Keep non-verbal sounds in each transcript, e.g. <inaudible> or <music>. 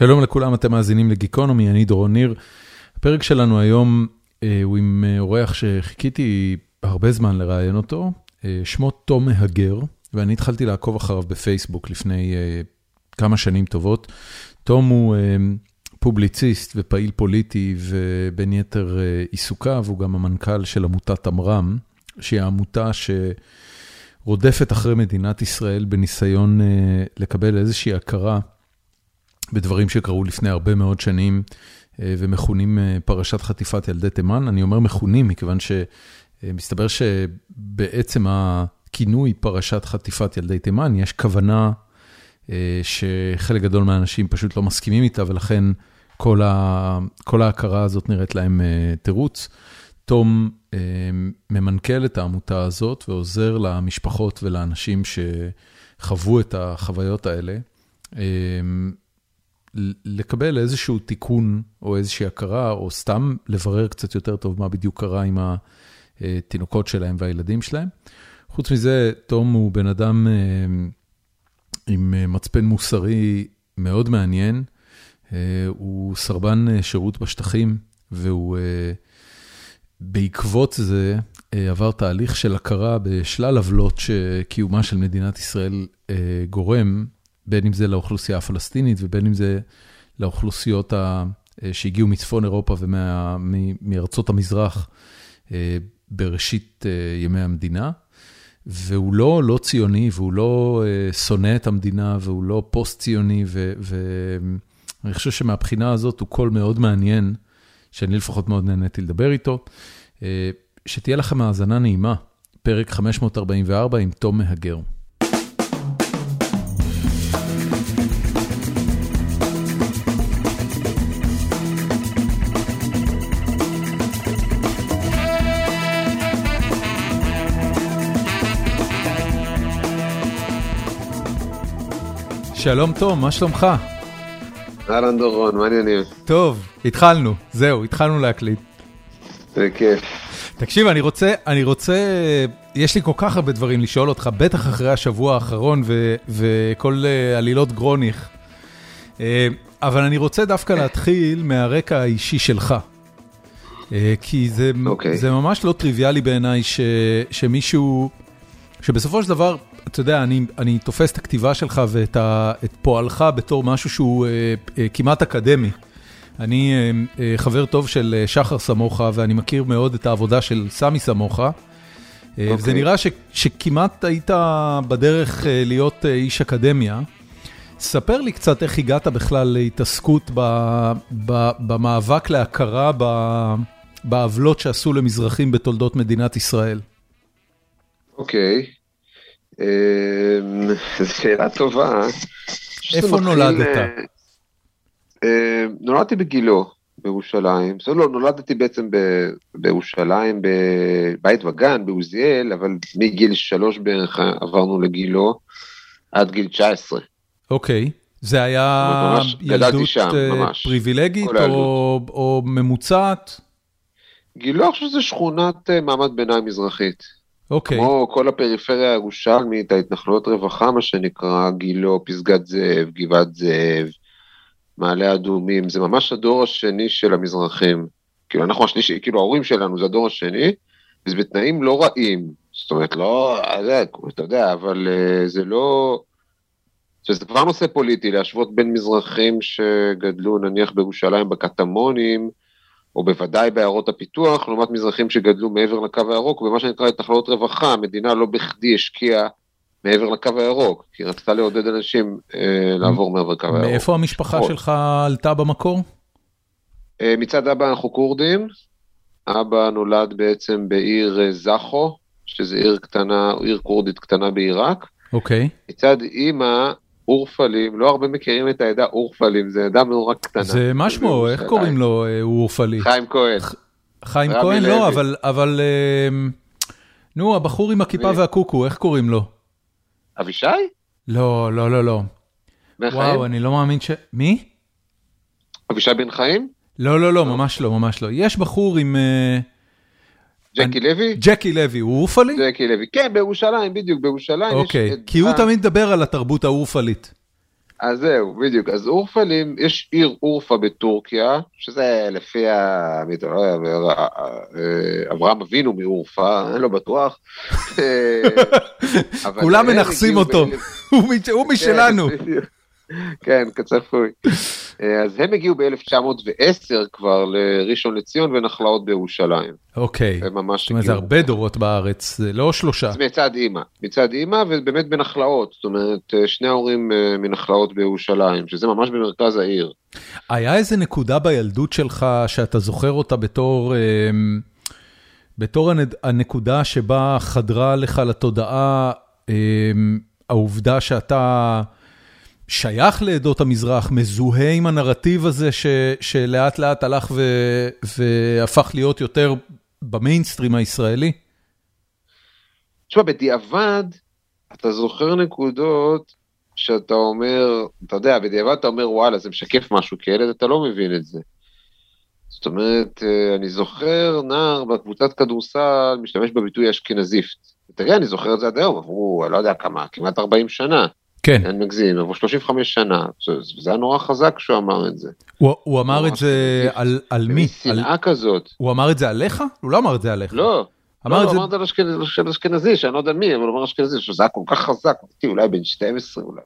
שלום לכולם, אתם מאזינים לגיקונומי, אני דורון ניר. הפרק שלנו היום הוא עם אורח שחיכיתי הרבה זמן לראיין אותו, שמו תום מהגר, ואני התחלתי לעקוב אחריו בפייסבוק לפני כמה שנים טובות. תום הוא פובליציסט ופעיל פוליטי, ובין יתר עיסוקיו הוא גם המנכ"ל של עמותת עמרם, שהיא העמותה שרודפת אחרי מדינת ישראל בניסיון לקבל איזושהי הכרה. בדברים שקרו לפני הרבה מאוד שנים ומכונים פרשת חטיפת ילדי תימן. אני אומר מכונים מכיוון שמסתבר שבעצם הכינוי פרשת חטיפת ילדי תימן, יש כוונה שחלק גדול מהאנשים פשוט לא מסכימים איתה, ולכן כל ההכרה הזאת נראית להם תירוץ. תום ממנכ"ל את העמותה הזאת ועוזר למשפחות ולאנשים שחוו את החוויות האלה. לקבל איזשהו תיקון או איזושהי הכרה, או סתם לברר קצת יותר טוב מה בדיוק קרה עם התינוקות שלהם והילדים שלהם. חוץ מזה, תום הוא בן אדם עם מצפן מוסרי מאוד מעניין. הוא סרבן שירות בשטחים, והוא בעקבות זה עבר תהליך של הכרה בשלל עוולות שקיומה של מדינת ישראל גורם. בין אם זה לאוכלוסייה הפלסטינית ובין אם זה לאוכלוסיות שהגיעו מצפון אירופה ומארצות המזרח בראשית ימי המדינה. והוא לא לא ציוני והוא לא שונא את המדינה והוא לא פוסט-ציוני, ואני חושב שמהבחינה הזאת הוא קול מאוד מעניין, שאני לפחות מאוד נהניתי לדבר איתו. שתהיה לכם האזנה נעימה, פרק 544 עם תום מהגר. שלום תום, מה שלומך? אהלן דורון, מה העניינים? טוב, התחלנו, זהו, התחלנו להקליט. זה כיף. תקשיב, אני רוצה, אני רוצה, יש לי כל כך הרבה דברים לשאול אותך, בטח אחרי השבוע האחרון וכל עלילות גרוניך, אבל אני רוצה דווקא להתחיל מהרקע האישי שלך. כי זה, okay. זה ממש לא טריוויאלי בעיניי שמישהו, שבסופו של דבר, אתה יודע, אני, אני תופס את הכתיבה שלך ואת ה, את פועלך בתור משהו שהוא אה, אה, כמעט אקדמי. אני אה, אה, חבר טוב של שחר סמוכה, ואני מכיר מאוד את העבודה של סמי סמוכה. Okay. וזה נראה ש, שכמעט היית בדרך אה, להיות אה, איש אקדמיה. ספר לי קצת איך הגעת בכלל להתעסקות ב, ב, במאבק להכרה בעוולות שעשו למזרחים בתולדות מדינת ישראל. אוקיי. Okay. זו שאלה טובה. איפה נולדת? נולדתי בגילו, בירושלים. לא, נולדתי בעצם בירושלים, בבית וגן, בעוזיאל, אבל מגיל שלוש בערך עברנו לגילו עד גיל 19. אוקיי. זה היה ילדות פריבילגית או ממוצעת? גילו, אני חושב שזה שכונת מעמד ביניים מזרחית. אוקיי. כמו כל הפריפריה הירושלמית, ההתנחלויות רווחה, מה שנקרא, גילו, פסגת זאב, גבעת זאב, מעלה אדומים, זה ממש הדור השני של המזרחים. כאילו, אנחנו השלישי, כאילו, ההורים שלנו זה הדור השני, וזה בתנאים לא רעים. זאת אומרת, לא, אתה יודע, אבל uh, זה לא... זה כבר נושא פוליטי, להשוות בין מזרחים שגדלו נניח בירושלים בקטמונים, או בוודאי בעיירות הפיתוח, לעומת מזרחים שגדלו מעבר לקו הירוק, במה שנקרא התנחלות רווחה, המדינה לא בכדי השקיעה מעבר לקו הירוק, כי רצתה לעודד אנשים אה, לעבור מעבר לקו הירוק. מאיפה המשפחה נכון. שלך עלתה במקור? אה, מצד אבא אנחנו כורדים, אבא נולד בעצם בעיר אה, זכו, שזה עיר קטנה, עיר כורדית קטנה בעיראק. אוקיי. מצד אימא, אורפלים, לא הרבה מכירים את העדה אורפלים, זה עדה נורא קטנה. זה מה שמו, איך קוראים לו אורפלי? חיים כהן. חיים כהן? לא, אבל... נו, הבחור עם הכיפה והקוקו, איך קוראים לו? אבישי? לא, לא, לא, לא. וואו, אני לא מאמין ש... מי? אבישי בן חיים? לא, לא, לא, ממש לא, ממש לא. יש בחור עם... ג'קי לוי? ג'קי לוי, הוא אורפלי? ג'קי לוי, כן, בירושלים, בדיוק, בירושלים. אוקיי, כי הוא תמיד מדבר על התרבות האורפלית. אז זהו, בדיוק. אז אורפלים, יש עיר אורפה בטורקיה, שזה לפי המיתולוגיה, אברהם אבינו מאורפה, אני לא בטוח. <laughs> כולם מנכסים אותו, הוא משלנו. כן, כצפוי. אה, אז הם הגיעו ב-1910 כבר לראשון לציון ונחלאות בירושלים. אוקיי. הם ממש הגיעו. זה הרבה דורות בארץ, זה לא שלושה. זה מצד אימא, מצד אימא ובאמת בנחלאות, זאת אומרת אה, שני ההורים אה, מנחלאות בירושלים, שזה ממש במרכז העיר. היה איזה נקודה בילדות שלך שאתה זוכר אותה בתור... בתור הנקודה שבה חדרה לך לתודעה העובדה שאתה שייך לעדות המזרח, מזוהה עם הנרטיב הזה ש, שלאט לאט הלך ו, והפך להיות יותר במיינסטרים הישראלי? תשמע, בדיעבד, אתה זוכר נקודות שאתה אומר, אתה יודע, בדיעבד אתה אומר, וואלה, זה משקף משהו, כי ילד אתה לא מבין את זה. זאת אומרת, אה, אני זוכר נער בקבוצת כדורסל משתמש בביטוי אשכנזיפט. תראה, אני זוכר את זה עד היום, עברו, לא יודע כמה, כמעט 40 שנה. כן. אני מגזים, עברו 35 שנה, זה היה נורא חזק כשהוא אמר את זה. הוא, הוא אמר את זה על, על מי? שנאה על... כזאת. הוא אמר את זה עליך? הוא לא אמר את זה עליך. לא. אמר לא, את זה... הוא אמר את זה על אשכנזי, שאני לא יודע מי, אבל הוא אמר אשכנזי, שזה היה כל כך חזק, אולי בן 12 אולי.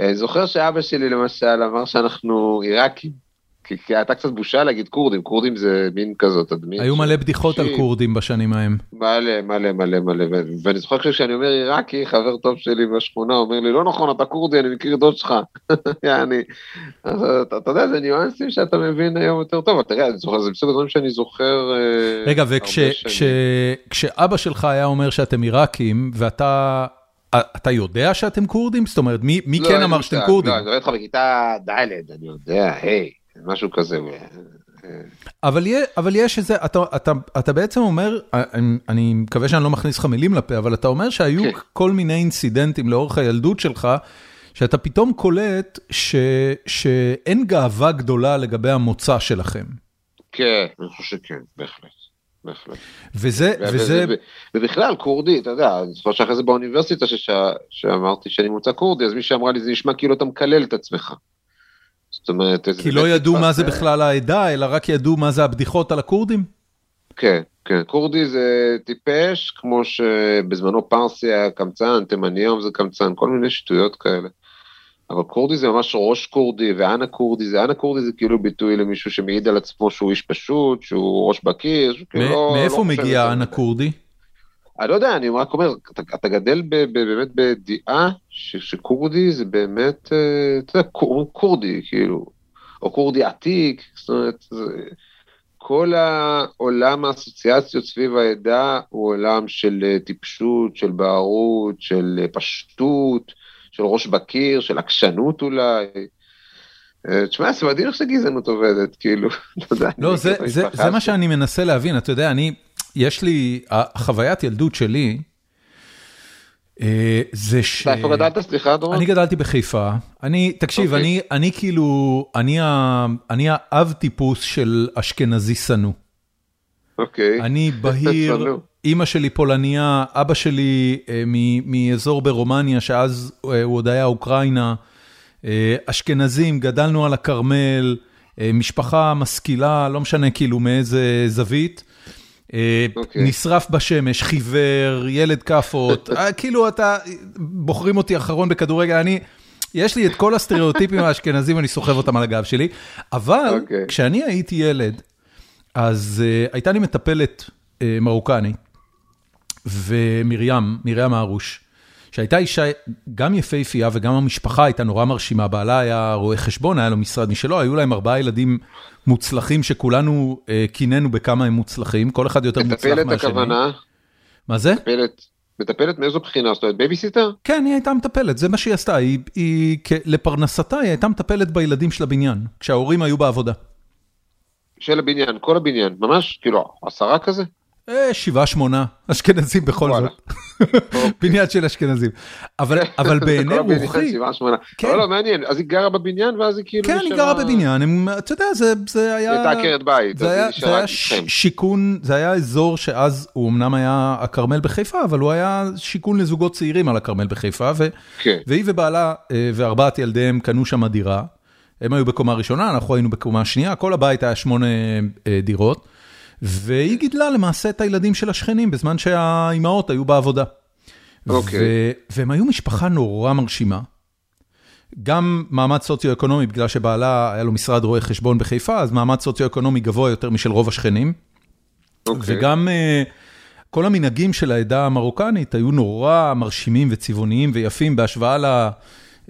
אני זוכר שאבא שלי למשל אמר שאנחנו עיראקים. כי, כי הייתה קצת בושה להגיד כורדים, כורדים זה מין כזאת תדמית. היו מלא בדיחות על כורדים בשנים ההם. מלא, מלא, מלא, מלא, ואני זוכר כשאני אומר עיראקי, חבר טוב שלי בשכונה אומר לי, לא נכון, אתה כורדי, אני מכיר דוד שלך. <laughs> יעני, אתה, אתה יודע, זה ניואנסים שאתה מבין היום יותר טוב, אבל תראה, אני זוכר, זה בסוג הדברים שאני זוכר אה, רגע, וכשאבא שלך היה אומר שאתם עיראקים, ואתה... אתה יודע שאתם כורדים? זאת אומרת, מי, מי לא, כן אמר שאתם כורדים? לא, אני רואה אותך בכיתה ד', אני יודע, היי. משהו כזה. אבל, אבל יש איזה, אתה, אתה, אתה בעצם אומר, אני, אני מקווה שאני לא מכניס לך מילים לפה, אבל אתה אומר שהיו כן. כל מיני אינסידנטים לאורך הילדות שלך, שאתה פתאום קולט ש, שאין גאווה גדולה לגבי המוצא שלכם. כן, אני חושב שכן, בהחלט. בהחלט. וזה, וזה... ובכלל, כורדי, אתה יודע, אני זוכר שאחרי זה באוניברסיטה שאמרתי שאני מוצא כורדי, אז מי שאמרה לי, זה נשמע כאילו אתה מקלל את עצמך. זאת אומרת... כי לא ידעו מה זה בכלל העדה, אלא רק ידעו מה זה הבדיחות על הכורדים? כן, כן, כורדי זה טיפש, כמו שבזמנו פרסי היה קמצן, תימני היום זה קמצן, כל מיני שטויות כאלה. אבל כורדי זה ממש ראש כורדי, ואנה כורדי זה, אנה כורדי זה כאילו ביטוי למישהו שמעיד על עצמו שהוא איש פשוט, שהוא ראש בקיר, כאילו לא... מאיפה לא מגיע אנה כורדי? אני לא יודע, אני רק אומר, אתה, אתה גדל ב, ב, באמת בידיעה ש, שכורדי זה באמת, אה, אתה יודע, קור, כורדי, כאילו, או כורדי עתיק, זאת אומרת, זה, כל העולם האסוציאציות סביב העדה הוא עולם של אה, טיפשות, של בערות, של אה, פשטות, של ראש בקיר, של עקשנות אולי. תשמע, ספרדים איך שגזענות עובדת, כאילו, <laughs> אתה יודע. לא, זה, זה, זה מה שאני מנסה להבין, אתה יודע, אני... יש לי, החוויית ילדות שלי, זה ש... איפה גדלת? סליחה, דורון? אני גדלתי בחיפה. אני, תקשיב, okay. אוקיי. אני אני כאילו, אני אני האב טיפוס של אשכנזי שנוא. אוקיי. אני <laughs> בהיר, אימא שלי פולניה, אבא שלי אה, מאזור ברומניה, שאז אה, הוא עוד היה אוקראינה. אה, אשכנזים, גדלנו על הכרמל, אה, משפחה משכילה, לא משנה כאילו מאיזה זווית. אה, אוקיי. נשרף בשמש, חיוור, ילד כאפות, <laughs> אה, כאילו אתה, בוחרים אותי אחרון בכדורגל, אני, יש לי את כל הסטריאוטיפים האשכנזים, אני סוחב אותם על הגב שלי, אבל אוקיי. כשאני הייתי ילד, אז uh, הייתה לי מטפלת uh, מרוקנית, ומרים, מרים הרוש, שהייתה אישה גם יפהפייה וגם המשפחה הייתה נורא מרשימה, בעלה היה רואה חשבון, היה לו משרד משלו, היו להם ארבעה ילדים מוצלחים שכולנו אה, קינאנו בכמה הם מוצלחים, כל אחד יותר מוצלח מהשני. מטפלת הכוונה? מה זה? מטפלת. מטפלת מאיזו בחינה? זאת אומרת בייביסיטר? כן, היא הייתה מטפלת, זה מה שהיא עשתה. היא, היא, לפרנסתה היא הייתה מטפלת בילדים של הבניין, כשההורים היו בעבודה. של הבניין, כל הבניין, ממש, כאילו, עשרה כזה? אה, שבעה, שמונה אשכנזים בכל. זאת. <laughs> בניין של אשכנזים. אבל <laughs> בעיני רוחי, שבעה, שמונה. כן. אבל לא, מעניין, אז היא גרה בבניין ואז היא כאילו כן, היא גרה בבניין, אתה יודע, זה- היה... היא הייתה עקרת בית, זה היה. שיכון, זה היה אזור שאז הוא אמנם היה הכרמל בחיפה, אבל הוא היה שיכון לזוגות צעירים על הכרמל בחיפה, כן. והיא ובעלה אה, וארבעת ילדיהם קנו שם דירה. הם היו בקומה ראשונה, אנחנו היינו בקומה שנייה, כל הבית היה שמונה אה, דירות, והיא גידלה למעשה את הילדים של השכנים בזמן שהאימהות היו בעבודה. אוקיי. ו- והם היו משפחה נורא מרשימה. גם מעמד סוציו-אקונומי, בגלל שבעלה היה לו משרד רואה חשבון בחיפה, אז מעמד סוציו-אקונומי גבוה יותר משל רוב השכנים. אוקיי. וגם אה, כל המנהגים של העדה המרוקנית היו נורא מרשימים וצבעוניים ויפים בהשוואה ל...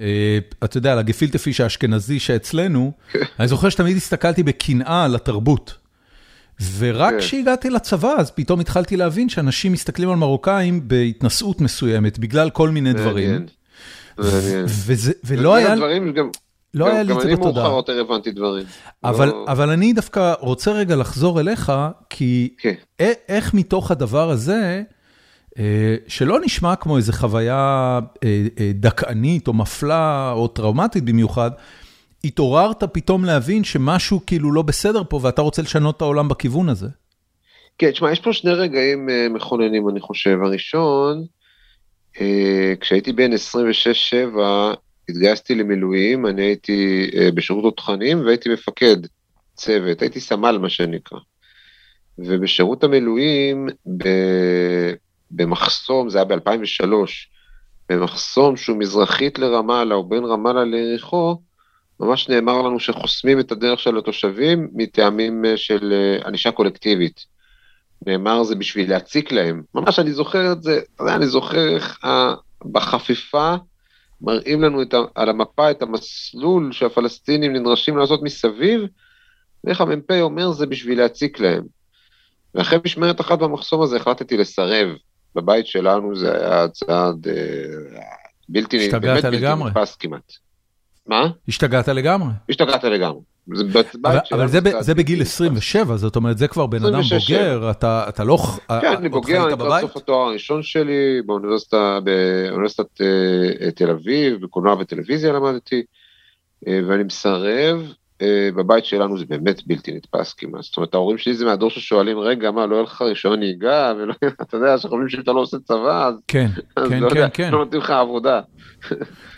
אה, אתה יודע, לגפילטע פיש האשכנזי שאצלנו, אני זוכר שתמיד הסתכלתי בקנאה על התרבות. ורק כן. כשהגעתי לצבא, אז פתאום התחלתי להבין שאנשים מסתכלים על מרוקאים בהתנשאות מסוימת, בגלל כל מיני דברים. ולא היה, גם, לא גם, היה לי גם את זה אני בתודעה. מאוחר יותר הבנתי דברים. אבל, לא- אבל אני דווקא רוצה רגע לחזור אליך, כי כן. איך מתוך הדבר הזה, אה, שלא נשמע כמו איזו חוויה אה, אה, דכאנית או מפלה או טראומטית במיוחד, התעוררת פתאום להבין שמשהו כאילו לא בסדר פה ואתה רוצה לשנות את העולם בכיוון הזה. כן, תשמע, יש פה שני רגעים אה, מכוננים, אני חושב. הראשון, אה, כשהייתי בן 26-7, התגייסתי למילואים, אני הייתי אה, בשירות תותחנים והייתי מפקד צוות, הייתי סמל, מה שנקרא. ובשירות המילואים, ב- במחסום, זה היה ב-2003, במחסום שהוא מזרחית לרמאללה או בין רמאללה ליריחו, ממש נאמר לנו שחוסמים את הדרך של התושבים מטעמים אה, של אה, ענישה קולקטיבית. נאמר זה בשביל להציק להם. ממש אני זוכר את זה, אני זוכר איך בחפיפה מראים לנו את ה, על המפה את המסלול שהפלסטינים נדרשים לעשות מסביב, ואיך המ"פ אומר זה בשביל להציק להם. ואחרי משמרת אחת במחסום הזה החלטתי לסרב. בבית שלנו זה היה צעד אה, בלתי, באמת בלתי לגמרי. נתפס כמעט. מה? השתגעת לגמרי. השתגעת לגמרי. זה אבל, אבל זה, זה בגיל נתפס. 27, זאת אומרת, זה כבר בן אדם 26. בוגר, אתה, אתה לא... כן, אני עוד בוגר, אני בבית? סוף התואר הראשון שלי באוניברסיטה, באוניברסיטת אה, תל אביב, בקולנוע וטלוויזיה למדתי, אה, ואני מסרב, אה, בבית שלנו זה באמת בלתי נתפס כמעט. זאת אומרת, ההורים שלי זה מהדור ששואלים, רגע, מה, לא יהיה לך רישיון נהיגה, ולא, <laughs> אתה יודע, שחושבים שאם אתה לא עושה צבא, אז, כן, כן, לא כן, כן. לא נותנים לך עבודה.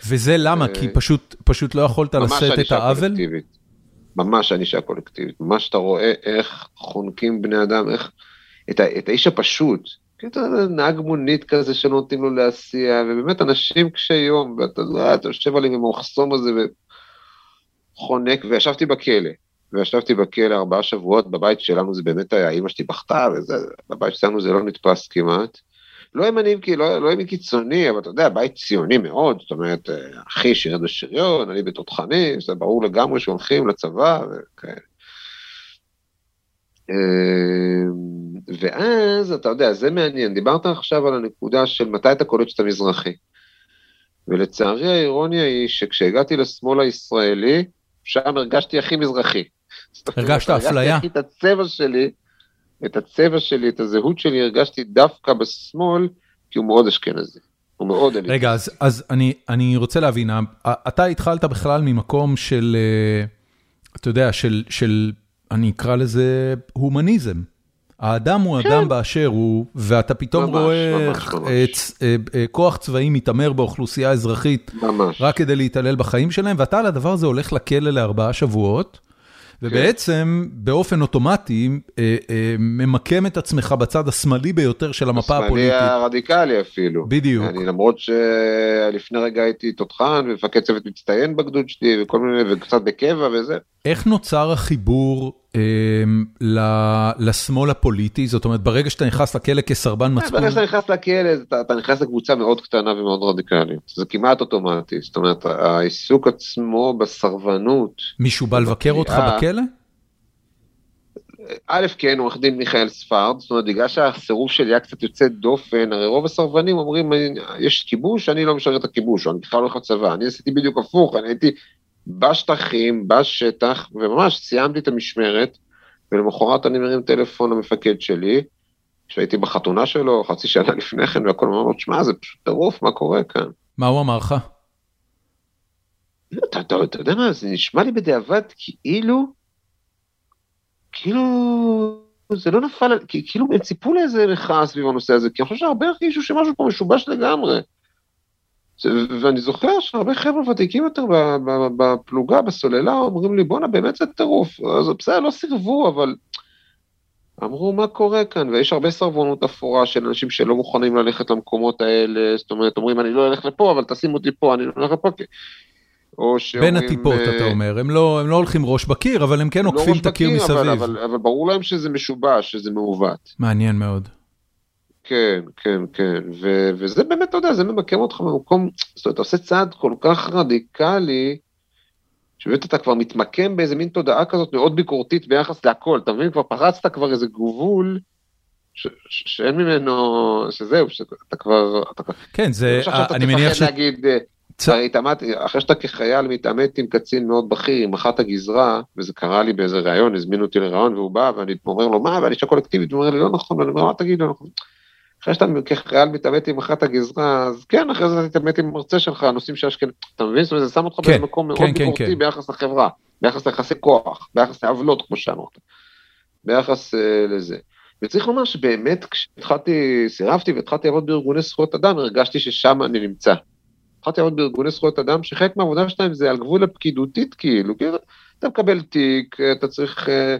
וזה למה? כי אה, פשוט, פשוט לא יכולת לשאת את העוול? ממש ענישה קולקטיבית. ממש אתה רואה איך חונקים בני אדם, איך... את, את האיש הפשוט. כי נהג מונית כזה שנותנים לו להסיע, ובאמת אנשים קשי יום, ואתה יודע, אתה יושב עליהם עם המחסום הזה וחונק, וישבתי בכלא. וישבתי בכלא ארבעה שבועות, בבית שלנו זה באמת היה, אמא שלי בכתה, וזה, בבית שלנו זה לא נתפס כמעט. לא ימנים, לא, לא ימין קיצוני, אבל אתה יודע, בית ציוני מאוד, זאת אומרת, אה, אחי שירת בשריון, אני בתותחני, זה ברור לגמרי שהולכים לצבא וכאלה. אה, ואז, אתה יודע, זה מעניין, דיברת עכשיו על הנקודה של מתי אתה קולט שאתה מזרחי. ולצערי האירוניה היא שכשהגעתי לשמאל הישראלי, שם הרגשתי הכי מזרחי. הרגשת אפליה? הרגשתי את הצבע שלי, את הצבע שלי, את הזהות שלי, הרגשתי דווקא בשמאל, כי הוא מאוד אשכנזי. הוא מאוד אליטי. רגע, אז, אז אני, אני רוצה להבין, אתה התחלת בכלל ממקום של, אה, אתה יודע, של, של, אני אקרא לזה הומניזם. האדם הוא כן. אדם באשר הוא, ואתה פתאום ממש, רואה ממש, ממש. צ- אה, אה, כוח צבאי מתעמר באוכלוסייה אזרחית ממש. רק כדי להתעלל בחיים שלהם, ואתה על הדבר הזה הולך לכלא לארבעה שבועות, ובעצם באופן אוטומטי אה, אה, ממקם את עצמך בצד השמאלי ביותר של המפה השמאלי הפוליטית. הרדיקלי אפילו. בדיוק. אני למרות שלפני רגע הייתי תותחן ומפקד צוות מצטיין בגדוד שלי וכל מיני, וקצת בקבע וזה. איך נוצר החיבור ל- לשמאל הפוליטי? זאת אומרת, ברגע שאתה נכנס לכלא כסרבן מצפון, ברגע שאתה נכנס לכלא אתה, נכנס לקבוצה מאוד קטנה ומאוד רדיקלית. זה כמעט אוטומטי. זאת אומרת, העיסוק עצמו בסרבנות, מישהו בא לבקר אותך. בכלא? א', כן, עורך דין מיכאל ספרד, זאת אומרת, בגלל שהסירוב שלי היה קצת יוצא דופן, הרי רוב הסרבנים אומרים, "אני- יש כיבוש, אני לא משרת את הכיבוש, אני בכלל לא הולך לצבא. אני עשיתי בדיוק הפוך, אני הייתי בשטחים, בשטח, וממש סיימתי את המשמרת, ולמחרת אני מרים טלפון למפקד שלי, כשהייתי בחתונה שלו חצי שנה לפני כן והכל אמר לו, שמע, זה פשוט טירוף, מה קורה כאן? מה הוא אמר לך? אתה, אתה, אתה יודע מה, זה נשמע לי בדיעבד כאילו, כאילו, זה לא נפל, כאילו הם ציפו לאיזה מחאה סביב הנושא הזה, כי אני חושב שהרבה הרגישו שמשהו פה משובש לגמרי. ואני זוכר שהרבה חבר'ה ותיקים יותר בפלוגה, בסוללה, אומרים לי, בואנה, באמת זה טירוף. אז בסדר, לא סירבו, אבל אמרו, מה קורה כאן? ויש הרבה סרבנות אפורה של אנשים שלא מוכנים ללכת למקומות האלה, זאת אומרת, אומרים, אני לא אלך לפה, אבל תשים אותי פה, אני לא אלך לפה. כי-" או שאומרים... בין הטיפות, אה, אתה אומר. הם לא הם לא הולכים ראש בקיר, אבל הם כן לא עוקפים ראש את הקיר בקיר, אבל- מסביב. אבל, אבל ברור להם שזה משובש, שזה מעוות. מעניין מאוד. כן, כן, כן, ו- וזה באמת, אתה יודע, זה ממקם אותך במקום, זאת אומרת, אתה עושה צעד כל כך רדיקלי, שבאמת אתה כבר מתמקם באיזה מין תודעה כזאת מאוד ביקורתית ביחס להכל, אתה מבין? כבר פרצת כבר איזה גבול ש- ש- שאין ממנו, שזהו, שאתה כבר, אתה כבר, כן, זה, אני מניח ש... להגיד, אה, צ- הרי התעמתי, אחרי שאתה כחייל מתעמת עם קצין מאוד בכיר, עם אחת הגזרה, וזה קרה לי באיזה ראיון, הזמינו אותי לראיון והוא בא, ואני אומר לו, מה, ואני אישה קולקטיבית, הוא אומר לי, לא נכון, ואני אומר, מה תגיד, לא נכון. אחרי שאתה כחייל מתעמת עם אחת הגזרה, אז כן, אחרי זה תתעמת עם המרצה שלך, הנושאים שאשכנזי, אתה מבין? זאת אומרת, זה שם אותך כן, באיזה מקום מאוד כן, כן, ביקורתי כן. ביחס לחברה, ביחס ליחסי כוח, ביחס לעוולות, כמו שאמרת, ביחס אה, לזה. וצריך לומר שבאמת, כשהתחלתי, סירבתי והתחלתי לעבוד בארגוני זכויות אדם, הרגשתי ששם אני נמצא. התחלתי לעבוד בארגוני זכויות אדם, שחלק מהעבודה שלהם זה על גבול הפקידותית, כאילו, כאילו, אתה מקבל תיק, אתה צריך אה,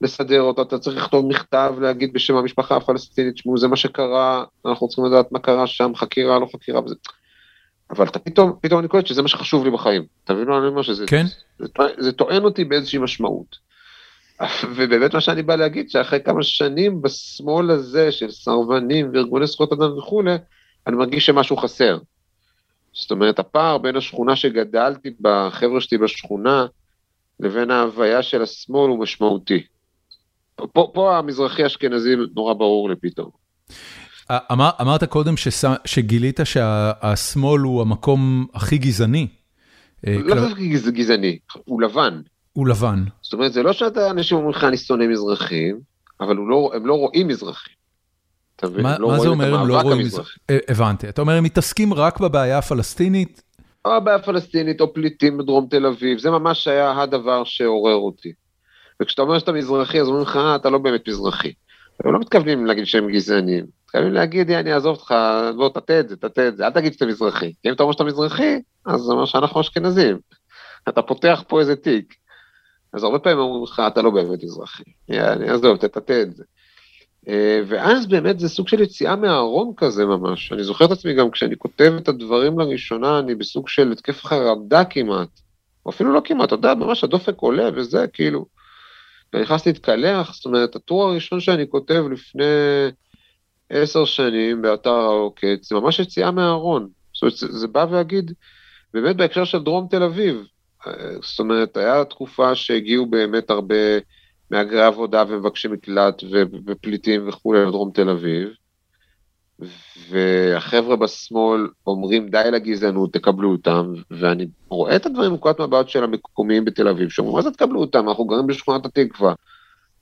לסדר אותו, אתה צריך לכתוב מכתב, להגיד בשם המשפחה הפלסטינית, שמעו, זה מה שקרה, אנחנו צריכים לדעת מה קרה שם, חקירה, לא חקירה, וזה. אבל אתה פתאום, פתאום אני קולט שזה מה שחשוב לי בחיים. אתה מבין מה אני אומר? שזה, כן. זה, טוע- זה טוען אותי באיזושהי משמעות. <laughs> ובאמת מה שאני בא להגיד, שאחרי כמה שנים בשמאל הזה של סרבנים וארגוני זכויות אדם וכולי, אני מרגיש שמשהו חסר. זאת אומרת, הפער בין השכונה שגדלתי בה, החבר'ה שלי בשכונה, לבין ההוויה של השמאל הוא משמעותי. פה, פה המזרחי אשכנזי נורא ברור לי פתאום. אמר, אמרת קודם שש, שגילית שהשמאל הוא המקום הכי גזעני. אה, לא כל- גז- גזעני, הוא לבן. הוא לבן. זאת אומרת, זה לא שאתה, אנשים אומרים לך, אני שונא מזרחים, אבל לא, הם לא רואים מזרחים. אתה מבין? מה, לא מה זה אומר הם לא רואים... המזרחי. מז- אה, הבנתי. אתה אומר הם מתעסקים רק בבעיה הפלסטינית? או הבעיה הפלסטינית או פליטים בדרום תל אביב, זה ממש היה הדבר שעורר אותי. וכשאתה אומר שאתה מזרחי, אז אומרים לך, אה, אתה לא באמת מזרחי. הם לא מתכוונים להגיד שהם גזענים, מתכוונים להגיד, אני אעזוב אותך, בוא תטה את זה, תטה את זה, אל תגיד שאתה מזרחי. אם אתה אומר שאתה מזרחי, אז זה אומר שאנחנו אשכנזים. אתה פותח פה איזה תיק. אז הרבה פעמים אומרים לך, אתה לא באמת מזרחי. יאללה, עזוב, תטאטא את זה. אה, ואז באמת זה סוג של יציאה מהארון כזה ממש. אני זוכר את עצמי גם כשאני כותב את הדברים לראשונה, אני בסוג של התקף חרדה כמעט. או אפילו לא כמעט, אתה יודע, ממש הדופק עולה וזה, כאילו. ונכנסתי להתקלח, זאת אומרת, הטור הראשון שאני כותב לפני עשר שנים באתר העוקץ, זה ממש יציאה מהארון. זאת אומרת, זה, בא והגיד, באמת בהקשר של דרום תל אביב. אה, זאת אומרת, היה תקופה שהגיעו באמת הרבה מהגרי עבודה ומבקשי מקלט ופליטים וכולי לדרום תל אביב, והחבר'ה בשמאל אומרים די לגזענות, תקבלו אותם, ואני רואה את הדברים מנקודת מבט של המקומיים בתל אביב, שאומרים, מה זה תקבלו אותם, אנחנו גרים בשכונת התקווה,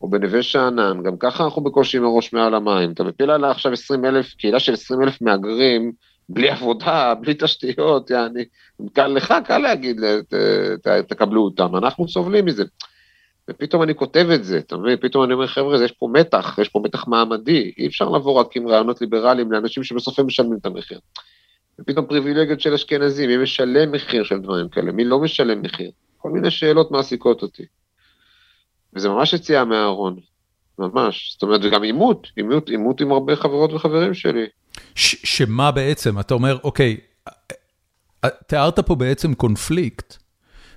או בנווה שאנן, גם ככה אנחנו בקושי עם הראש מעל המים, אתה מפיל עליה עכשיו 20 אלף, קהילה של 20 אלף מהגרים, בלי עבודה, בלי תשתיות, יעני, קל לך, קל להגיד, ת, ת, תקבלו אותם, אנחנו סובלים מזה. ופתאום אני כותב את זה, אתה מבין? פתאום אני אומר, חבר'ה, יש פה מתח, יש פה מתח מעמדי, אי אפשר לבוא רק עם רעיונות ליברליים לאנשים שבסוף הם משלמים את המחיר. ופתאום פריבילגיות של אשכנזים, מי משלם מחיר של דברים כאלה, מי לא משלם מחיר? כל מיני שאלות מעסיקות אותי. וזה ממש יציאה מהארון, ממש. זאת אומרת, זה גם עימות, עימות, עימות עם הרבה חברות וחברים שלי. ש- שמה בעצם? אתה אומר, אוקיי, תיארת פה בעצם קונפליקט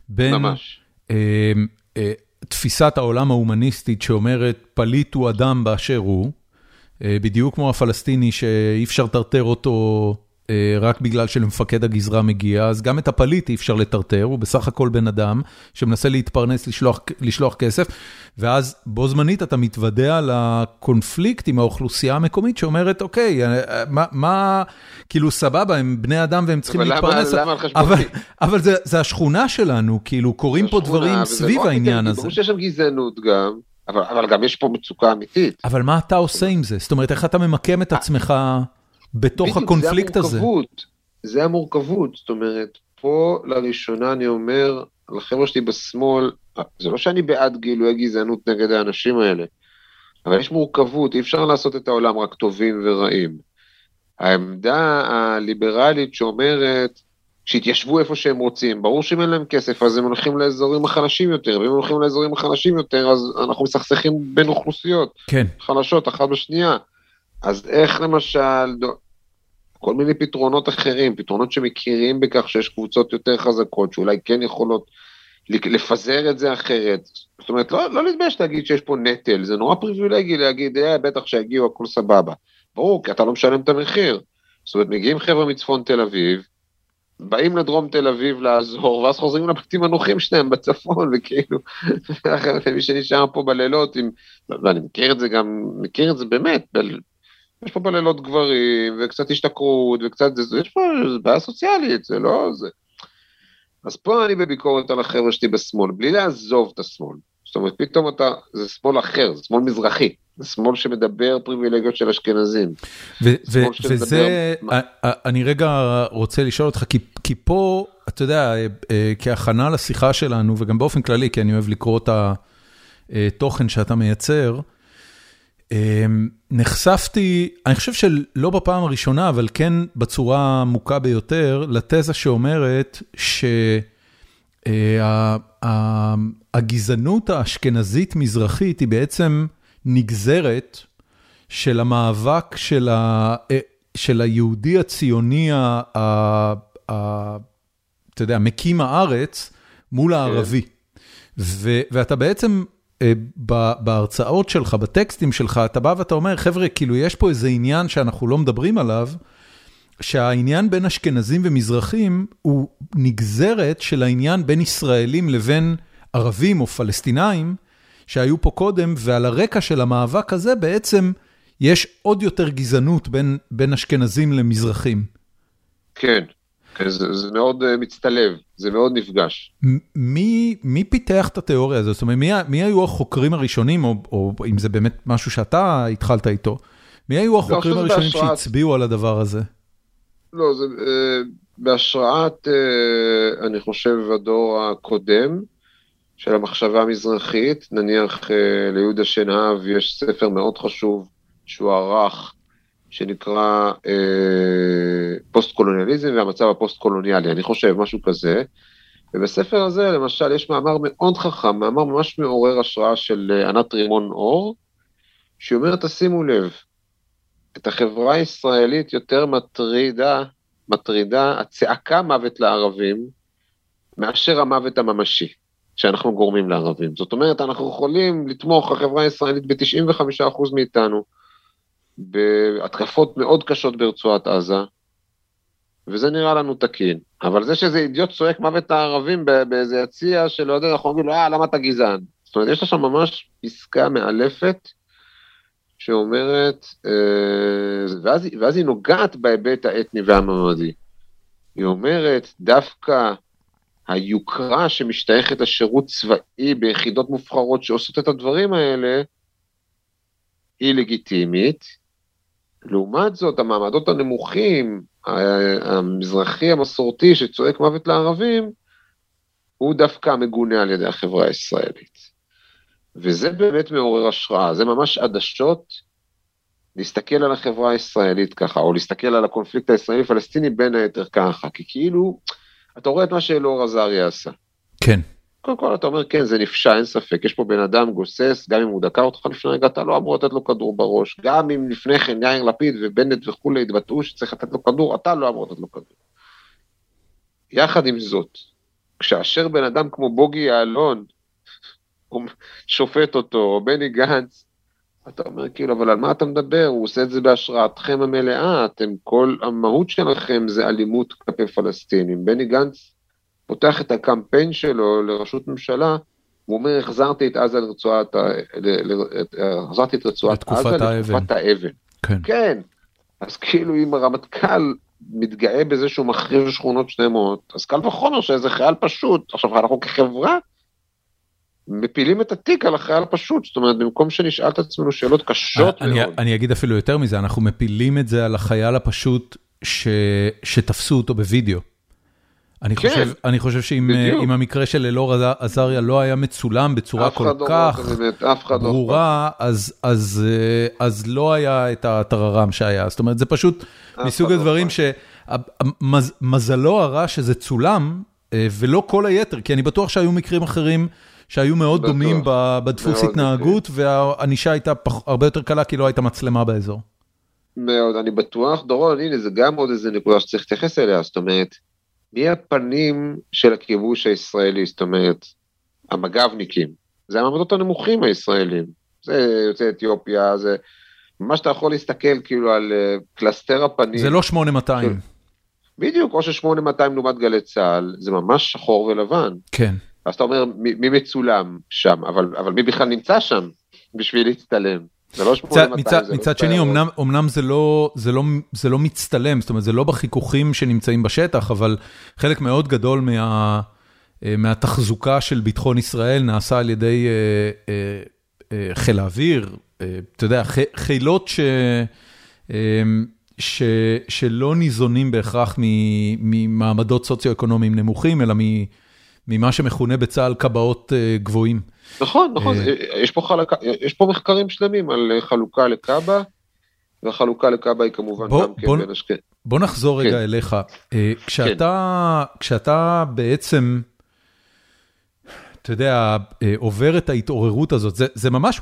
בין ממש. אה, אה, תפיסת העולם ההומניסטית שאומרת פליט הוא אדם באשר הוא, אה, בדיוק כמו הפלסטיני שאי אפשר לטרטר אותו רק בגלל שלמפקד הגזרה מגיע, אז גם את הפליט אי אפשר לטרטר, הוא בסך הכל בן אדם שמנסה להתפרנס, לשלוח, לשלוח כסף, ואז בו זמנית אתה מתוודע לקונפליקט עם האוכלוסייה המקומית שאומרת, אוקיי, אה, מה, מה כאילו סבבה, הם בני אדם והם צריכים אבל להתפרנס, למה? אבל, אבל זה, זה השכונה שלנו, כאילו קורים פה דברים סביב לא רק העניין הזה. ברור שיש שם גזענות גם, אבל, אבל גם יש פה מצוקה אמיתית. אבל מה אתה עושה עם זה? זאת אומרת, איך אתה ממקם את עצמך בתוך בדיוק, הקונפליקט זה הזה? זה המורכבות, זאת אומרת, פה לראשונה אני אומר לחבר'ה שלי בשמאל, זה לא שאני בעד גילוי גזענות נגד האנשים האלה, אבל יש מורכבות, אי אפשר לעשות את העולם רק טובים ורעים. העמדה הליברלית שאומרת שיתיישבו איפה שהם רוצים, ברור שאם אין להם כסף אז הם הולכים לאזורים החלשים יותר, ואם הם הולכים לאזורים החלשים יותר אז אנחנו מסכסכים בין אוכלוסיות כן. חלשות אחת בשנייה. אז איך למשל, כל מיני פתרונות אחרים, פתרונות שמכירים בכך שיש קבוצות יותר חזקות, שאולי כן יכולות לפזר את זה אחרת. זאת אומרת, לא, לא להתבייש להגיד שיש פה נטל, זה נורא פריבילגי להגיד, אה, בטח שיגיעו, הכל סבבה. ברור, כי אתה לא משלם את המחיר. זאת אומרת, מגיעים חבר'ה מצפון תל אביב, באים לדרום תל אביב לעזור, ואז חוזרים לבתים הנוחים שלהם בצפון, וכאילו, <laughs> מי שנשאר פה בלילות, עם, ואני מכיר את זה גם, מכיר את זה באמת, יש פה בלילות גברים, וקצת השתכרות, וקצת, יש פה בעיה סוציאלית, זה לא זה. אז פה אני בביקורת על החבר'ה שלי בשמאל, בלי לעזוב את השמאל. זאת אומרת, פתאום אתה, זה שמאל אחר, זה שמאל מזרחי, זה שמאל שמדבר פריבילגיות של אשכנזים. וזה, אני רגע רוצה לשאול אותך, כי, כי פה, אתה יודע, אה, כהכנה לשיחה שלנו, וגם באופן כללי, כי אני אוהב לקרוא את התוכן שאתה מייצר, נחשפתי, אני חושב שלא בפעם הראשונה, אבל כן בצורה עמוקה ביותר, לתזה שאומרת שהגזענות האשכנזית-מזרחית היא בעצם נגזרת של המאבק של, ה, של היהודי הציוני, ה, ה, ה, אתה יודע, מקים הארץ מול כן. הערבי. ו, ואתה בעצם אה, בהרצאות שלך, בטקסטים שלך, אתה בא ואתה אומר, חבר'ה, כאילו יש פה איזה עניין שאנחנו לא מדברים עליו, שהעניין בין אשכנזים ומזרחים הוא נגזרת של העניין בין ישראלים לבין ערבים או פלסטינאים שהיו פה קודם, ועל הרקע של המאבק הזה בעצם יש עוד יותר גזענות בין, בין אשכנזים למזרחים. כן, זה, זה מאוד uh, מצטלב, זה מאוד נפגש. מי, מי פיתח את התיאוריה הזאת? זאת אומרת, מי, מי היו החוקרים הראשונים, או, או אם זה באמת משהו שאתה התחלת איתו, מי היו החוקרים לא, הראשונים בהשראת... שהצביעו על הדבר הזה? לא, זה uh, בהשראת, uh, אני חושב, הדור הקודם של המחשבה המזרחית, נניח uh, ליהודה שנהב יש ספר מאוד חשוב שהוא ערך, שנקרא אה, פוסט-קולוניאליזם והמצב הפוסט-קולוניאלי, אני חושב, משהו כזה. ובספר הזה, למשל, יש מאמר מאוד חכם, מאמר ממש מעורר השראה של אה, ענת רימון אור, שהיא תשימו לב, את החברה הישראלית יותר מטרידה, מטרידה הצעקה מוות לערבים, מאשר המוות הממשי שאנחנו גורמים לערבים. זאת אומרת, אנחנו יכולים לתמוך, החברה הישראלית ב-95% מאיתנו, בהתקפות מאוד קשות ברצועת עזה, וזה נראה לנו תקין. אבל זה שזה אידיוט צועק מוות הערבים באיזה יציע שלא יודע, אנחנו אומרים לו, אה, למה אתה גזען? זאת אומרת, יש לה שם ממש פסקה מאלפת, שאומרת, אה, ואז, ואז היא נוגעת בהיבט האתני והמעמדי. היא אומרת, דווקא היוקרה שמשתייכת לשירות צבאי ביחידות מובחרות שעושות את הדברים האלה, היא לגיטימית, לעומת זאת, המעמדות הנמוכים, המזרחי המסורתי שצועק מוות לערבים, הוא דווקא מגונה על ידי החברה הישראלית. וזה באמת מעורר השראה, זה ממש עדשות להסתכל על החברה הישראלית ככה, או להסתכל על הקונפליקט הישראלי-פלסטיני בין היתר ככה, כי כאילו, אתה רואה את מה שאלאור עזריה עשה. כן. קודם כל אתה אומר, כן, זה נפשע, אין ספק, יש פה בן אדם גוסס, גם אם הוא דקר אותך לפני רגע, אתה לא אמור לתת לו כדור בראש, גם אם לפני כן יאיר לפיד ובנט וכולי התבטאו שצריך לתת לו כדור, אתה לא אמור לתת לו כדור. יחד עם זאת, כשאשר בן אדם כמו בוגי יעלון, שופט אותו, או בני גנץ, אתה אומר כאילו, אבל על מה אתה מדבר? הוא עושה את זה בהשראתכם המלאה, אתם, כל המהות שלכם זה אלימות כלפי פלסטינים. בני גנץ פותח את הקמפיין שלו לראשות ממשלה, הוא אומר, החזרתי את עזה לרצועת, החזרתי את רצועת עזה לתקופת האבן. כן. כן. אז כאילו אם הרמטכ"ל מתגאה בזה שהוא מחריב שכונות שלמות, אז קל וחומר שאיזה חייל פשוט, עכשיו אנחנו כחברה, מפילים את התיק על החייל הפשוט, זאת אומרת, במקום שנשאל את עצמנו שאלות קשות אני, מאוד. אני אגיד אפילו יותר מזה, אנחנו מפילים את זה על החייל הפשוט ש, שתפסו אותו בווידאו. אני כן, חושב, אני חושב שאם. אם המקרה של אלאור עזריה לא היה מצולם בצורה כל לא כך לא ברורה, אז, אז, אה, אז לא היה את הטררם שהיה. זאת אומרת, זה פשוט מסוג לא הדברים. שמזלו הרע שזה צולם, אה, ולא כל היתר, כי אני בטוח שהיו מקרים אחרים שהיו מאוד בטוח, דומים בדפוס מאוד התנהגות, והענישה הייתה פח- הרבה יותר קלה כי לא הייתה מצלמה באזור. מאוד, אני בטוח, דורון, הנה, זה גם עוד איזה נקודה שצריך להתייחס אליה, זאת אומרת, מי הפנים של הכיבוש הישראלי, זאת אומרת, המג"בניקים, זה המעמדות הנמוכים הישראלים, זה יוצאי אתיופיה, זה ממש אתה יכול להסתכל כאילו על אה, קלסתר הפנים, זה לא 8200. בדיוק, או ש-8200 לעומת גלי צה"ל, זה ממש שחור ולבן, כן. אז אתה אומר, מי, מי מצולם שם, אבל, אבל מי בכלל נמצא שם בשביל להצטלם? זה לא 8200, מצד, לא שני. אמנם, זה, לא, זה, לא, זה לא מצטלם, זאת אומרת, זה לא בחיכוכים שנמצאים בשטח, אבל חלק מאוד גדול מה, אה, מהתחזוקה של ביטחון ישראל נעשה על ידי אה, אה, אה, חיל האוויר, אה, אתה יודע, חילות ש, אה, ש, שלא ניזונים בהכרח ממעמדות סוציו-אקונומיים נמוכים, אלא מ- ממה שמכונה בצה"ל קבעות אה, גבוהים. נכון, נכון, אה, זה- יש פה חלקה, יש פה מחקרים שלמים על אה, חלוקה לקאבה, והחלוקה לקאבה היא כמובן בוא- גם כן בוא- בין אשכ... בוא נחזור רגע כן. אליך. אה, כשאתה, כשאתה בעצם, אתה יודע, אה, עובר את ההתעוררות הזאת, זה, זה ממש.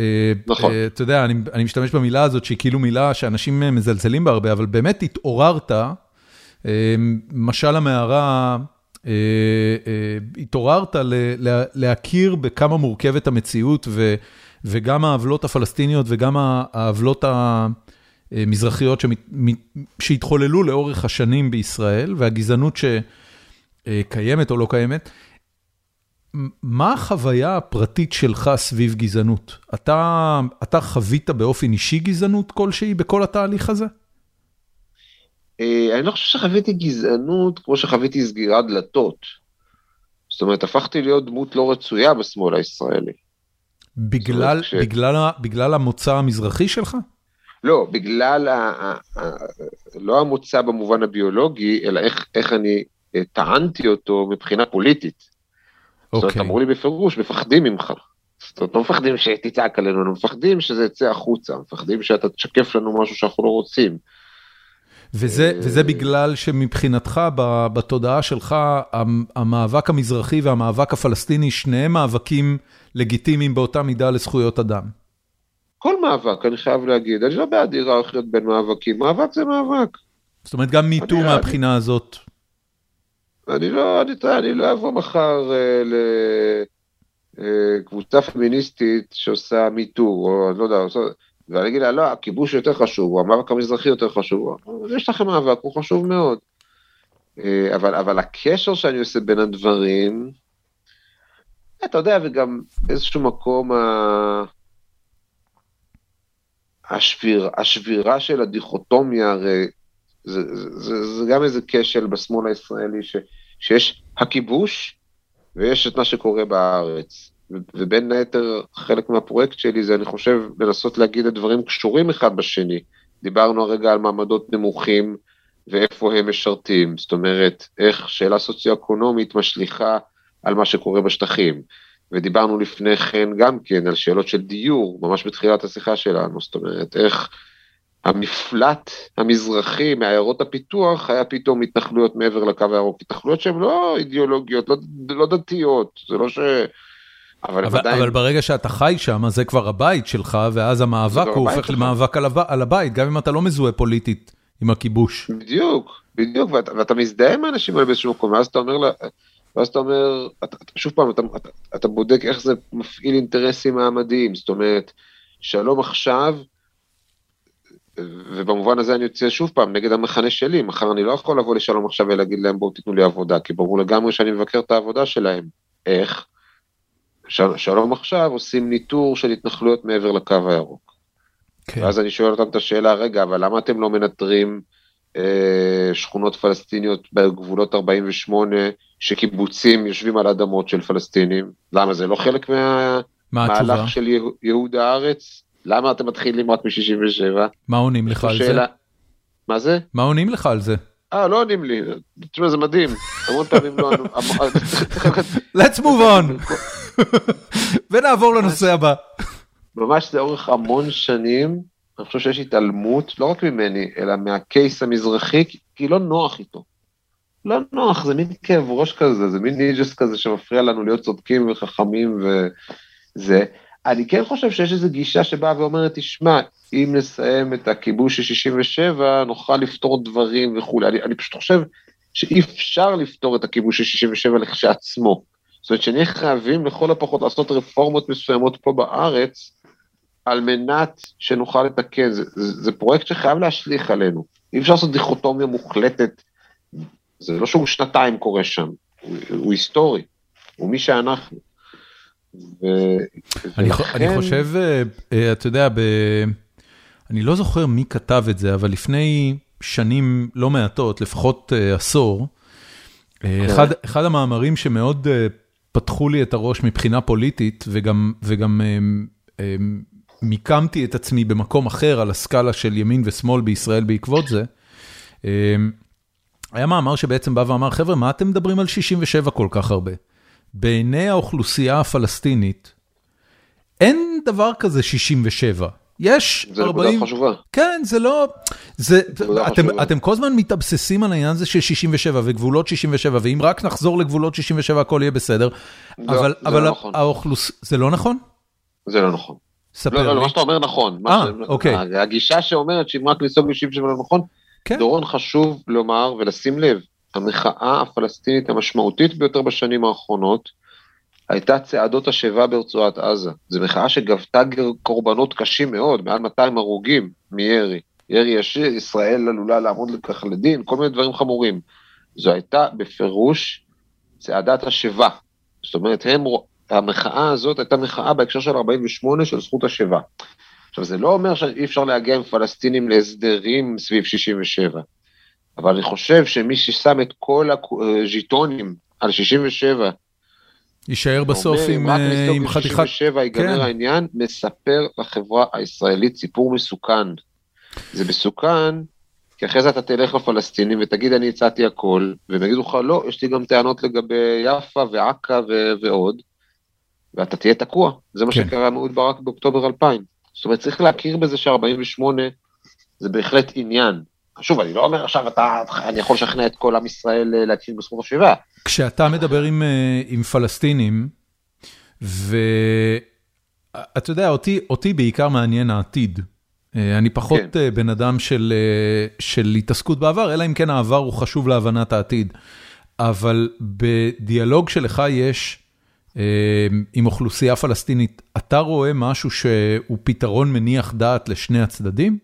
אה, נכון. אה, אתה יודע, אני, אני משתמש במילה הזאת שהיא כאילו מילה שאנשים אה, מזלזלים בה הרבה, אבל באמת התעוררת, אה, משל המערה, אה, אה, התעוררת ל, ל, להכיר בכמה מורכבת המציאות, וגם העוולות הפלסטיניות וגם העוולות ה... מזרחיות שמת, מ- שהתחוללו לאורך השנים בישראל, והגזענות שקיימת או לא קיימת. מה החוויה הפרטית שלך סביב גזענות? אתה, אתה חווית באופן אישי גזענות כלשהי בכל התהליך הזה? אה, אני לא חושב שחוויתי גזענות כמו שחוויתי סגירת דלתות. זאת אומרת, הפכתי להיות דמות לא רצויה בשמאל הישראלי. בגלל, ש- בגלל, בגלל המוצא המזרחי שלך? לא, בגלל, ה, ה, ה, לא המוצא במובן הביולוגי, אלא איך, איך אני אה, טענתי אותו מבחינה פוליטית. זאת אומרת, אוקיי. אמרו לי בפירוש, מפחדים ממך. זאת אומרת, לא מפחדים שתצעק עלינו, אנחנו מפחדים שזה יצא החוצה, מפחדים שאתה תשקף לנו משהו שאנחנו לא רוצים. וזה, אה, וזה בגלל שמבחינתך, בתודעה שלך, המ- המאבק המזרחי והמאבק הפלסטיני, שניהם מאבקים לגיטימיים באותה מידה לזכויות אדם. כל מאבק, אני חייב להגיד, אני לא בעד היררכיות בין מאבקים, מאבק זה מאבק. זאת אומרת, גם מיטו אני- מהבחינה הזאת. אני לא, אני, אני לא אבוא מחר אה, לקבוצה פמיניסטית שעושה מיטו, או אני לא יודע, ואני אגיד לה, לא, הכיבוש יותר חשוב, המאבק המזרחי יותר חשוב, יש לכם מאבק, הוא חשוב מאוד. אה, אבל, אבל הקשר שאני עושה בין הדברים, אתה יודע, וגם באיזשהו מקום ה... השביר, השבירה של הדיכוטומיה, הרי זה, זה, זה, זה גם איזה כשל בשמאל הישראלי, ש, שיש הכיבוש ויש את מה שקורה בארץ. ובין היתר, חלק מהפרויקט שלי זה, אני חושב, לנסות להגיד את דברים קשורים אחד בשני. דיברנו הרגע על מעמדות נמוכים ואיפה הם משרתים, זאת אומרת, איך שאלה סוציו-אקונומית משליכה על מה שקורה בשטחים. ודיברנו לפני כן גם כן על שאלות של דיור, ממש בתחילת השיחה שלנו, זאת אומרת, איך המפלט המזרחי מעיירות הפיתוח היה פתאום התנחלויות מעבר לקו הירוק, התנחלויות שהן לא אידיאולוגיות, לא, לא דתיות, זה לא ש... אבל, אבל. אבל ברגע שאתה חי שם, זה כבר הבית שלך, ואז המאבק הוא הופך. למאבק על, הב... על הבית, גם אם אתה לא מזוהה פוליטית עם הכיבוש. בדיוק, בדיוק, ואתה, ואתה מזדהה עם האנשים האלה באיזשהו מקום, ואז אתה אומר, ואז אתה אומר, אתה, שוב פעם, אתה, אתה, אתה בודק איך זה מפעיל אינטרסים מעמדיים, זאת אומרת, שלום עכשיו, ובמובן הזה אני יוצא שוב פעם נגד המחנה שלי, מחר אני לא יכול לבוא לשלום עכשיו ולהגיד להם בואו תיתנו לי עבודה, כי ברור לגמרי שאני מבקר את העבודה שלהם. איך? של, שלום עכשיו עושים ניטור של התנחלויות מעבר לקו הירוק. כן. ואז אני שואל אותם את השאלה, רגע, אבל למה אתם לא מנטרים אה, שכונות פלסטיניות בגבולות 48, שקיבוצים יושבים על אדמות של פלסטינים. למה זה לא חלק מהמהלך של ייהוד הארץ? למה אתם מתחילים רק מ-67? מה עונים לך על זה? מה זה? מה עונים לך על זה? אה, לא עונים לי, תשמע, זה מדהים, המון פעמים לא ענו. <laughs> let's move on. <laughs> ונעבור לנושא הבא. ממש לאורך המון שנים, אני חושב שיש התעלמות, לא רק ממני, אלא מהקייס המזרחי, כי לא נוח איתו. לא נוח, זה מין כאב ראש כזה, זה מין ניג'ס כזה שמפריע לנו להיות צודקים וחכמים וזה. אני כן חושב שיש איזו גישה שבאה ואומרת, תשמע, אם נסיים את הכיבוש של 67, נוכל לפתור דברים וכולי. אני, אני פשוט חושב שאי אפשר לפתור את הכיבוש של 67 לכשעצמו. זאת אומרת שנהיה חייבים לכל הפחות לעשות רפורמות מסוימות פה בארץ, על מנת שנוכל לתקן. זה, זה, זה פרויקט שחייב להשליך עלינו. אי אפשר לעשות דיכוטומיה מוחלטת. זה לא שהוא שנתיים קורה שם, הוא, הוא היסטורי, הוא מי שאנחנו. ו... אני, ולכן... אני חושב, אה, אה, אתה יודע, ב... אני לא זוכר מי כתב את זה, אבל לפני שנים לא מעטות, לפחות uh, עשור, uh, אחד, אחד המאמרים שמאוד פתחו לי את הראש מבחינה פוליטית, וגם, uh, uh, מיקמתי את עצמי במקום אחר על הסקאלה של ימין ושמאל בישראל בעקבות זה, uh, היה מאמר שבעצם בא ואמר, חבר'ה, מה אתם מדברים על 67 כל כך הרבה? בעיני האוכלוסייה הפלסטינית, אין דבר כזה 67. יש 40... זה נקודה חשובה. כן, זה לא... זה... אתם, אתם כל הזמן מתאבססים על העניין הזה של 67 וגבולות 67, ואם רק נחזור לגבולות 67 הכל יהיה בסדר. לא, אבל, זה אבל לא נכון. האוכלוס... זה לא נכון? זה לא נכון. ספר לא, לא, לי. מה שאתה אומר נכון. אה, ש- אוקיי. הגישה שאומרת שאם רק ניסוג ב-67 לא נכון, כן. דורון חשוב לומר ולשים לב, המחאה הפלסטינית המשמעותית ביותר בשנים האחרונות, הייתה צעדות השיבה ברצועת עזה. זו מחאה שגבתה קורבנות קשים מאוד, מעל 200 הרוגים מירי. ירי ישיר, ישראל עלולה לעמוד לכך לדין, כל מיני דברים חמורים. זו הייתה בפירוש צעדת השיבה. זאת אומרת, הם, המחאה הזאת הייתה מחאה בהקשר של 48 של זכות השיבה. עכשיו, זה לא אומר שאי אפשר להגיע עם פלסטינים להסדרים סביב 67, אבל אני חושב שמי ששם את כל הז'יטונים על 67, יישאר בסוף אומר, עם, רק אה, עם חתיכת... ב-67 ייגמר כן. העניין, מספר לחברה הישראלית סיפור מסוכן. זה מסוכן, כי אחרי זה אתה תלך לפלסטינים ותגיד אני הצעתי הכל, והם יגידו לך לא, יש לי גם טענות לגבי יאפא ועכא ו- ועוד, ואתה תהיה תקוע. זה מה כן. שקרה עם אהוד ברק באוקטובר 2000. זאת אומרת, צריך להכיר בזה ש-48 זה בהחלט עניין. שוב, אני לא אומר עכשיו אתה, אני יכול לשכנע את כל עם ישראל אה, להכיר בזכות השיבה. כשאתה מדבר עם, אה, עם פלסטינים, ואתה יודע, אותי, אותי בעיקר מעניין העתיד. אה, אני פחות כן. בן אדם של, אה, של התעסקות בעבר, אלא אם כן העבר הוא חשוב להבנת העתיד. אבל בדיאלוג שלך יש אה, עם אוכלוסייה פלסטינית, אתה רואה משהו שהוא פתרון מניח דעת לשני הצדדים?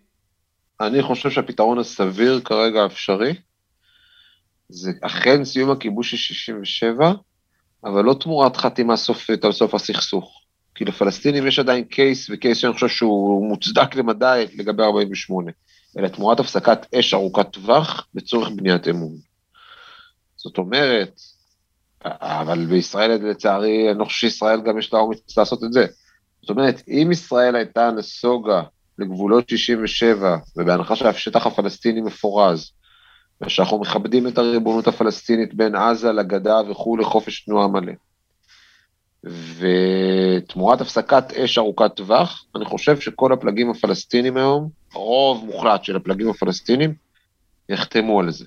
אני חושב שהפתרון הסביר כרגע האפשרי, זה אכן סיום הכיבוש של 67, אבל לא תמורת חתימה סופית על סוף הסכסוך. כי לפלסטינים יש עדיין קייס, וקייס שאני חושב שהוא מוצדק למדי לגבי 48, אלא תמורת הפסקת אש ארוכת טווח לצורך בניית אמון. זאת אומרת, אבל בישראל לצערי, אני לא חושב שישראל גם יש לה אומץ לעשות את זה. זאת אומרת, אם ישראל הייתה נסוגה לגבולות 67, ובהנחה שהשטח הפלסטיני מפורז, ושאנחנו מכבדים את הריבונות הפלסטינית בין עזה לגדה וכולי, חופש תנועה מלא. ותמורת הפסקת אש ארוכת טווח, אני חושב שכל הפלגים הפלסטינים היום, רוב מוחלט של הפלגים הפלסטינים, יחתמו על זה.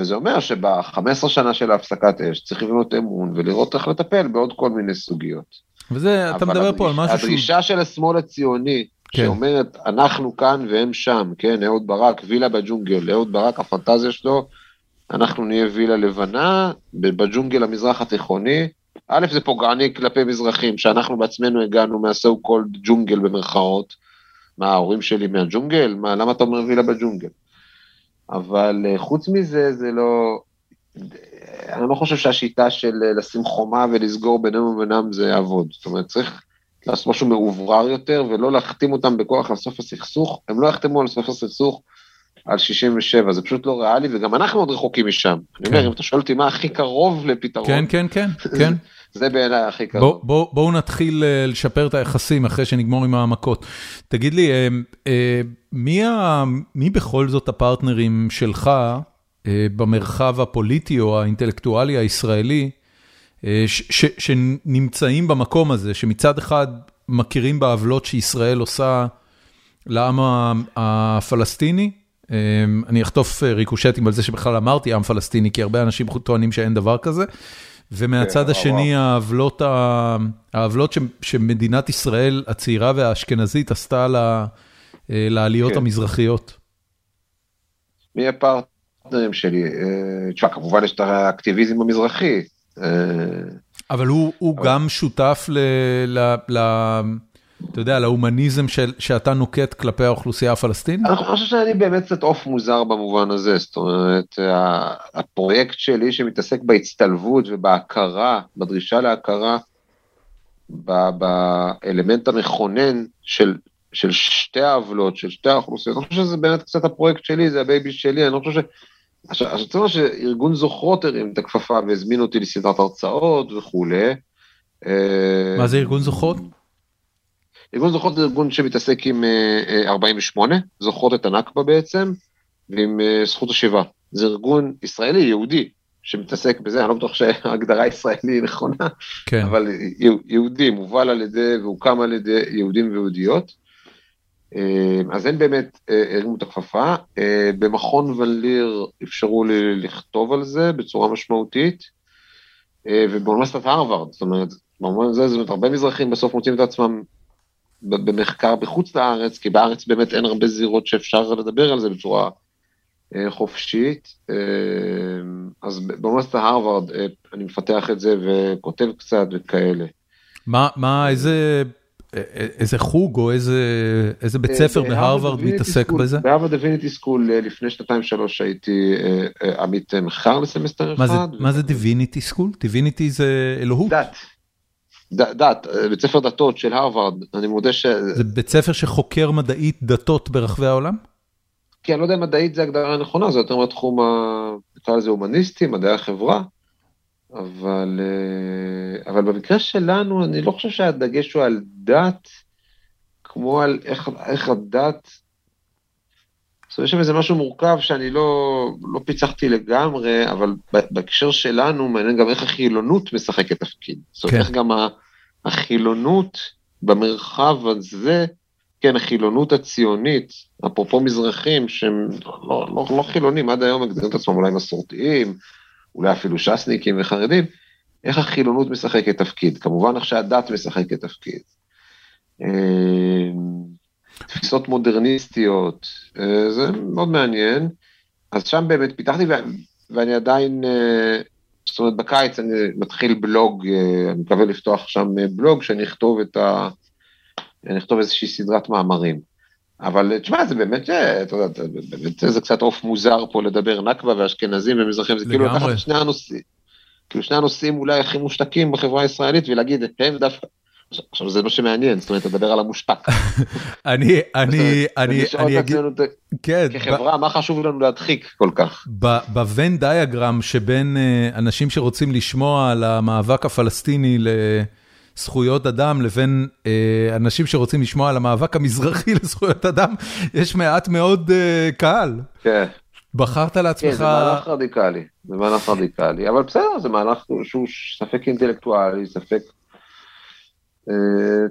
וזה אומר שב-15 שנה של הפסקת אש צריך לבנות אמון ולראות איך לטפל בעוד כל מיני סוגיות. וזה, אתה מדבר פה על הדריש- משהו שהוא... הדרישה של השמאל הציוני, כן. שאומרת, אנחנו כאן והם שם, כן, אהוד ברק, וילה בג'ונגל, אהוד ברק, הפנטזיה שלו, אנחנו נהיה וילה לבנה, בג'ונגל המזרח התיכוני. א', זה פוגעני כלפי מזרחים, שאנחנו בעצמנו הגענו מה-so called ג'ונגל במרכאות. מה, ההורים שלי מהג'ונגל? מה, למה אתה אומר וילה בג'ונגל? אבל אה, חוץ מזה, זה לא... אני לא חושב שהשיטה של אה, לשים חומה ולסגור בינינו ובינם זה יעבוד. זאת אומרת, צריך לעשות משהו מאוברר יותר, ולא להחתים אותם בכוח על סוף הסכסוך. הם לא יחתמו על סוף הסכסוך על 67, זה פשוט לא ריאלי, וגם אנחנו עוד רחוקים משם. כן. אני אומר, אם אתה שואל אותי מה הכי קרוב לפתרון, כן, כן, כן, <laughs> כן. זה בעיניי הכי קרוב. בואו בוא, בוא נתחיל אה, לשפר את היחסים אחרי שנגמור עם המכות. תגיד לי, אה, אה, מי, ה, מי בכל זאת הפרטנרים שלך במרחב הפוליטי או האינטלקטואלי הישראלי, שנמצאים במקום הזה, שמצד אחד מכירים בעוולות שישראל עושה לעם הפלסטיני, אני אחטוף ריקושטים על זה שבכלל אמרתי עם פלסטיני, כי הרבה אנשים טוענים שאין דבר כזה. ומהצד כן, השני, העוולות, העוולות שמדינת ישראל הצעירה והאשכנזית עשתה אה, לעליות כן. המזרחיות. מי הפרטנרים שלי? אה, תשמע, כמובן יש את האקטיביזם המזרחי. אה, אבל הוא, הוא אבל... גם שותף ל... ל, ל אתה יודע, להומניזם של, שאתה נוקט כלפי האוכלוסייה הפלסטינית? אני חושב שאני באמת קצת עוף מוזר במובן הזה, זאת אומרת, הפרויקט שלי שמתעסק בהצטלבות ובהכרה, בדרישה להכרה, באלמנט המכונן של, של שתי העוולות, של שתי האוכלוסיות, אני חושב שזה באמת קצת הפרויקט שלי, זה ה baby שלי, אני לא חושב ש... עכשיו, צריך לומר שארגון זוכרות הרים את הכפפה והזמין אותי לסדרת הרצאות וכולי. מה זה ארגון זוכרות? ארגון זוכרות זה ארגון שמתעסק עם 48, אה, אה, זוכרות את הנכבה בעצם, ועם אה, זכות השיבה. זה ארגון ישראלי, יהודי, שמתעסק בזה, אני לא בטוח שההגדרה הישראלי היא נכונה, כן. אבל יהודי, מובל על ידי והוקם על ידי יהודים ויהודיות. אז אין באמת הרימו את הכפפה. במכון וליר אפשרו לי לכתוב על זה בצורה משמעותית, ובאוניברסיטת הרווארד, זאת אומרת, במובן הזה, זאת אומרת, הרבה מזרחים בסוף מוצאים את עצמם במחקר בחוץ לארץ, כי בארץ באמת אין הרבה זירות שאפשר לדבר על זה בצורה אה, חופשית. אה, אז באוניברסיטת הרווארד אה, אני מפתח את זה וכותב קצת וכאלה. מה, מה, איזה, איזה חוג או איזה, איזה בית ספר בהרווארד מתעסק בזה? ב Harvard Divinity School לפני שנתיים שלוש הייתי עמית מחקר לסמסטר אחד. מה זה Divinity School? Divinity זה אלוהות? דת. דת, בית ספר דתות של הרווארד, אני מודה ש... זה בית ספר שחוקר מדעית דתות ברחבי העולם? כן, אני לא יודע אם מדעית זה הגדרה נכונה, זה יותר מהתחום, נקרא לזה הומניסטי, מדעי החברה, אבל, אה, אבל במקרה שלנו, אני לא חושב שהדגש הוא על דת, כמו על איך, איך הדת זאת אומרת, יש שם איזה משהו מורכב שאני לא, לא פיצחתי לגמרי, אבל בהקשר שלנו מעניין גם איך החילונות משחקת תפקיד. זאת אומרת, כן. איך גם החילונות במרחב הזה, כן, החילונות הציונית, אפרופו מזרחים שהם לא, לא, לא חילונים, עד היום מגדירים את עצמם אולי מסורתיים, אולי אפילו ש"סניקים וחרדים, איך החילונות משחקת תפקיד. כמובן איך שהדת משחקת תפקיד. אמ, תפיסות מודרניסטיות, אה, זה מאוד מעניין. אז שם באמת פיתחתי, ואני עדיין, אה, זאת אומרת, בקיץ אני מתחיל בלוג, אה, אני מקווה לפתוח שם בלוג, שאני אכתוב את ה... אני אכתוב איזושהי סדרת מאמרים. אבל תשמע, זה באמת, אתה יודע, באמת זה קצת עוף מוזר פה לדבר נכבה ואשכנזים ומזרחים, זה כאילו לקחת את שני הנושאים, כאילו שני הנושאים אולי הכי מושתקים בחברה הישראלית ולהגיד, הם דווקא, עכשיו זה מה שמעניין, זאת אומרת, תדבר על המושתק. <laughs> אני, אני, אני, אני אגיד, כן. כחברה, מה חשוב לנו להדחיק כל כך? בוון דיאגרם שבין אה, אנשים שרוצים לשמוע על המאבק הפלסטיני לזכויות אדם, לבין אה, אנשים שרוצים לשמוע על המאבק המזרחי <laughs> לזכויות אדם, יש מעט מאוד אה, קהל. כן. בחרת לעצמך... כן, זה מהלך רדיקלי, זה מהלך רדיקלי, אבל בסדר, זה מהלך שהוא ספק אינטלקטואלי, ספק אה,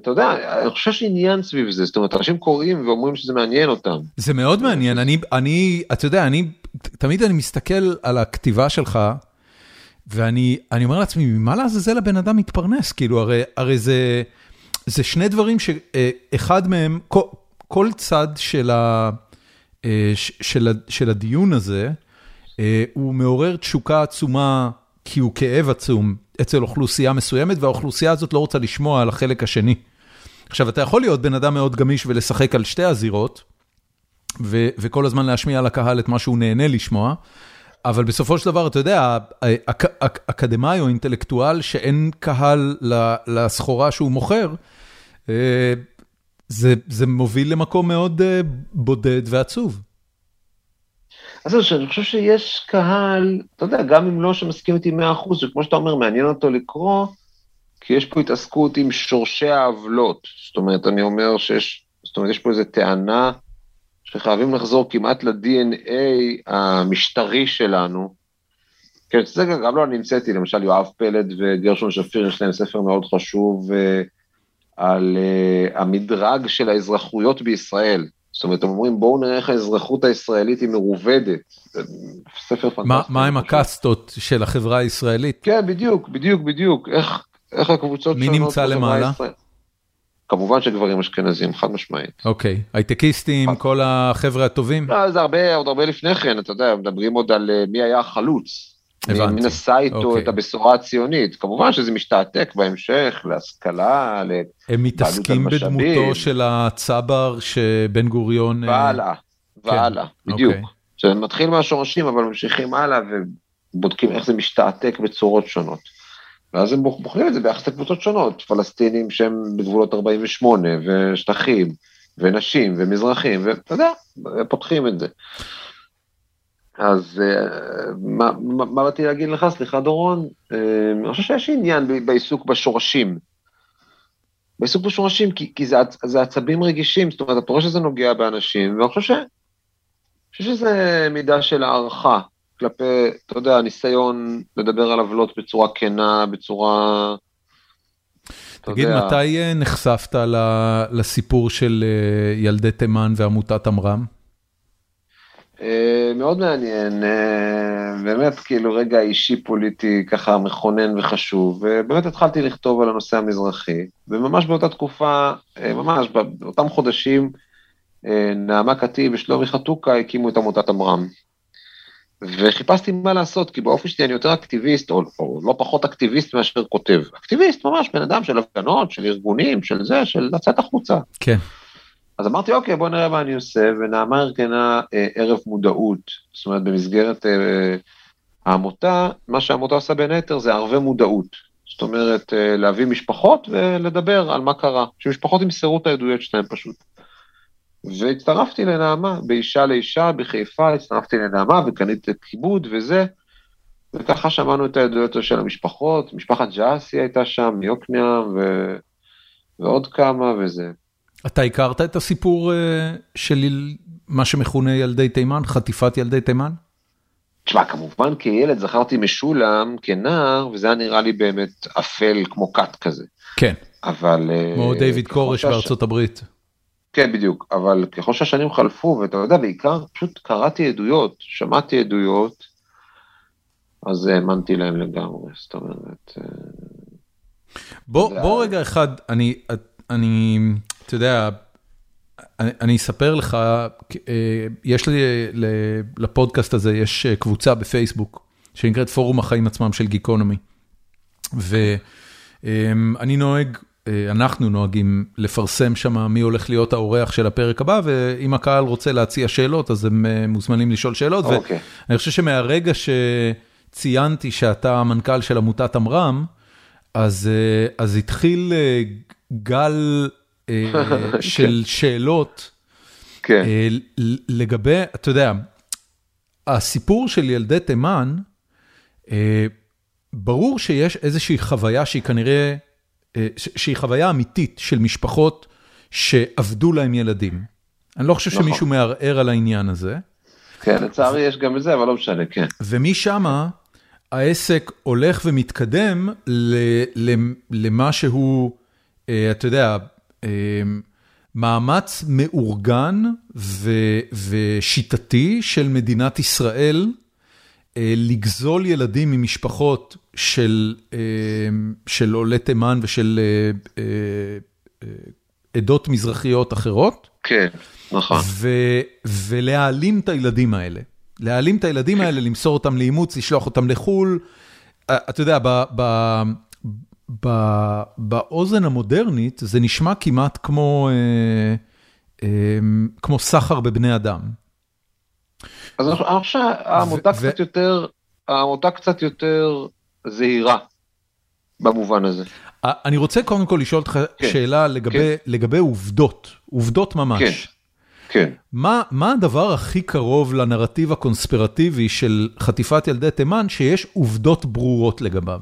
אתה יודע, אני חושב שעניין סביב זה, זאת אומרת, אנשים קוראים ואומרים שזה מעניין אותם. זה מאוד מעניין, אני, אני, אתה יודע, אני, תמיד אני מסתכל על הכתיבה שלך, ואני אומר לעצמי, ממה לעזאזל הבן אדם מתפרנס? כאילו, הרי, הרי זה, זה שני דברים שאחד מהם, כל, כל צד של, אה, הדיון הזה, אה, הוא מעורר תשוקה עצומה, כי הוא כאב עצום. אצל אוכלוסייה מסוימת, והאוכלוסייה הזאת לא רוצה לשמוע על החלק השני. עכשיו, אתה יכול להיות בן אדם מאוד גמיש ולשחק על שתי הזירות, וכל הזמן להשמיע לקהל את מה שהוא נהנה לשמוע, אבל בסופו של דבר, אתה יודע, אק- אק- אקדמאי או אינטלקטואל שאין קהל לסחורה שהוא מוכר, אה, זה, זה מוביל למקום מאוד אה, בודד ועצוב. אז זהו, שאני חושב שיש קהל, אתה יודע, גם אם לא שמסכים איתי 100%, שכמו שאתה אומר, מעניין אותו לקרוא, כי יש פה התעסקות עם שורשי העוולות. זאת אומרת, אני אומר שיש, זאת אומרת, יש פה איזו טענה שחייבים לחזור כמעט ל-DNA המשטרי שלנו. כן, זה גם לא אני המצאתי, למשל יואב פלד וגרשון שפיר, יש להם ספר מאוד חשוב uh, על uh, המדרג של האזרחויות בישראל. זאת אומרת, הם אומרים, בואו נראה איך האזרחות הישראלית היא מרובדת. ספר פנטסטי. מה עם הקאסטות של החברה הישראלית? כן, בדיוק, בדיוק, בדיוק. איך, איך הקבוצות שונות... מי נמצא למעלה? ישראל. כמובן שגברים אשכנזים, חד משמעית. אוקיי, הייטקיסטים, כל החבר'ה הטובים? לא, זה הרבה, עוד הרבה לפני כן, אתה יודע, מדברים עוד על אה, מי היה החלוץ. הבנתי. מי נשא איתו אוקיי. את הבשורה הציונית. כמובן שזה משתעתק בהמשך להשכלה, לבעלות על הם מתעסקים בדמותו של הצבר שבן גוריון... אה, והלאה, כן. והלאה, בדיוק. אוקיי. זה מתחיל מהשורשים, אבל ממשיכים הלאה ובודקים איך זה משתעתק בצורות שונות. ואז הם בוחנים את זה ביחס לקבוצות שונות, פלסטינים שהם בגבולות 48, ושטחים, ונשים, ומזרחים, ואתה יודע, פותחים את זה. אז אה, מה, מה באתי להגיד לך, סליחה דורון? אה, אני חושב שיש עניין בעיסוק בשורשים. בעיסוק בשורשים, כי, כי זה, זה עצבים רגישים, זאת אומרת, אתה רואה שזה נוגע באנשים, ואני חושב שזה מידה של הערכה כלפי, אתה יודע, ניסיון לדבר על עוולות בצורה כנה, בצורה... תגיד, מתי אה, נחשפת לסיפור של ילדי תימן ועמותת עמרם? אה, מאוד מעניין, אה, באמת כאילו רגע אישי פוליטי ככה מכונן וחשוב, ובאמת התחלתי לכתוב על הנושא המזרחי, וממש באותה תקופה, אה, ממש באותם חודשים, נעמה קטיב ושלומי חתוקה הקימו את עמותת עמרם. וחיפשתי מה לעשות, כי באופן שלי אני יותר אקטיביסט, או, או לא פחות אקטיביסט מאשר כותב. אקטיביסט ממש, בן אדם של הפגנות, של ארגונים, של זה, של לצאת החוצה. כן. אז אמרתי, אוקיי, בוא נראה מה אני עושה, ונעמה ארגנה אה, ערב מודעות, זאת אומרת, במסגרת אה, העמותה, מה שהעמותה עושה בין היתר זה ערבי מודעות. זאת אומרת, אה, להביא משפחות ולדבר על מה קרה, שמשפחות ימסרו את העדויות שלהם פשוט. והצטרפתי לנעמה, באישה לאישה, בחיפה, הצטרפתי לנעמה וקניתי את כיבוד וזה, וככה שמענו את העדויות של המשפחות, משפחת ג'אסי הייתה שם, מיוקנעם, ו... ועוד כמה וזה. אתה הכרת את הסיפור אה, של מה שמכונה ילדי תימן, חטיפת ילדי תימן? תשמע, כמובן כילד זכרתי משולם כנער, וזה היה נראה לי באמת אפל כמו כת כזה. כן. אבל... אה, כמו דיוויד קורש בארצות הברית. כן, בדיוק, אבל ככל שהשנים חלפו, ואתה יודע, בעיקר פשוט קראתי עדויות, שמעתי עדויות, אז האמנתי להם לגמרי, זאת אומרת... אה, בוא, בוא רגע אחד, אני, אני, אתה יודע, אני אני אספר לך, אה, יש לי, לפודקאסט הזה יש אה, קבוצה בפייסבוק, שנקראת פורום החיים עצמם של גיקונומי. ואני נוהג, אה, אנחנו נוהגים לפרסם שם מי הולך להיות האורח של הפרק הבא, ואם הקהל רוצה להציע שאלות, אז הם מוזמנים לשאול שאלות. Okay. אוקיי. ואני חושב שמהרגע שציינתי שאתה המנכ"ל של עמותת עמרם, אז, אז התחיל גל אה, <laughs> של שאלות כן. אה, לגבי, אתה יודע, הסיפור של ילדי תימן, אה, ברור שיש איזושהי חוויה שהיא כנראה, שהיא חוויה אמיתית של משפחות שעבדו להם ילדים. אני לא חושב נכון. שמישהו מערער על העניין הזה. כן, לצערי יש גם את זה, אבל לא משנה, כן. ומשם העסק הולך ומתקדם למה שהוא, אתה יודע, אמ, מאמץ מאורגן ו, ושיטתי של מדינת ישראל אה, לגזול ילדים ממשפחות של, אמ, של עולי תימן ושל אה, אה, עדות מזרחיות אחרות. כן, נכון. ולהעלים את הילדים האלה. להעלים את הילדים. האלה, למסור אותם לאימוץ, לשלוח אותם לחו"ל. אתה יודע, ב, ב, באוזן המודרנית זה נשמע כמעט כמו אה, אה, כמו סחר בבני אדם. אז אני חושב שהעמותה קצת יותר, העמותה קצת יותר זהירה במובן הזה. אני רוצה קודם כל לשאול אותך כן, שאלה לגבי, כן. לגבי עובדות, עובדות ממש. כן. כן. מה, מה הדבר הכי קרוב לנרטיב הקונספירטיבי של חטיפת ילדי תימן, שיש עובדות ברורות לגביו?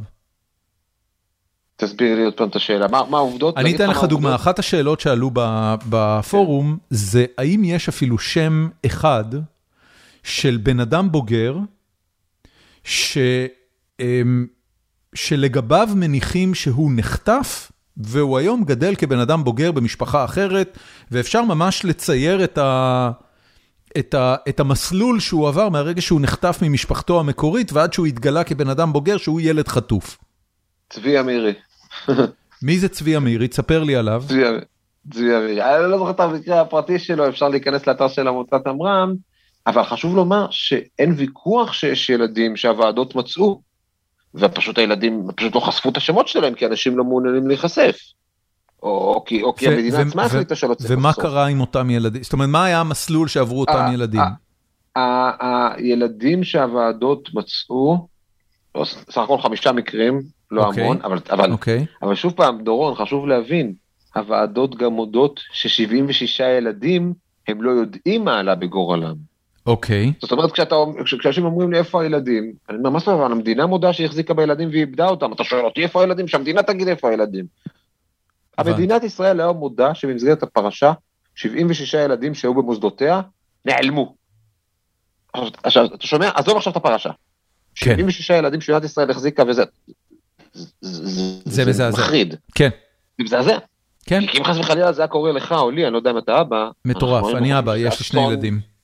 תסביר לי עוד פעם את השאלה, מה, מה העובדות? אני אתן לך דוגמה, אחת השאלות שעלו בפורום זה האם יש אפילו שם אחד של בן אדם בוגר, ש, אמ, שלגביו מניחים שהוא נחטף, והוא היום גדל כבן אדם בוגר במשפחה אחרת, ואפשר ממש לצייר את, ה, את, ה, את המסלול שהוא עבר מהרגע שהוא נחטף ממשפחתו המקורית, ועד שהוא התגלה כבן אדם בוגר שהוא ילד חטוף. צבי אמירי. מי זה צבי אמירי? תספר לי עליו. צבי אמירי. אני לא זוכר את המקרה הפרטי שלו, אפשר להיכנס לאתר של עמותת עמרם, אבל חשוב לומר שאין ויכוח שיש ילדים שהוועדות מצאו, ופשוט הילדים פשוט לא חשפו את השמות שלהם, כי אנשים לא מעוניינים להיחשף. או כי, או כי המדינה עצמה החליטה שלא צריך לחשוף. ומה קרה עם אותם ילדים? זאת אומרת, מה היה המסלול שעברו אותם ילדים? הילדים שהוועדות מצאו, לא, סך הכל חמישה מקרים, לא okay. אוקיי. המון, אבל, אבל, okay. אוקיי. אבל שוב פעם, דורון, חשוב להבין, הוועדות גם מודות ש-76 ילדים, הם לא יודעים מה עלה בגורלם. אוקיי. זאת אומרת, כשאנשים אומרים לי איפה הילדים, אני אומר, מה זאת אומרת, המדינה מודה שהיא החזיקה בילדים והיא איבדה אותם, אתה שואל אותי איפה הילדים, שהמדינה תגיד איפה הילדים. המדינת ישראל היום מודה שבמסגרת הפרשה, 76 ילדים שהיו במוסדותיה, נעלמו. עכשיו, אתה שומע? עזוב עכשיו את הפרשה. כן. 76 ילדים שמדינת ישראל החזיקה וזה... זה מזעזע. מחריד. כן. זה מזעזע. כן. כי אם חס וחלילה זה היה קורה לך או לי, אני לא יודע אם אתה אבא. מטורף, אני אבא, יש לי שני ילדים.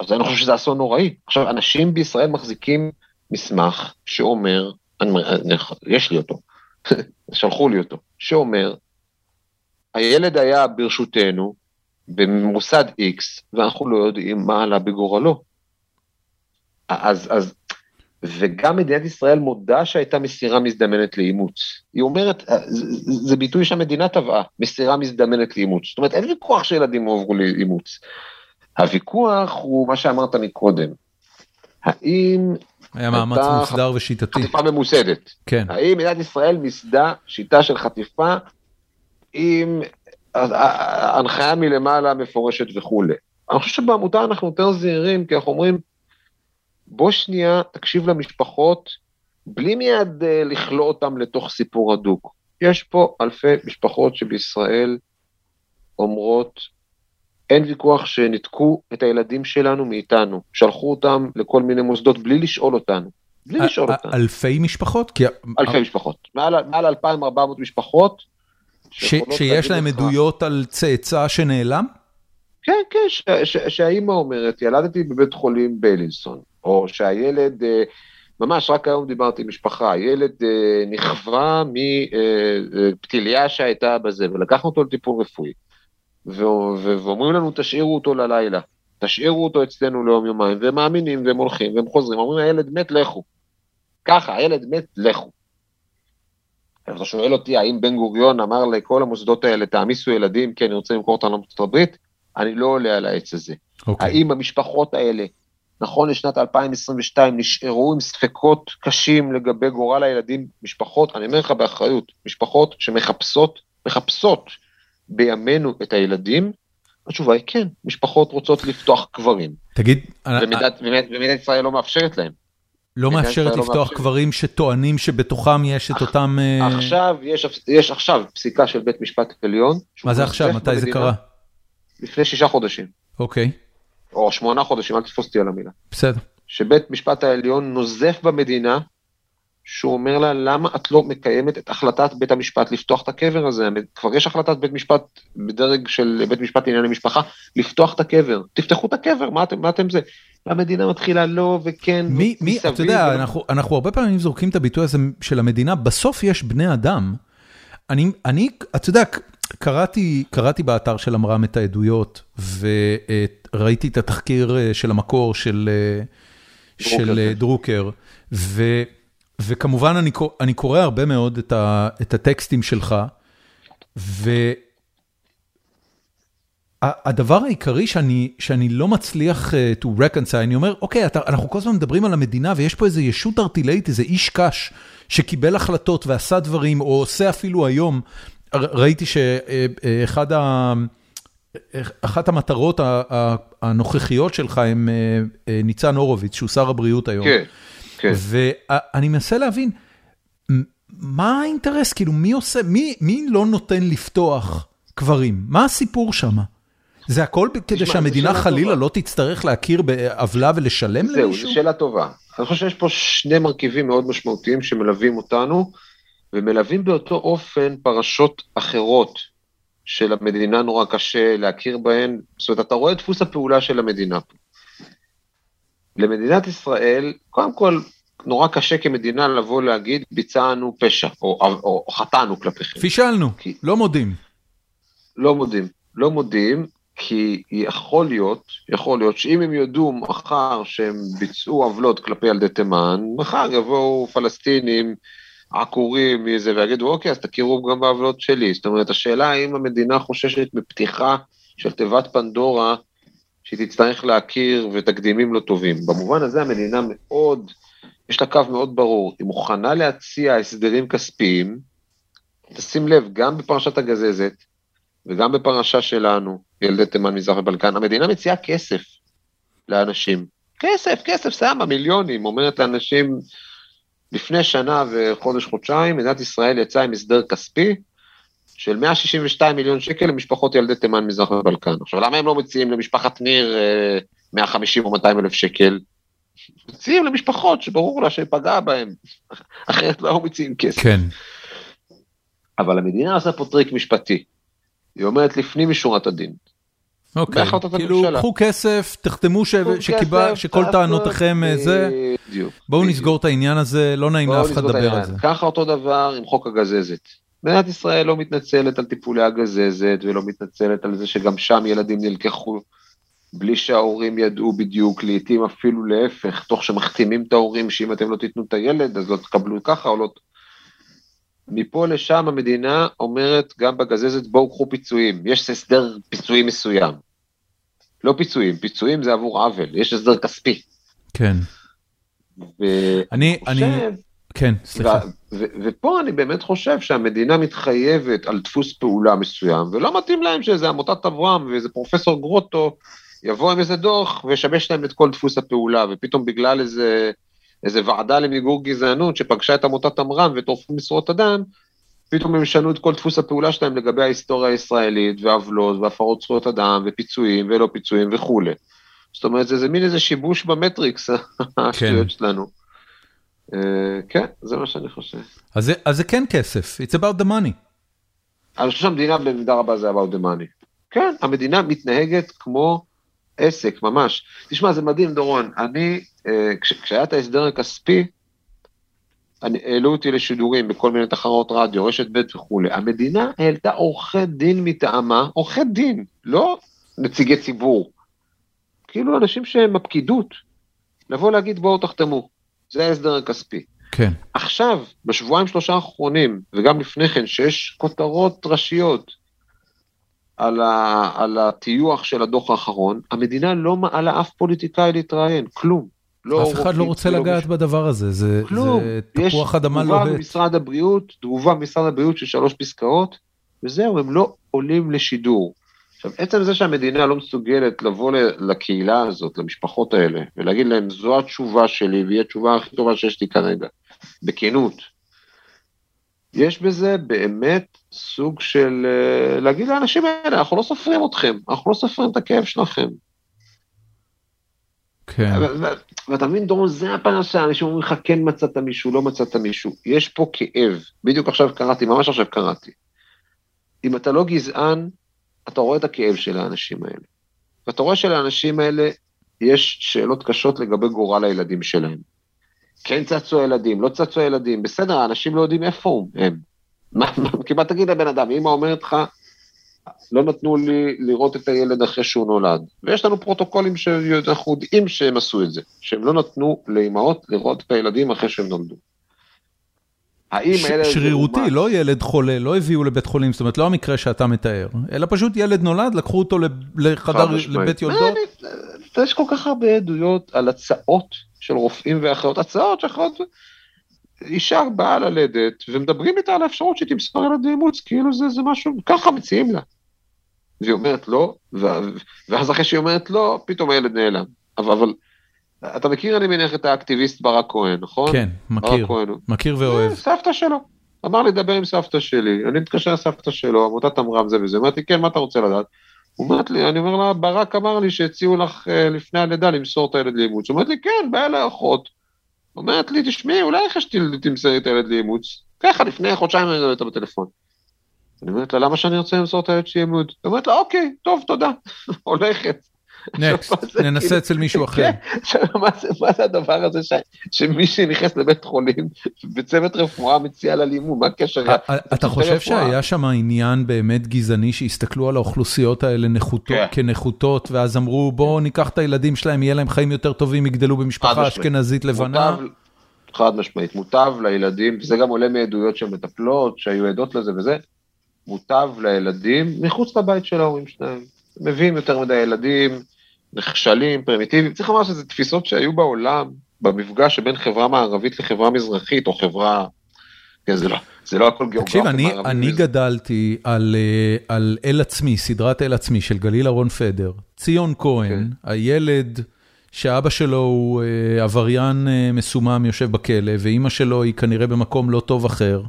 אז אני חושב שזה אסון נוראי. עכשיו, אנשים בישראל מחזיקים מסמך שאומר, אני, אני, יש לי אותו, <laughs> שלחו לי אותו, שאומר, הילד היה ברשותנו במוסד X, ואנחנו לא יודעים מה עלה בגורלו. אז, אז, וגם מדינת ישראל מודה שהייתה מסירה מזדמנת לאימוץ. היא אומרת, זה, זה ביטוי שהמדינה טבעה, מסירה מזדמנת לאימוץ. זאת אומרת, אין ויכוח שילדים הועברו לאימוץ. הוויכוח הוא מה שאמרת מקודם. האם... היה מאמץ מוסדר ושיטתי. חטיפה ממוסדת. כן. האם מדינת ישראל מיסדה שיטה של חטיפה עם הנחיה מלמעלה מפורשת וכולי. אני חושב שבעמותה אנחנו יותר זהירים, כי אנחנו אומרים, בוא שנייה תקשיב למשפחות, בלי מיד uh, לכלוא אותם לתוך סיפור הדוק. יש פה אלפי משפחות שבישראל אומרות, אין ויכוח שניתקו את הילדים שלנו מאיתנו, שלחו אותם לכל מיני מוסדות בלי לשאול אותנו. בלי לשאול אותנו. אלפי משפחות? כי... אלפי משפחות. מעל, מעל 2,400 משפחות. ש, שיש להם עדויות על צאצא שנעלם? כן, כן, שהאימא אומרת, ילדתי בבית חולים ביילינסון, או שהילד, אה, ממש רק היום דיברתי עם משפחה, הילד אה, נכווה מפתיליה אה, שהייתה בזה, ולקחנו אותו לטיפול רפואי. ואומרים לנו, תשאירו אותו ללילה, תשאירו אותו אצלנו ליום יומיים, והם מאמינים, והם הולכים, והם חוזרים, אומרים, הילד מת, לכו. ככה, הילד מת, לכו. אתה שואל אותי, האם בן גוריון אמר לכל המוסדות האלה, תעמיסו ילדים, כי אני רוצה למכור אותם לארצות הברית? אני לא עולה על העץ הזה. Okay. אוקיי. האם המשפחות האלה, נכון לשנת 2022, נשארו עם ספקות קשים לגבי גורל הילדים, משפחות, אני אומר לך באחריות, משפחות שמחפשות, מחפשות בימינו את הילדים, התשובה היא כן, משפחות רוצות לפתוח קברים. תגיד, ומדינת אה, ישראל לא מאפשרת להם. לא מאפשרת לא לפתוח קברים שטוענים שבתוכם יש את אותם... אה, עכשיו, יש עכשיו פסיקה של בית משפט עליון. מה זה עכשיו? מתי זה קרה? לפני שישה חודשים. אוקיי. או שמונה חודשים, אל תתפוס אותי על המילה. בסדר. שבית משפט העליון נוזף במדינה שהוא אומר לה, למה את לא מקיימת את החלטת בית המשפט לפתוח את הקבר הזה? כבר יש החלטת בית משפט בדרג של בית משפט לענייני משפחה, לפתוח את הקבר. תפתחו את הקבר, מה אתם, מה אתם זה? והמדינה מתחילה לא וכן, מי, מי, אתה יודע, אנחנו, אנחנו הרבה פעמים זורקים את הביטוי הזה של המדינה, בסוף יש בני אדם. אני, אני, אתה יודע, קראתי, קראתי באתר של עמרם את העדויות, וראיתי את התחקיר אה, של המקור של, אה, דרוקר, של כן. דרוקר, ו... וכמובן אני אני קורא הרבה מאוד את ה, את הטקסטים שלך, והדבר העיקרי שאני שאני לא מצליח uh, to reconcile, אני אומר, אוקיי, אתה, אנחנו כל הזמן מדברים על המדינה ויש פה איזה ישות ארטילאית, איזה איש קש, שקיבל החלטות ועשה דברים, או עושה אפילו היום, ראיתי שאחד ה... אחת המטרות הנוכחיות שלך הם ניצן הורוביץ, שהוא שר הבריאות היום. כן, כן. ואני מנסה להבין, מה האינטרס? כאילו, מי עושה, מי, מי לא נותן לפתוח קברים? מה הסיפור שם? זה הכל כדי שהמדינה חלילה לא תצטרך להכיר בעוולה ולשלם למישהו? זהו, זו שאלה טובה. אני חושב שיש פה שני מרכיבים מאוד משמעותיים שמלווים אותנו, ומלווים באותו אופן פרשות אחרות של המדינה נורא קשה להכיר בהן. זאת אומרת, אתה רואה את דפוס הפעולה של המדינה פה. למדינת ישראל, קודם כל, נורא קשה כמדינה לבוא להגיד, ביצענו פשע, או, או, או חטאנו כלפיכם. פישלנו, כי... לא מודים. לא מודים. לא מודים, כי יכול להיות, יכול להיות שאם הם יודו מחר שהם ביצעו עוולות כלפי ילדי תימן, מחר יבואו פלסטינים עקורים מזה ויגידו, אוקיי, אז תכירו גם בעוולות שלי. זאת אומרת, השאלה האם המדינה חוששת מפתיחה של תיבת פנדורה שהיא תצטרך להכיר ותקדימים לא טובים. במובן הזה המדינה מאוד, יש לה קו מאוד ברור, היא מוכנה להציע הסדרים כספיים, תשים לב, גם בפרשת הגזזת וגם בפרשה שלנו, ילדי תימן, מזרח ובלקן, המדינה מציעה כסף לאנשים. כסף, כסף, שמה מיליונים, אומרת לאנשים, לפני שנה וחודש-חודשיים, מדינת ישראל יצאה עם הסדר כספי של 162 מיליון שקל למשפחות ילדי תימן, מזרח ובלקן. עכשיו, למה הם לא מציעים למשפחת ניר 150 אה, או 200 אלף שקל? מציעים למשפחות שברור לה שפגעה בהם, <laughs> אחרת לא היו מציעים כסף. כן. אבל המדינה עושה פה טריק משפטי. היא אומרת לפנים משורת הדין. אוקיי, כאילו קחו כסף, תחתמו שכל טענותיכם אה, זה, בואו נסגור את העניין הזה, לא נעים לאף אחד לדבר על זה. ככה אותו דבר עם חוק הגזזת. מדינת ישראל לא מתנצלת על טיפולי הגזזת ולא מתנצלת על זה שגם שם ילדים נלקחו בלי שההורים ידעו בדיוק, לעתים אפילו להפך, תוך שמחתימים את ההורים שאם אתם לא תיתנו את הילד אז לא תקבלו ככה או לא... מפה לשם המדינה אומרת גם בגזזת בואו קחו פיצויים, יש הסדר פיצויים מסוים. לא פיצויים, פיצויים זה עבור עוול, יש הסדר כספי. כן. אני, אני, כן, סליחה. ופה אני באמת חושב שהמדינה מתחייבת על דפוס פעולה מסוים, ולא מתאים להם שאיזה עמותת אברהם ואיזה פרופסור גרוטו יבוא עם איזה דוח וישבש להם את כל דפוס הפעולה, ופתאום בגלל איזה... איזה ועדה למיגור גזענות שפגשה את עמותת עמרם וטורפו משרות אדם, פתאום הם ישנו את כל דפוס הפעולה שלהם לגבי ההיסטוריה הישראלית, ועוולות, והפרות זכויות אדם, ופיצויים, ולא פיצויים וכולי. זאת אומרת, זה, זה מין איזה שיבוש במטריקס, <laughs> השטויות כן. שלנו. Uh, כן, זה מה שאני חושב. אז זה, אז זה כן כסף, it's about the money. אני חושב שהמדינה במידה רבה זה about the money. כן, המדינה מתנהגת כמו עסק, ממש. תשמע, זה מדהים, דורון. אני, אה, כש, כשהיה את ההסדר הכספי, אני, העלו אותי לשידורים בכל מיני תחרות רדיו, רשת ב' וכולי. המדינה העלתה עורכי דין מטעמה, עורכי דין, לא נציגי ציבור. כאילו אנשים שהם הפקידות, לבוא להגיד בואו תחתמו, זה ההסדר הכספי. כן. עכשיו, בשבועיים שלושה האחרונים, וגם לפני כן, שיש כותרות ראשיות על, ה, על הטיוח של הדוח האחרון, המדינה לא מעלה אף פוליטיקאי להתראיין, כלום. לא אף אחד לא רוצה לגעת לא בדבר הזה, זה, כלום. זה תפוח אדמה לוהט. יש תגובה במשרד הבריאות, תגובה במשרד הבריאות של שלוש פסקאות, וזהו, הם לא עולים לשידור. עכשיו, עצם זה שהמדינה לא מסוגלת לבוא לקהילה הזאת, למשפחות האלה, ולהגיד להם, זו התשובה שלי, והיא התשובה הכי טובה שיש לי כרגע, בכנות, יש בזה באמת סוג של אה, להגיד לאנשים האלה, אנחנו לא סופרים אתכם, אנחנו לא סופרים את הכאב שלכם. כן. ואתה מבין, דורון, זה הפרשה, אנשים אומרים לך, כן מצאת מישהו, לא מצאת מישהו. יש פה כאב, בדיוק עכשיו קראתי, ממש עכשיו קראתי. אם אתה לא גזען, אתה רואה את הכאב של האנשים האלה. ואתה רואה שלאנשים האלה יש שאלות קשות לגבי גורל הילדים שלהם. כן צצו הילדים, לא צצו הילדים, בסדר, האנשים לא יודעים איפה הם. מה, כמעט תגיד לבן אדם, אמא אומרת לך, לא נתנו לי לראות את הילד אחרי שהוא נולד. ויש לנו פרוטוקולים שאנחנו יודעים שהם עשו את זה, שהם לא נתנו לאמהות לראות את הילדים אחרי שהם נולדו. האם ש- הילד... שרירותי, לא ילד חולה, לא הביאו לבית חולים, זאת אומרת, לא המקרה שאתה מתאר, אלא פשוט ילד נולד, לקחו אותו לחדר, לבית יולדות. יש כל כך הרבה עדויות על הצעות של רופאים ואחיות, הצעות שאחרות... אישה באה ללדת, ומדברים איתה על האפשרות שהיא תמסור ילד לאימוץ, כאילו זה, זה משהו, ככה מציעים לה. והיא אומרת לא, ואז אחרי שהיא אומרת לא, פתאום הילד נעלם. אבל, אבל אתה מכיר, אני מניח, את האקטיביסט ברק כהן, נכון? כן, מכיר, מכיר ואוהב. סבתא שלו. אמר לי, דבר עם סבתא שלי. אני מתקשר לסבתא שלו, עמותת עמרם זה וזה. אמרתי, כן, מה אתה רוצה לדעת? הוא אומרת לי, אני אומר לה, ברק אמר לי שהציעו לך uh, לפני הלידה למסור את הילד לאימוץ. הוא אומרת לי, כן, באה אליי אחות. אומרת לי, תשמעי, אולי אחרי שתמסרי את הילד לאימוץ. ככה, לפני חודשיים אני מדבר איתה בטלפון. אני אומרת לה, למה שאני רוצה למסור את הילד שלי לאימוץ? היא אומרת לה, אוקיי, טוב, תודה. <laughs> הולכת. נקסט, ננסה כאילו- אצל מישהו אחר. כן, מה זה הדבר הזה שמישהי נכנס לבית חולים וצוות רפואה מציע לה לימוד, מה הקשר? אתה חושב שהיה שם עניין באמת גזעני שהסתכלו על האוכלוסיות האלה כן. כנחותות ואז אמרו בואו ניקח את הילדים שלהם, יהיה להם חיים יותר טובים, יגדלו במשפחה אשכנזית לבנה? חד משמעית, מוטב לילדים, וזה גם עולה מעדויות של מטפלות שהיו עדות לזה וזה, מוטב לילדים מחוץ לבית של ההורים שלהם. מביאים יותר מדי ילדים, נכשלים, פרימיטיביים. צריך לומר שזה תפיסות שהיו בעולם, במפגש שבין חברה מערבית לחברה מזרחית, או חברה... כן, זה לא, זה לא הכל גיאוגרפיה. תקשיב, אני, אני גדלתי על, אה, על אל עצמי, סדרת אל עצמי של גליל אהרון פדר. ציון כהן, okay. כן. הילד שאבא שלו הוא uh, עבריין uh, מסומם, יושב בכלא, ואימא שלו היא כנראה במקום לא טוב אחר.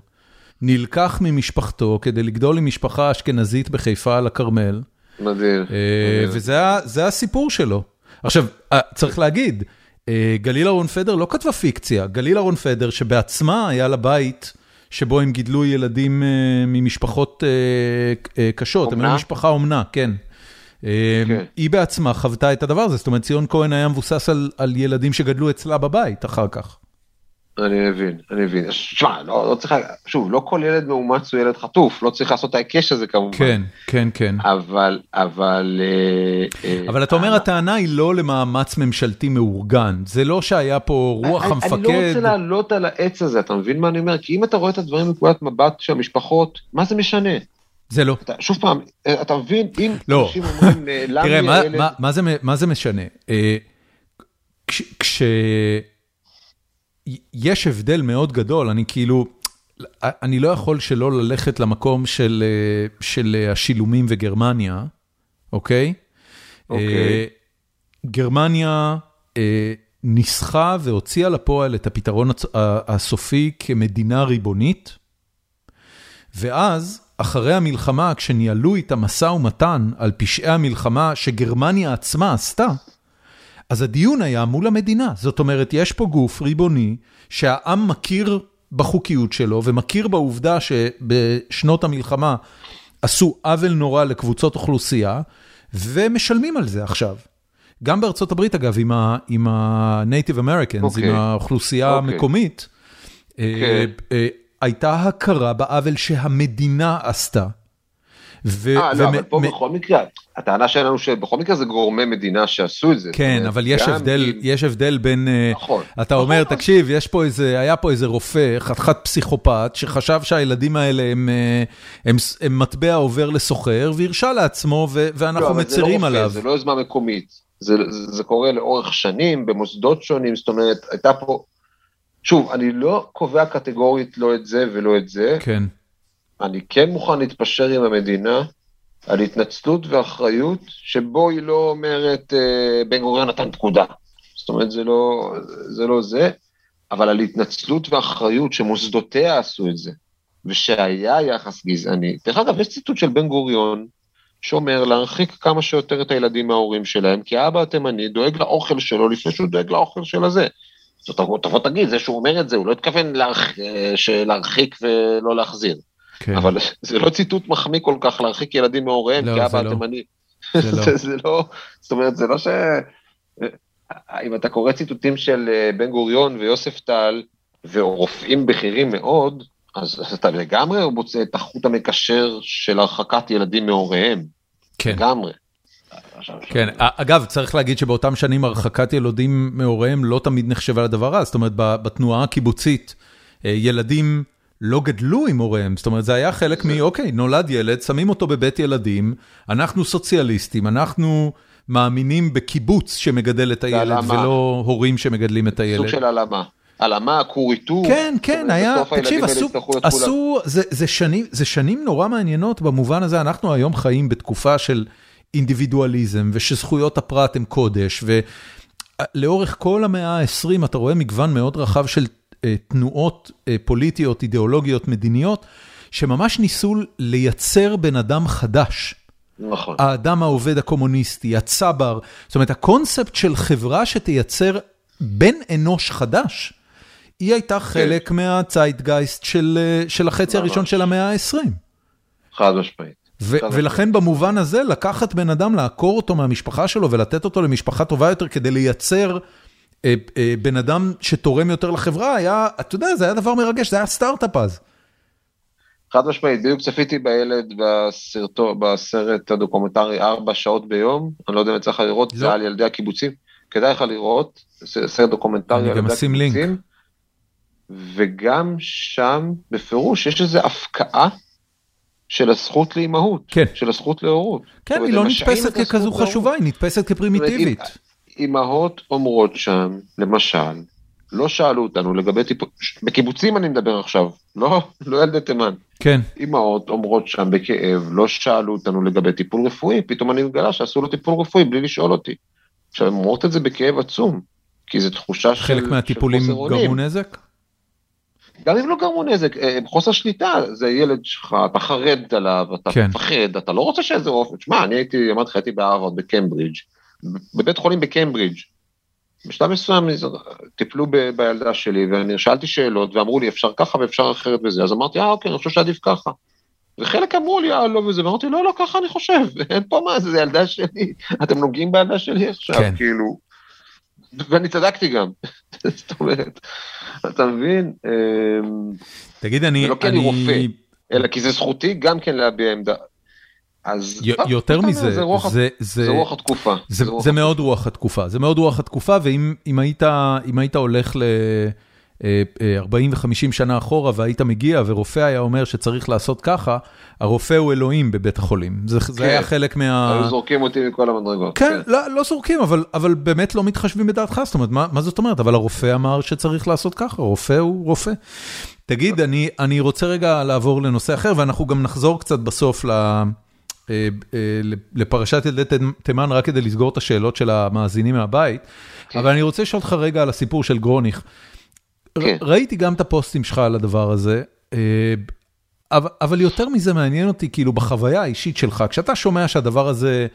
נלקח ממשפחתו כדי לגדול עם משפחה אשכנזית בחיפה על הכרמל. מדהים. אה, וזה הסיפור שלו. עכשיו, אה, צריך להגיד, אה, גליל אהרון פדר לא כתבה פיקציה, גליל אהרון פדר שבעצמה היה לה בית שבו הם גידלו ילדים ממשפחות קשות, הם היו משפחה אומנה, כן. כן. היא בעצמה חוותה את הדבר הזה, זאת אומרת ציון כהן היה מבוסס על ילדים שגדלו אצלה בבית אחר כך. אני מבין, אני מבין. שמע, לא, לא צריך, שוב, לא כל ילד מאומץ הוא ילד חטוף, לא צריך לעשות את ההיקש הזה כמובן. כן, כן, כן. אבל, אבל... אה, אה, אבל אתה אומר, הטענה היא לא למאמץ ממשלתי מאורגן, זה לא שהיה פה רוח המפקד. אני לא רוצה לעלות על העץ הזה, אתה מבין מה אני אומר? כי אם אתה רואה את הדברים מנקודת מבט של המשפחות, מה זה משנה? זה לא. אתה, שוב פעם, אה, אתה מבין, אם לא. אנשים אומרים, למה תראה, מה, מה, מה, זה, מה זה משנה? כש... כש... יש הבדל מאוד גדול, אני כאילו, אני לא יכול שלא ללכת למקום של של השילומים וגרמניה, אוקיי? אוקיי. גרמניה ניסחה והוציאה לפועל את הפתרון הסופי כמדינה ריבונית, ואז, אחרי המלחמה, כשניהלו את המשא ומתן על פשעי המלחמה שגרמניה עצמה עשתה, אז הדיון היה מול המדינה, זאת אומרת, יש פה גוף ריבוני שהעם מכיר בחוקיות שלו ומכיר בעובדה שבשנות המלחמה עשו עוול נורא לקבוצות אוכלוסייה, ומשלמים על זה עכשיו. גם בארצות הברית, אגב, עם ה-Native Americans, okay. עם אוקיי. האוכלוסייה okay. אוקיי. המקומית, okay. אה, כן. אה, הייתה הכרה בעוול שהמדינה עשתה. אה, לא, אבל פה בכל מקרה, הטענה שלנו שבכל מקרה זה גורמי מדינה שעשו את זה. כן, אבל יש הבדל, יש הבדל בין, אה, נכון. אתה אומר, נכון. תקשיב, יש פה איזה, היה פה איזה רופא, חתיכת פסיכופת, שחשב שהילדים האלה הם הם מטבע עובר לסוחר, והרשה לעצמו, ואנחנו מצרים עליו. זה לא יוזמה מקומית, זה זה קורה לאורך שנים, במוסדות שונים, זאת אומרת, הייתה פה... שוב, אני לא קובע קטגורית לא את זה ולא את זה. כן. אני כן מוכן להתפשר עם המדינה על התנצלות ואחריות, שבו היא לא אומרת אה, בן גוריון נתן פקודה. זאת אומרת, זה לא, זה לא זה, אבל על התנצלות ואחריות שמוסדותיה עשו את זה, ושהיה יחס גזעני. דרך אגב, יש ציטוט של בן גוריון, שאומר להרחיק כמה שיותר את הילדים מההורים שלהם, כי האבא התימני דואג לאוכל שלו לפני שהוא דואג לאוכל של הזה. זאת אומרת, תבוא תגיד, זה שהוא אומר את זה, הוא לא התכוון. אה, להרחיק ולא להחזיר. כן. אבל זה לא ציטוט מחמיא כל כך להרחיק ילדים מהוריהם, לא, כי אבא לא. התימני. זה, לא. <laughs> זה לא, זאת אומרת, זה לא ש... אם אתה קורא ציטוטים של אה, בן גוריון ויוסף טל, ורופאים בכירים מאוד, אז אתה לגמרי מוצא את החוט המקשר של הרחקת ילדים מהוריהם. כן. לגמרי. כן, אגב, צריך להגיד שבאותם שנים הרחקת ילדים מהוריהם לא תמיד נחשבה לדבר רע, זאת אומרת, בתנועה הקיבוצית, אה, ילדים לא גדלו עם הוריהם, זאת אומרת, זה היה חלק מ, אוקיי, נולד ילד, שמים אותו בבית ילדים, אנחנו סוציאליסטים, אנחנו מאמינים בקיבוץ שמגדל את הילד, ולא הורים שמגדלים את הילד. סוג של הלאמה. הלאמה, כור היתוך. כן, כן, היה, תקשיב, עשו, עשו, זה, זה, שנים, זה שנים נורא מעניינות במובן הזה, אנחנו היום חיים בתקופה של אינדיבידואליזם, ושזכויות הפרט הן קודש, ולאורך כל המאה ה-20 אתה רואה מגוון מאוד רחב של תנועות אה, פוליטיות, אידיאולוגיות, מדיניות, שממש ניסו לייצר בן אדם חדש. נכון. האדם העובד הקומוניסטי, הצבר, זאת אומרת, הקונספט של חברה שתייצר בן אנוש חדש, היא הייתה כן. חלק מהצייטגייסט של, אה, של החצי ממש. הראשון של המאה ה-20. חד משמעית. ולכן במובן הזה, לקחת בן אדם, לעקור אותו מהמשפחה שלו ולתת אותו למשפחה טובה יותר כדי לייצר אה, אה, בן אדם שתורם יותר לחברה, היה, אתה יודע, זה היה דבר מרגש, זה היה סטארט-אפ אז. חד משמעית, בדיוק צפיתי בילד בסרטו, בסרט הדוקומנטרי ארבע שעות ביום, אני לא יודע אם יצא לך לראות, לא. זה על ילדי הקיבוצים, כדאי לך לראות, סרט דוקומנטרי על ילדי הקיבוצים. לינק. וגם שם בפירוש יש איזו הפקעה של הזכות לאימהות, כן. של הזכות להורות. כן, היא לא נתפסת ככזו חשובה, היא נתפסת כפרימיטיבית. אימהות אומרות שם, למשל, לא שאלו אותנו לגבי טיפול, בקיבוצים אני מדבר עכשיו, לא, לא ילדי תימן. כן. אימהות אומרות שם בכאב, לא שאלו אותנו לגבי טיפול רפואי, פתאום אני מגלה שעשו לו טיפול רפואי בלי לשאול אותי. עכשיו, הן אומרות את זה בכאב עצום, כי זו תחושה של, חלק מהטיפולים גרמו נזק? גם אם לא גרמו נזק, אה, חוסר שליטה, זה ילד שלך, אתה חרד עליו, אתה כן. מפחד, אתה לא רוצה שאיזה רופא, תשמע, אני הייתי, אמרתי לך, הייתי בהרווארד בקיימברידג', בבית חולים בקיימברידג', בשלב מסוים טיפלו ב, בילדה שלי, ואני שאלתי שאלות, ואמרו לי, אפשר ככה ואפשר אחרת וזה, אז אמרתי, אה, אוקיי, אני חושב שעדיף ככה. וחלק אמרו לי, אה, לא וזה, ואמרתי, לא, לא, ככה אני חושב, <laughs> אין פה מה, זה ילדה שלי, <laughs> אתם נוגעים בילדה שלי עכשיו, כן. כאילו. ואני צדקתי גם, <laughs> זאת אומרת, אתה מבין? אמ, תגיד, אני... ולא כי אני רופא, אלא כי זה זכותי גם כן להביע עמדה. אז יותר מזה, זה רוח, זה, זה, זה רוח התקופה. זה, זה, רוח זה מאוד רוח התקופה, זה מאוד רוח התקופה, ואם אם היית, אם היית הולך ל... 40 ו-50 שנה אחורה והיית מגיע ורופא היה אומר שצריך לעשות ככה, הרופא הוא אלוהים בבית החולים. זה, כן. זה היה חלק מה... היו זורקים אותי מכל המדרגות. כן, כן. לא, לא זורקים, אבל, אבל באמת לא מתחשבים בדעתך, זאת אומרת, מה, מה זאת אומרת? אבל הרופא אמר שצריך לעשות ככה, רופא הוא רופא. תגיד, אני, אני רוצה רגע לעבור לנושא אחר, ואנחנו גם נחזור קצת בסוף ל... אה, אה, לפרשת ילדי תימן רק כדי לסגור את השאלות של המאזינים מהבית, כן. אבל אני רוצה לשאול אותך רגע על הסיפור של גרוניך. כן. ראיתי גם את הפוסטים שלך על הדבר הזה, אה, אבל, אבל יותר מזה מעניין אותי, כאילו בחוויה האישית שלך, כשאתה שומע שהדבר הזה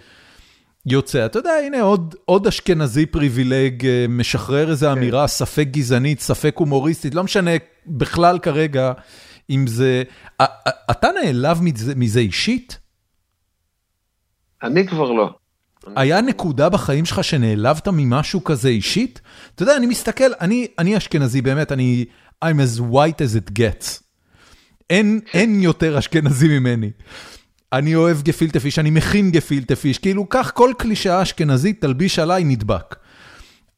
יוצא, אתה יודע, הנה עוד, עוד אשכנזי פריבילג משחרר איזו כן. אמירה, ספק גזענית, ספק הומוריסטית, לא משנה בכלל כרגע אם זה... אתה נעלב מזה, מזה אישית? אני כבר לא. היה נקודה בחיים שלך שנעלבת ממשהו כזה אישית? אתה יודע, אני מסתכל, אני, אני אשכנזי באמת, אני I'm as white as it gets. אין, אין יותר אשכנזי ממני. אני אוהב גפילטה פיש, אני מכין גפילטה פיש, כאילו, קח כל קלישאה אשכנזית, תלביש עליי, נדבק. Okay.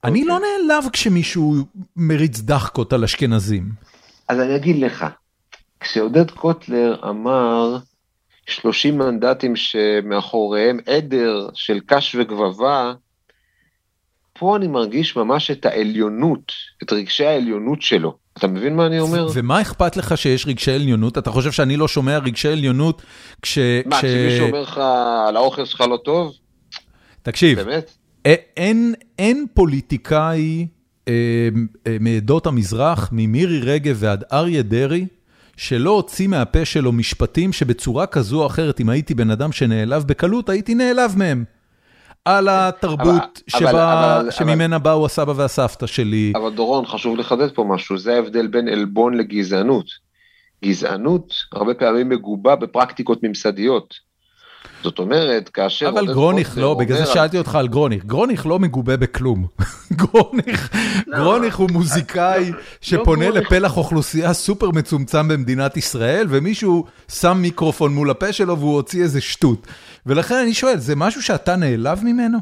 אני לא אוקיי. נעלב כשמישהו מריץ דחקות על אשכנזים. אז אני אגיד לך, כשעודד קוטלר אמר, 30 מנדטים שמאחוריהם עדר של קש וגבבה, פה אני מרגיש ממש את העליונות, את רגשי העליונות שלו. אתה מבין מה אני אומר? ומה אכפת לך שיש רגשי עליונות? אתה חושב שאני לא שומע רגשי עליונות כש... מה, כשמישהו אומר לך על האוכל שלך לא טוב? תקשיב, באמת? אין, אין פוליטיקאי אה, אה, מעדות המזרח, ממירי רגב ועד אריה דרעי, שלא הוציא מהפה שלו משפטים שבצורה כזו או אחרת, אם הייתי בן אדם שנעלב בקלות, הייתי נעלב מהם. על התרבות שבה, אבל, אבל, שממנה אבל, באו הסבא והסבתא שלי. אבל דורון, חשוב לחדד פה משהו, זה ההבדל בין עלבון לגזענות. גזענות הרבה פעמים מגובה בפרקטיקות ממסדיות. זאת אומרת, כאשר... אבל גרוניך לא, בגלל זה שאלתי אותך על גרוניך. גרוניך לא מגובה בכלום. <laughs> גרוניך לא. גרוניך הוא מוזיקאי לא, שפונה לפלח אוכלוסייה סופר מצומצם במדינת ישראל, ומישהו שם מיקרופון מול הפה שלו והוא הוציא איזה שטות. ולכן אני שואל, זה משהו שאתה נעלב ממנו?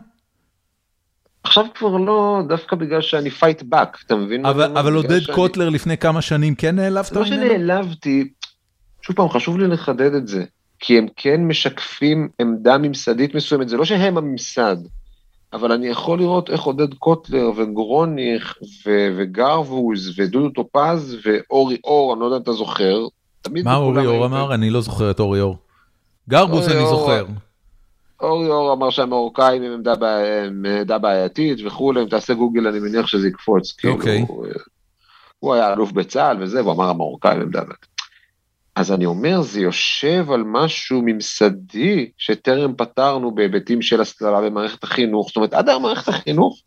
עכשיו כבר לא, דווקא בגלל שאני fight back, אתה מבין? אבל עודד קוטלר לפני כמה שנים כן נעלבת ממנו? לא שנעלבתי, שוב פעם, חשוב לי לחדד את זה. כי הם כן משקפים עמדה ממסדית מסוימת, זה לא שהם הממסד, אבל אני יכול לראות איך עודד קוטלר וגרוניך וגרבוז ודודו טופז ואורי אור, אני לא יודע אם אתה זוכר. מה אורי אור אמר? אני לא זוכר את אורי אור. גרבוז אני זוכר. אורי אור אמר שהמרוקאים הם עמדה בעייתית וכולי, אם תעשה גוגל אני מניח שזה יקפוץ. כאילו, אוקיי. הוא היה אלוף בצה"ל וזה, והוא אמר המרוקאים עמדה בעייתית. אז אני אומר, זה יושב על משהו ממסדי שטרם פתרנו בהיבטים של הסללה במערכת החינוך. זאת אומרת, עד היום מערכת החינוך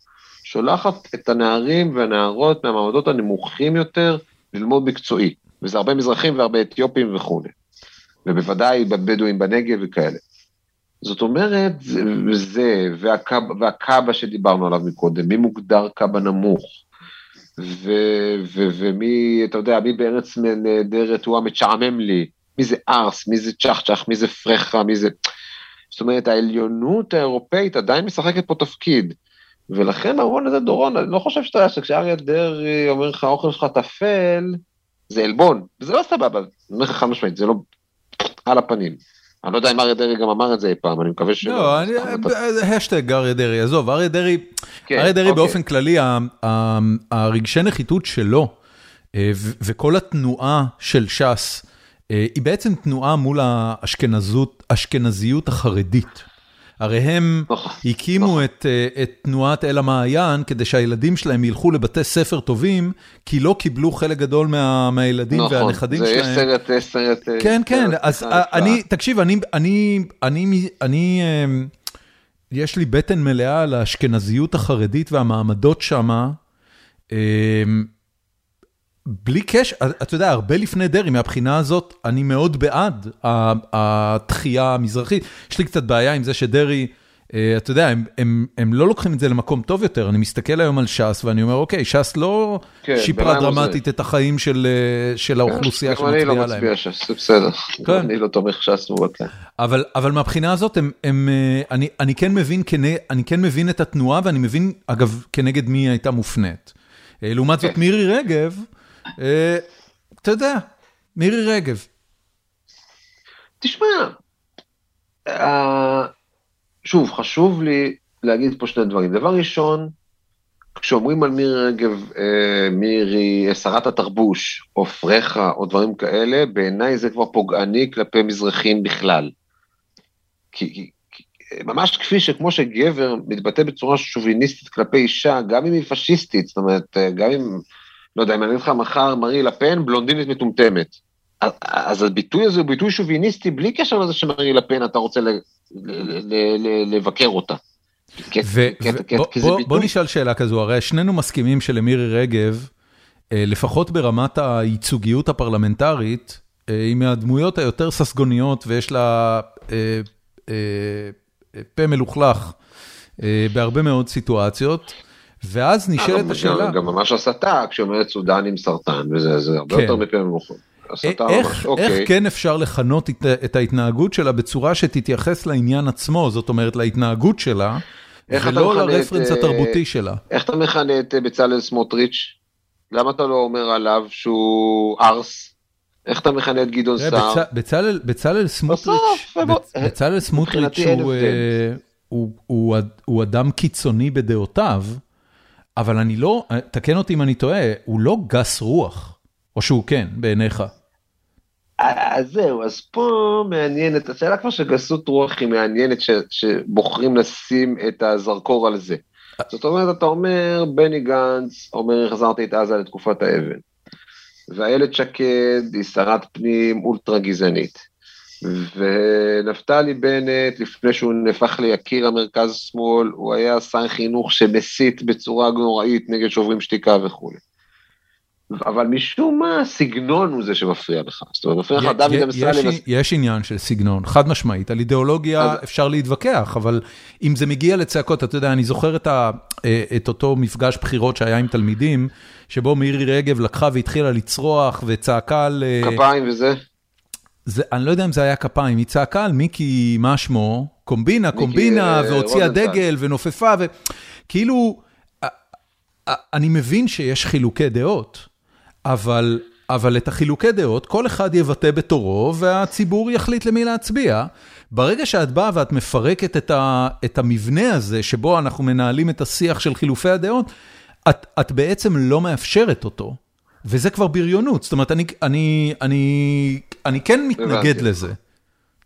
שולחת את הנערים והנערות מהמעמדות הנמוכים יותר ללמוד מקצועי, וזה הרבה מזרחים והרבה אתיופים וכולי, ובוודאי בבדואים בנגב וכאלה. זאת אומרת, זה, והקאבה שדיברנו עליו מקודם, מי מוגדר קאבה נמוך? ומי, אתה יודע, מי בארץ נהדרת הוא המשעמם לי, מי זה ארס, מי זה צ'חצ'ח, מי זה פרחה, מי זה... זאת אומרת, העליונות האירופאית עדיין משחקת פה תפקיד. ולכן אהרון לזה דורון, אני לא חושב שאתה יודע שכשאריה דרעי אומר לך, האוכל שלך טפל, זה עלבון, וזה לא סבבה, אני אומר לך חד משמעית, זה לא על הפנים. אני לא יודע אם אריה דרעי גם אמר את זה אי פעם, אני מקווה שלא. לא, השטג אריה דרעי, עזוב, אריה דרעי, כן, אריה דרעי אוקיי. באופן כללי, הרגשי נחיתות שלו, אה, וכל התנועה של ש"ס, אה, היא בעצם תנועה מול האשכנזיות החרדית. הרי הם נכון, הקימו נכון. את אה, את תנועת אל המעיין כדי שהילדים שלהם ילכו לבתי ספר טובים, כי לא קיבלו חלק גדול מה, מהילדים נכון, והנכדים שלהם. נכון, זה סרט, סרט. אה, כן, כן, אז אה, אני, תקשיב, אני, אני, אני, אני, יש לי בטן מלאה על האשכנזיות החרדית והמעמדות שמה. בלי קשר, אתה יודע, הרבה לפני דרעי, מהבחינה הזאת, אני מאוד בעד התחייה המזרחית. יש לי קצת בעיה עם זה שדרעי, אה, אתה יודע, הם, הם, הם לא לוקחים את זה למקום טוב יותר. אני מסתכל היום על ש"ס ואני אומר, אוקיי, ש"ס לא כן, שיפרה דרמטית זה. את החיים של, אה, של האוכלוסייה שמצביעה להם. אני לא מצביע ש"ס, זה בסדר. כן. אני לא תומך ש"ס מובטח. אבל, אבל מהבחינה הזאת, הם, הם, אה, אני, אני, כן מבין, אני כן מבין את התנועה, ואני מבין, אגב, כנגד מי היא הייתה מופנית. לעומת זאת, כן. מירי רגב, אתה יודע, מירי רגב. תשמע, אה, שוב, חשוב לי להגיד פה שני דברים. דבר ראשון, כשאומרים על מירי רגב, אה, מירי שרת התרבוש, או פרחה, או דברים כאלה, בעיניי זה כבר פוגעני כלפי מזרחים בכלל. כי, כי, ממש כפי שכמו שגבר מתבטא בצורה שוביניסטית כלפי אישה, גם אם היא פשיסטית, זאת אומרת, גם אם לא יודע, אם אני אגיד לך מחר מרי לפן, בלונדינית מטומטמת. אז הביטוי הזה הוא ביטוי שוביניסטי בלי קשר לזה שמרי לפן, אתה רוצה לבקר אותה. בוא נשאל שאלה כזו, הרי שנינו מסכימים שלמירי רגב, אה, לפחות ברמת הייצוגיות הפרלמנטרית, אה, היא מהדמויות היותר ססגוניות ויש לה אה, פה מלוכלך בהרבה מאוד סיטואציות. ואז נשאלת השאלה... גם ממש הסתה, כשאומרת סודן עם סרטן, וזה הרבה כן. יותר מפה ממוחו. איך אוקיי. כן אפשר לכנות את ההתנהגות שלה בצורה שתתייחס לעניין עצמו, זאת אומרת להתנהגות שלה, ולא לרפרנס התרבותי שלה. איך אתה מכנה את אה, בצלאל סמוטריץ'? למה אתה לא אומר עליו שהוא ארס? איך אתה מכנה את גדעון סער? בצלאל סמוטריץ', בצלאל סמוטריץ' הוא אדם קיצוני בדעותיו. אבל אני לא, תקן אותי אם אני טועה, הוא לא גס רוח, או שהוא כן, בעיניך. אז זהו, אז פה מעניינת, השאלה כבר שגסות רוח היא מעניינת, ש, שבוחרים לשים את הזרקור על זה. זאת אומרת, אתה אומר, בני גנץ אומר, החזרתי את עזה לתקופת האבן. ואיילת שקד היא שרת פנים אולטרה גזענית. ונפתלי בנט, לפני שהוא נהפך ליקיר המרכז-שמאל, הוא היה שר חינוך שמסית בצורה נוראית נגד שוברים שתיקה וכולי. אבל משום מה הסגנון הוא זה שמפריע לך. זאת אומרת, מפריע לך דוד אמסלם. יש עניין של סגנון, חד משמעית. על אידיאולוגיה אפשר להתווכח, אבל אם זה מגיע לצעקות, אתה יודע, אני זוכר אה, את אותו מפגש בחירות שהיה עם תלמידים, שבו מירי רגב לקחה והתחילה לצרוח וצעקה על... אה, כפיים וזה. זה, אני לא יודע אם זה היה כפיים, היא צעקה על מיקי, מה שמו? קומבינה, מיקי, קומבינה, uh, והוציאה דגל ונופפה, וכאילו, אני מבין שיש חילוקי דעות, אבל אבל את החילוקי דעות, כל אחד יבטא בתורו, והציבור יחליט למי להצביע. ברגע שאת באה ואת מפרקת את, ה, את המבנה הזה, שבו אנחנו מנהלים את השיח של חילופי הדעות, את, את בעצם לא מאפשרת אותו. וזה כבר בריונות, זאת אומרת, אני, אני, אני, אני כן מתנגד לזה.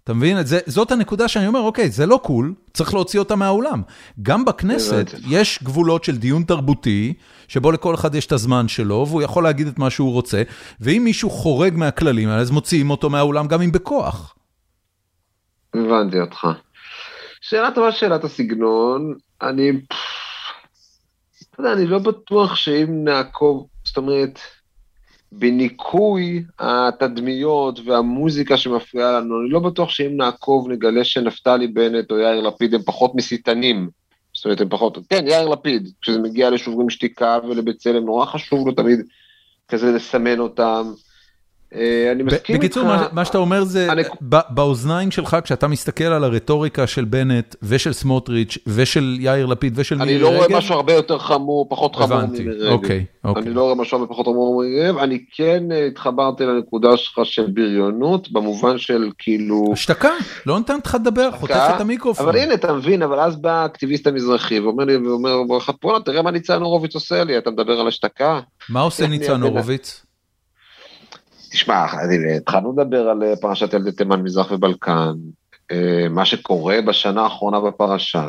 אתה מבין? זה, זאת הנקודה שאני אומר, אוקיי, זה לא קול, צריך להוציא אותה מהאולם. גם בכנסת יש גבולות של דיון תרבותי, שבו לכל אחד יש את הזמן שלו, והוא יכול להגיד את מה שהוא רוצה, ואם מישהו חורג מהכללים האלה, אז מוציאים אותו מהאולם גם אם בכוח. הבנתי אותך. שאלה טובה, שאלת הסגנון, אני... אתה יודע, אני לא בטוח שאם נעקוב, זאת אומרת... בניקוי התדמיות והמוזיקה שמפריעה לנו, אני לא בטוח שאם נעקוב נגלה שנפתלי בנט או יאיר לפיד הם פחות מסיתנים. זאת אומרת, הם פחות, כן, יאיר לפיד, כשזה מגיע לשוברים שתיקה ולבצלם, נורא חשוב לו תמיד כזה לסמן אותם. אה, אני מסכים איתך. בקיצור, מה שאתה אומר זה, באוזניים שלך, כשאתה מסתכל על הרטוריקה של בנט ושל סמוטריץ' ושל יאיר לפיד ושל מירי רגב... אני לא רואה משהו הרבה יותר חמור, פחות חמור ממירי רגב. אוקיי, אוקיי. אני לא רואה משהו הרבה פחות חמור ממירי רגב. אני כן אה, התחברתי לנקודה שלך של בריונות, במובן של כאילו... השתקה, לא נותנת לך לדבר, חוטף את המיקרופון. אבל הנה, אתה מבין, אבל אז בא האקטיביסט המזרחי ואומר לי, ואומר, בוא'נה, תראה מה ניצן הורוביץ עושה לי, אתה מדבר על השתקה? מה עושה ניצן הורוביץ? תשמע, התחלנו לדבר על אה, פרשת ילדי תימן, מזרח ובלקן. אה, מה שקורה בשנה האחרונה בפרשה,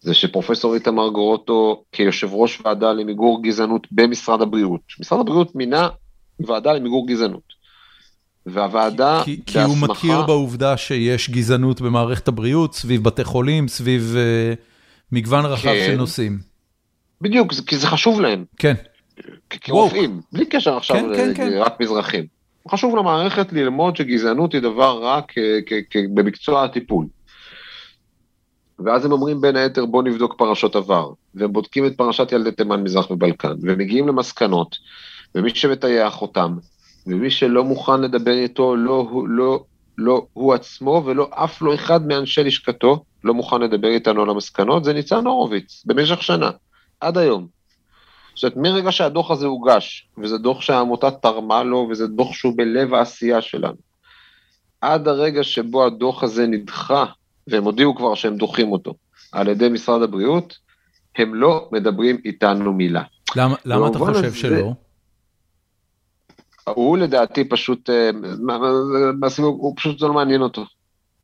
זה שפרופסור איתמר גרוטו, כיושב ראש ועדה למיגור גזענות במשרד הבריאות, משרד הבריאות מינה ועדה למיגור גזענות. והוועדה כי, כי בהסמכה... כי הוא מכיר בעובדה שיש גזענות במערכת הבריאות, סביב בתי חולים, סביב uh, מגוון רחב כן. של נושאים. בדיוק, כי זה חשוב להם. כן. כרופאים, בלי קשר עכשיו כן, כן, כן. רק מזרחים. חשוב למערכת ללמוד שגזענות היא דבר רע במקצוע הטיפול. ואז הם אומרים בין היתר בוא נבדוק פרשות עבר, והם בודקים את פרשת ילדי תימן, מזרח ובלקן, ומגיעים למסקנות, ומי שמטייח אותם, ומי שלא מוכן לדבר איתו, לא, לא, לא הוא עצמו ולא אף לא אחד מאנשי לשכתו, לא מוכן לדבר איתנו על המסקנות, זה ניצן הורוביץ, במשך שנה, עד היום. זאת אומרת, מרגע שהדוח הזה הוגש, וזה דוח שהעמותה תרמה לו, וזה דוח שהוא בלב העשייה שלנו, עד הרגע שבו הדוח הזה נדחה, והם הודיעו כבר שהם דוחים אותו, על ידי משרד הבריאות, הם לא מדברים איתנו מילה. למה, למה אתה חושב זה, שלא? הוא לדעתי פשוט, אה, הוא פשוט זה לא מעניין אותו.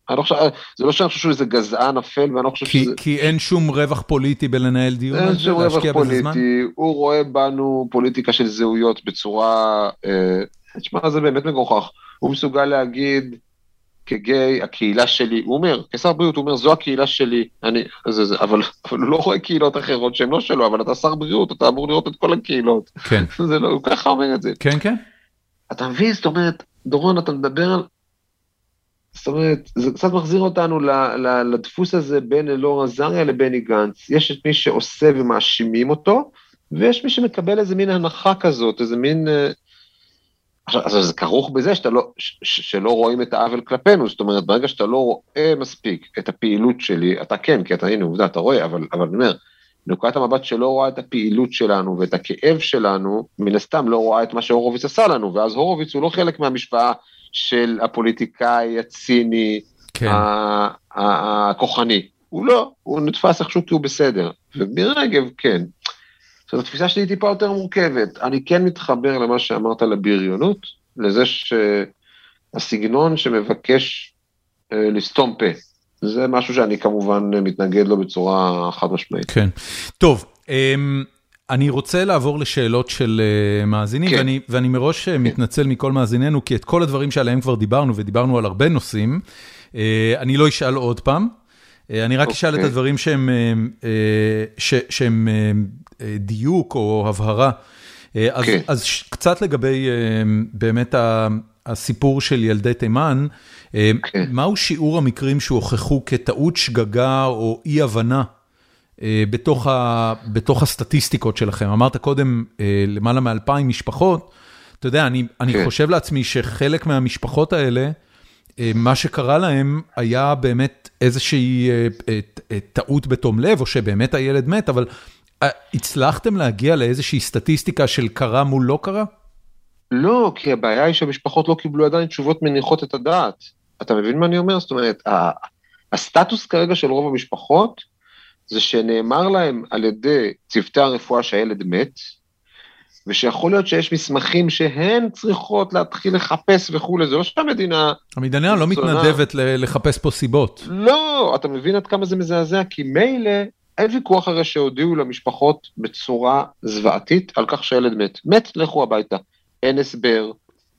אני לא חושב, זה לא שאני חושב שהוא איזה גזען אפל, ואני לא חושב כי, שזה... כי אין שום רווח פוליטי בלנהל דיון אין שום רווח פוליטי, הוא רואה בנו פוליטיקה של זהויות בצורה, אה, תשמע, זה באמת מגוחך. הוא מסוגל להגיד, כגיי, הקהילה שלי, הוא אומר, כשר בריאות, הוא אומר, זו הקהילה שלי, אני, זה, זה, אבל, אבל הוא לא רואה קהילות אחרות שהן לא שלו, אבל אתה שר בריאות, אתה אמור לראות את כל הקהילות. כן. <laughs> זה לא, הוא ככה אומר את זה. כן, כן. אתה מבין, זאת אומרת, דורון, אתה מדבר על זאת אומרת, זה קצת מחזיר אותנו לדפוס הזה בין אלאור עזריה לבני גנץ. יש את מי שעושה ומאשימים אותו, ויש מי שמקבל איזה מין הנחה כזאת, איזה מין... אה, עכשיו, זה כרוך בזה שאתה לא, ש, שלא רואים את העוול כלפינו, זאת אומרת, ברגע שאתה לא רואה מספיק את הפעילות שלי, אתה כן, כי אתה, הנה, עובדה, אתה רואה, אבל, אבל אני אומר, נקודת המבט שלא רואה את הפעילות שלנו ואת הכאב שלנו, מן הסתם לא רואה את מה שהורוביץ עשה לנו, ואז הורוביץ הוא לא חלק מהמשוואה של הפוליטיקאי הציני, כן. הכוחני. הוא לא, הוא נתפס איכשהו כי הוא בסדר. ומירי רגב, כן. זאת התפיסה שלי היא טיפה יותר מורכבת. אני כן מתחבר למה שאמרת על הבריונות, לזה שהסגנון שמבקש אה, לסתום פה. זה משהו שאני כמובן מתנגד לו בצורה חד משמעית. כן. טוב, אמ, אני רוצה לעבור לשאלות של uh, מאזינים, כן. ואני, ואני מראש כן. מתנצל מכל מאזיננו, כי את כל הדברים שעליהם כבר דיברנו, ודיברנו על הרבה נושאים, uh, אני לא אשאל עוד פעם. Uh, אני רק אשאל את אוקיי. הדברים שהם, ש, שהם uh, דיוק או הבהרה. Uh, אז, כן. אז קצת לגבי uh, באמת הסיפור של ילדי תימן, uh, כן. מהו שיעור המקרים שהוכחו כטעות שגגה או אי-הבנה? אה, בתוך ה, בתוך הסטטיסטיקות שלכם. אמרת קודם, אה, למעלה מאלפיים משפחות. אתה יודע, אני אני כן. חושב לעצמי שחלק מהמשפחות האלה, אה, מה שקרה להם היה באמת איזושהי טעות בתום לב, או שבאמת הילד מת, אבל הצלחתם להגיע לאיזושהי סטטיסטיקה של קרה מול לא קרה? לא, כי הבעיה היא שהמשפחות לא קיבלו עדיין תשובות מניחות את הדעת. אתה מבין מה אני אומר? זאת אומרת, הסטטוס כרגע של רוב המשפחות, זה שנאמר להם על ידי צוותי הרפואה שהילד מת, ושיכול להיות שיש מסמכים שהן צריכות להתחיל לחפש וכולי, זה לא שהמדינה... המדינה לא מתנדבת לחפש פה סיבות. לא, אתה מבין עד כמה זה מזעזע? כי מילא, אין ויכוח הרי שהודיעו למשפחות בצורה זוועתית על כך שהילד מת. מת, לכו הביתה. אין הסבר,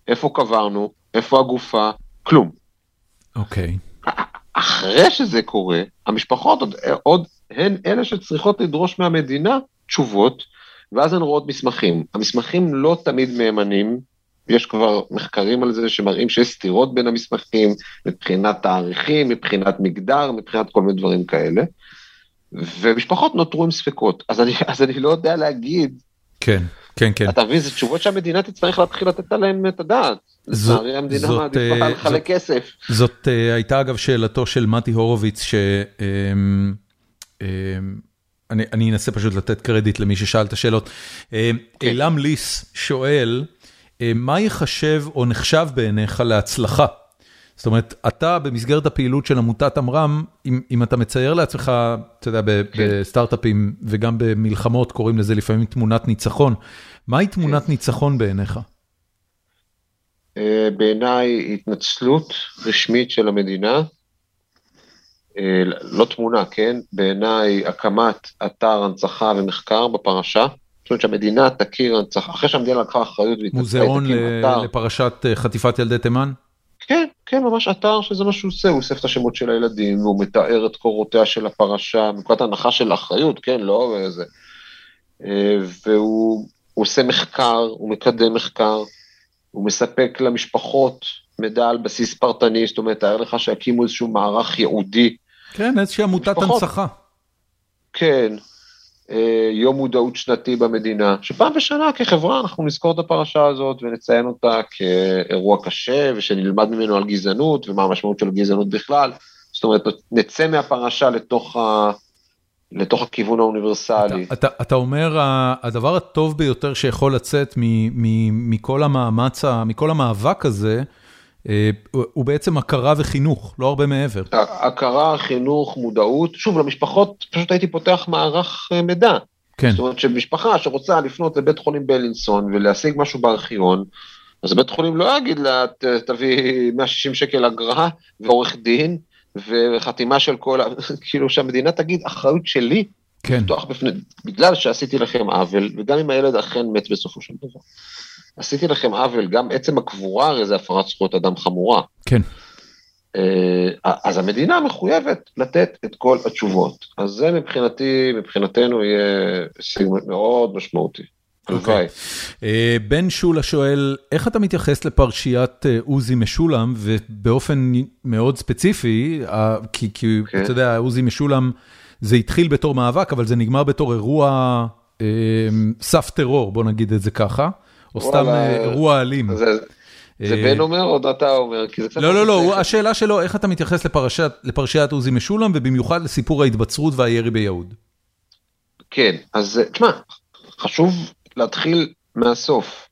איפה קברנו, איפה הגופה, כלום. אוקיי. Okay. אחרי שזה קורה, המשפחות עוד, עוד הן אלה שצריכות לדרוש מהמדינה תשובות, ואז הן רואות מסמכים. המסמכים לא תמיד מהימנים, יש כבר מחקרים על זה שמראים שיש סתירות בין המסמכים, מבחינת תאריכים, מבחינת מגדר, מבחינת כל מיני דברים כאלה. ומשפחות נותרו עם ספקות, אז אני, אז אני לא יודע להגיד. כן, כן, כן. אתה מבין, זה תשובות שהמדינה תצטרך להתחיל לתת עליהן את הדעת. לצערי המדינה מעדיפה לחלק כסף. זאת uh, הייתה אגב שאלתו של מתי הורוביץ, ש... Um, אני אני אנסה פשוט לתת קרדיט למי ששאל את השאלות. אילם ליס שואל, מה ייחשב או נחשב בעיניך להצלחה? זאת אומרת, אתה במסגרת הפעילות של עמותת עמרם, אם אם אתה מצייר לעצמך, אתה יודע, כן. בסטארט-אפים וגם במלחמות קוראים לזה לפעמים תמונת ניצחון, מהי תמונת כן. ניצחון בעיניך? בעיניי התנצלות רשמית של המדינה אה, לא תמונה, כן? בעיניי הקמת אתר הנצחה ומחקר בפרשה. זאת אומרת שהמדינה תכיר הנצחה, אחרי שהמדינה לקחה אחריות והתנצחה, מוזיאון לפרשת אה, חטיפת ילדי תימן? כן, כן, ממש אתר שזה מה שהוא עושה, הוא אוסף את השמות של הילדים, והוא מתאר את קורותיה של הפרשה, מנקודת הנחה של אחריות, כן, לא איזה... אה, והוא עושה מחקר, הוא מקדם מחקר, הוא מספק למשפחות מידע על בסיס פרטני, זאת אומרת, תאר לך שיקימו איזשהו מערך ייעודי כן, איזושהי עמותת הנצחה. כן, אה, יום מודעות שנתי במדינה, שפעם בשנה כחברה אנחנו נזכור את הפרשה הזאת ונציין אותה כאירוע קשה ושנלמד ממנו על גזענות ומה המשמעות של גזענות בכלל. זאת אומרת, נצא מהפרשה לתוך, ה... לתוך הכיוון האוניברסלי. אתה, אתה, אתה אומר, הדבר הטוב ביותר שיכול לצאת מכל המאמץ, מכל המאבק הזה, הוא בעצם הכרה וחינוך, לא הרבה מעבר. הכרה, חינוך, מודעות, שוב, למשפחות פשוט הייתי פותח מערך אה, מידע. כן. זאת אומרת שמשפחה שרוצה לפנות לבית חולים בלינסון ולהשיג משהו בארכיון, אז בית חולים לא יגיד לה, תביא 160 שקל אגרה ועורך דין וחתימה של כל, <laughs> כאילו שהמדינה תגיד, אחריות שלי, כן. בפני, בגלל שעשיתי לכם עוול, וגם אם הילד אכן מת בסופו של דבר. עשיתי לכם עוול, גם עצם הקבורה הרי זה הפרת זכויות אדם חמורה. כן. אה, אז המדינה מחויבת לתת את כל התשובות. אז זה מבחינתי, מבחינתנו יהיה הישג מאוד משמעותי. הלוואי. Okay. אה, בן שולה שואל, איך אתה מתייחס לפרשיית אה, עוזי משולם, ובאופן מאוד ספציפי, כי, כי okay. כן. אתה יודע, עוזי משולם, זה התחיל בתור מאבק, אבל זה נגמר בתור אירוע אה, סף טרור, בוא נגיד את זה ככה. או סתם אה, אירוע אלים. זה אה, בן אומר או אתה אומר? לא, לא, לא, השאלה שלו, איך אתה מתייחס לפרשיית עוזי משולם, ובמיוחד לסיפור ההתבצרות והירי ביהוד. כן, אז תשמע, חשוב להתחיל מהסוף.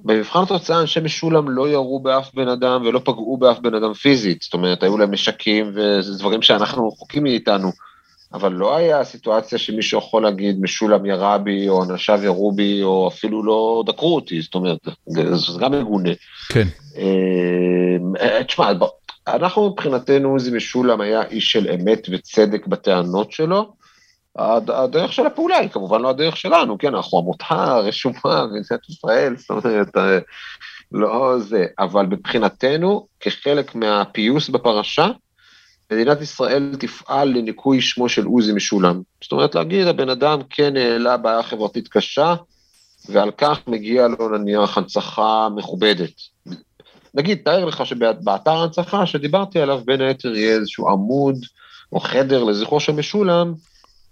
במבחן התוצאה אנשי משולם לא ירו באף בן אדם ולא פגעו באף בן אדם פיזית, זאת אומרת, היו להם נשקים וזה דברים שאנחנו רחוקים מאיתנו. אבל לא היה סיטואציה שמישהו יכול להגיד, משולם ירה בי, או אנשיו ירו בי, או אפילו לא דקרו אותי, זאת אומרת, זה גם מגונה. כן. אה, תשמע, אנחנו מבחינתנו, עוזי משולם היה איש של אמת וצדק בטענות שלו. הדרך של הפעולה היא כמובן לא הדרך שלנו, כן, אנחנו עמותה רשומה במדינת ישראל, זאת אומרת, אה, לא זה, אבל מבחינתנו, כחלק מהפיוס בפרשה, מדינת ישראל תפעל לניקוי שמו של עוזי משולם. זאת אומרת, להגיד, הבן אדם כן העלה בעיה חברתית קשה, ועל כך מגיע לו נניח הנצחה מכובדת. נגיד, תאר לך שבאתר ההנצחה שדיברתי עליו, בין היתר יהיה איזשהו עמוד או חדר לזכרו של משולם,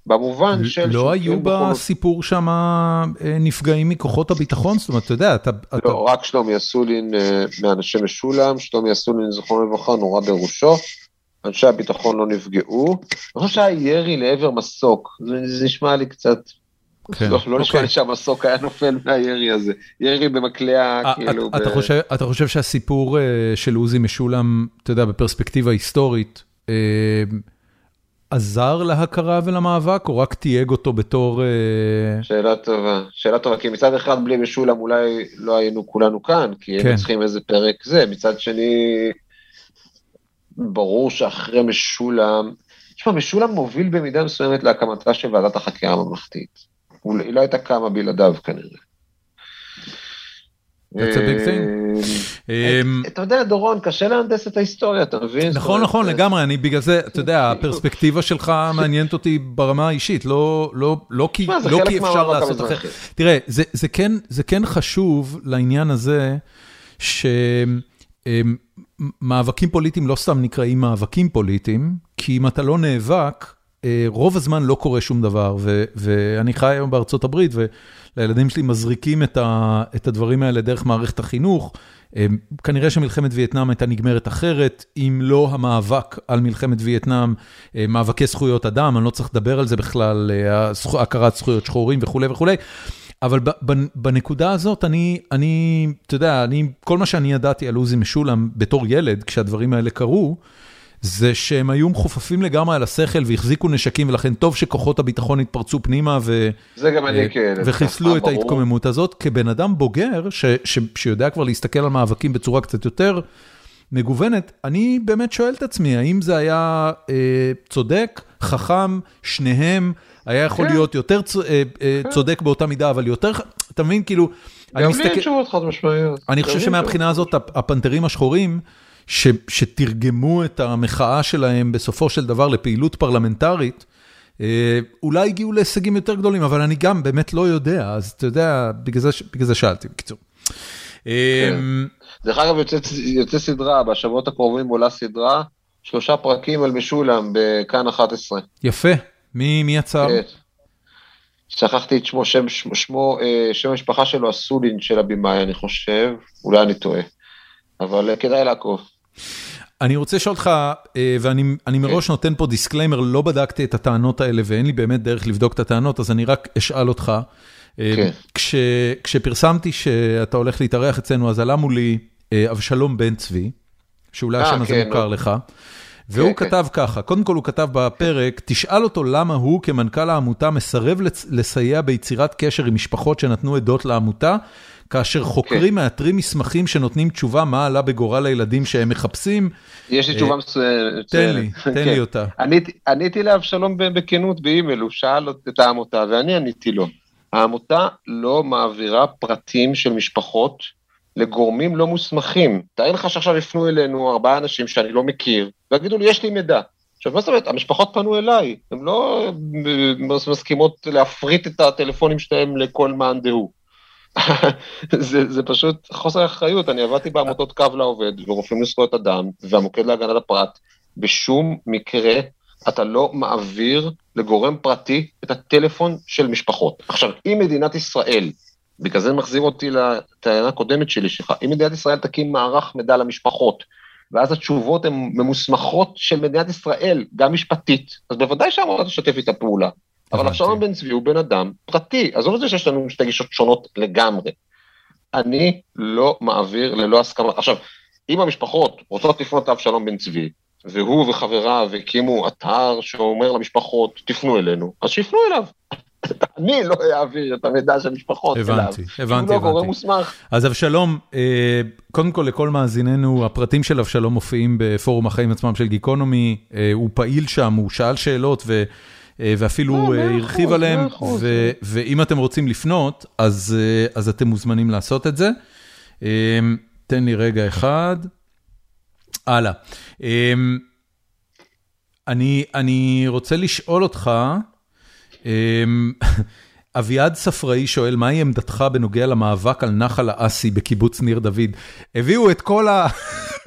במובן של... לא היו בסיפור שם אה, נפגעים מכוחות הביטחון? זאת אומרת, אתה יודע, אתה... לא, רק שלומי אסולין אה, מאנשי משולם, שלומי אסולין, זכרונו לברכה, נורא בראשו. אנשי הביטחון לא נפגעו. אני חושב שהיה ירי לעבר מסוק, זה נשמע לי קצת כן, לא, לא נשמע לי שהמסוק היה נופל מהירי הזה, ירי במקלע כאילו. אתה, ב... חושב, אתה חושב שהסיפור של עוזי משולם, אתה יודע, בפרספקטיבה היסטורית, עזר להכרה ולמאבק, או רק תייג אותו בתור... שאלה טובה, שאלה טובה, כי מצד אחד בלי משולם אולי לא היינו כולנו כאן, כי כן. היינו צריכים איזה פרק זה, מצד שני, ברור שאחרי משולם, תשמע, משולם מוביל במידה מסוימת להקמתה של ועדת החקירה הממלכתית. היא לא הייתה קמה בלעדיו כנראה. That's a big thing. אה, אמ, אתה יודע, דורון, קשה להנדס את ההיסטוריה, אתה מבין? נכון, נכון, לגמרי, אני בגלל זה, אתה יודע, <laughs> הפרספקטיבה שלך מעניינת אותי ברמה האישית, לא, לא, לא כי לא אפשר לעשות אחרת. תראה, זה כן חשוב לעניין הזה, שמאבקים פוליטיים לא סתם נקראים מאבקים פוליטיים, כי אם אתה לא נאבק, אה, רוב הזמן לא קורה שום דבר, ואני חי היום בארצות הברית, ולילדים שלי מזריקים את הדברים האלה דרך מערכת החינוך. אה, כנראה שמלחמת וייטנאם הייתה נגמרת אחרת, אם לא המאבק על מלחמת וייטנאם, אה, מאבקי זכויות אדם, אני לא צריך לדבר על זה בכלל, הכרת זכויות שחורים וכולי וכולי. אבל בנקודה הזאת, אני, אני, אתה יודע, אני, כל מה שאני ידעתי על עוזי משולם בתור ילד, כשהדברים האלה קרו, זה שהם היו מחופפים לגמרי על השכל והחזיקו נשקים, ולכן טוב שכוחות הביטחון התפרצו פנימה ו... זה גם אני, כן. וחיסלו את ההתקוממות הזאת. כבן אדם בוגר, ש, ש, שיודע כבר להסתכל על מאבקים בצורה קצת יותר מגוונת, אני באמת שואל את עצמי, האם זה היה אה, צודק, חכם, שניהם, היה יכול כן. להיות יותר צ, אה, אה, כן. צודק באותה מידה, אבל יותר, אתה מבין, כאילו... גם לי תשובות חד משמעיות. אני חושב שמבחינה הזאת, הפנתרים השחורים, ש, שתרגמו את המחאה שלהם בסופו של דבר לפעילות פרלמנטרית, אה, אולי הגיעו להישגים יותר גדולים, אבל אני גם באמת לא יודע, אז אתה יודע, בגלל זה, בגלל זה שאלתי, בקיצור. כן. דרך אגב, יוצא, יוצא סדרה, בשבועות הקרובים עולה סדרה, שלושה פרקים על משולם בכאן 11. יפה, מי, מי יצר? כן. שכחתי את שמו, שם, שמו, שמו, אה, שם המשפחה שלו, הסולין של הבמאי, אני חושב, אולי אני טועה, אבל אה, כדאי לעקוב. אני רוצה לשאול אותך, אה, ואני מראש נותן פה disclaimer, לא בדקתי את הטענות האלה ואין לי באמת דרך לבדוק את הטענות, אז אני רק אשאל אותך. אה, כן. כש, כשפרסמתי שאתה הולך להתארח אצלנו, אז עלה מולי אה, אבשלום בן צבי, שאולי השם הזה כן, מוכר לך, והוא כן, כתב כן. ככה, קודם כל הוא כתב בפרק, תשאל אותו למה הוא כמנכ"ל העמותה מסרב לסייע ביצירת קשר עם משפחות שנתנו עדות לעמותה, כאשר חוקרים מאתרים מסמכים שנותנים תשובה מה עלה בגורל הילדים שהם מחפשים. יש לי תשובה אה, מצוינת. תן לי, תן לי אותה. עניתי לאבשלום בכנות באימייל, הוא שאל את העמותה ואני עניתי לו. העמותה לא מעבירה פרטים של משפחות לגורמים לא מוסמכים. תאר לך שעכשיו יפנו אלינו ארבעה אנשים שאני לא מכיר, ויגידו לי, יש לי מידע. עכשיו, מה זאת אומרת? המשפחות פנו אליי, הן לא מסכימות להפריט את הטלפונים שלהם לכל מאן דהוא. <laughs> זה, זה פשוט חוסר אחריות, אני עבדתי בעמותות קו לעובד ורופאים לזכויות אדם והמוקד להגנת הפרט, בשום מקרה אתה לא מעביר לגורם פרטי את הטלפון של משפחות. עכשיו, אם מדינת ישראל, בגלל זה מחזיר אותי לטענה הקודמת שלי שלך, אם מדינת ישראל תקים מערך מידע למשפחות, ואז התשובות הן ממוסמכות של מדינת ישראל, גם משפטית, אז בוודאי שהעמותה תשתף איתה פעולה. אבל עכשיו בן צבי הוא בן אדם פרטי, עזוב את זה שיש לנו שתי גישות שונות לגמרי. אני לא מעביר ללא הסכמה. עכשיו, אם המשפחות רוצות לפנות לאבשלום בן צבי, והוא וחבריו הקימו אתר שאומר למשפחות, תפנו אלינו, אז שיפנו אליו. אני לא אעביר את המידע של משפחות אליו. הבנתי, הבנתי, הוא לא גורם מוסמך. אז אבשלום, אה, קודם כל לכל מאזיננו, הפרטים של אבשלום מופיעים בפורום החיים עצמם של גיקונומי, אה, הוא פעיל שם, הוא שאל שאלות ו... אה, ואפילו הרחיב עליהם, ואם אתם רוצים לפנות, אז אתם מוזמנים לעשות את זה. תן לי רגע אחד. הלאה. אני, אני רוצה לשאול אותך, <laughs> אביעד ספראי שואל, מהי עמדתך בנוגע למאבק על נחל האסי בקיבוץ ניר דוד? הביאו את כל ה...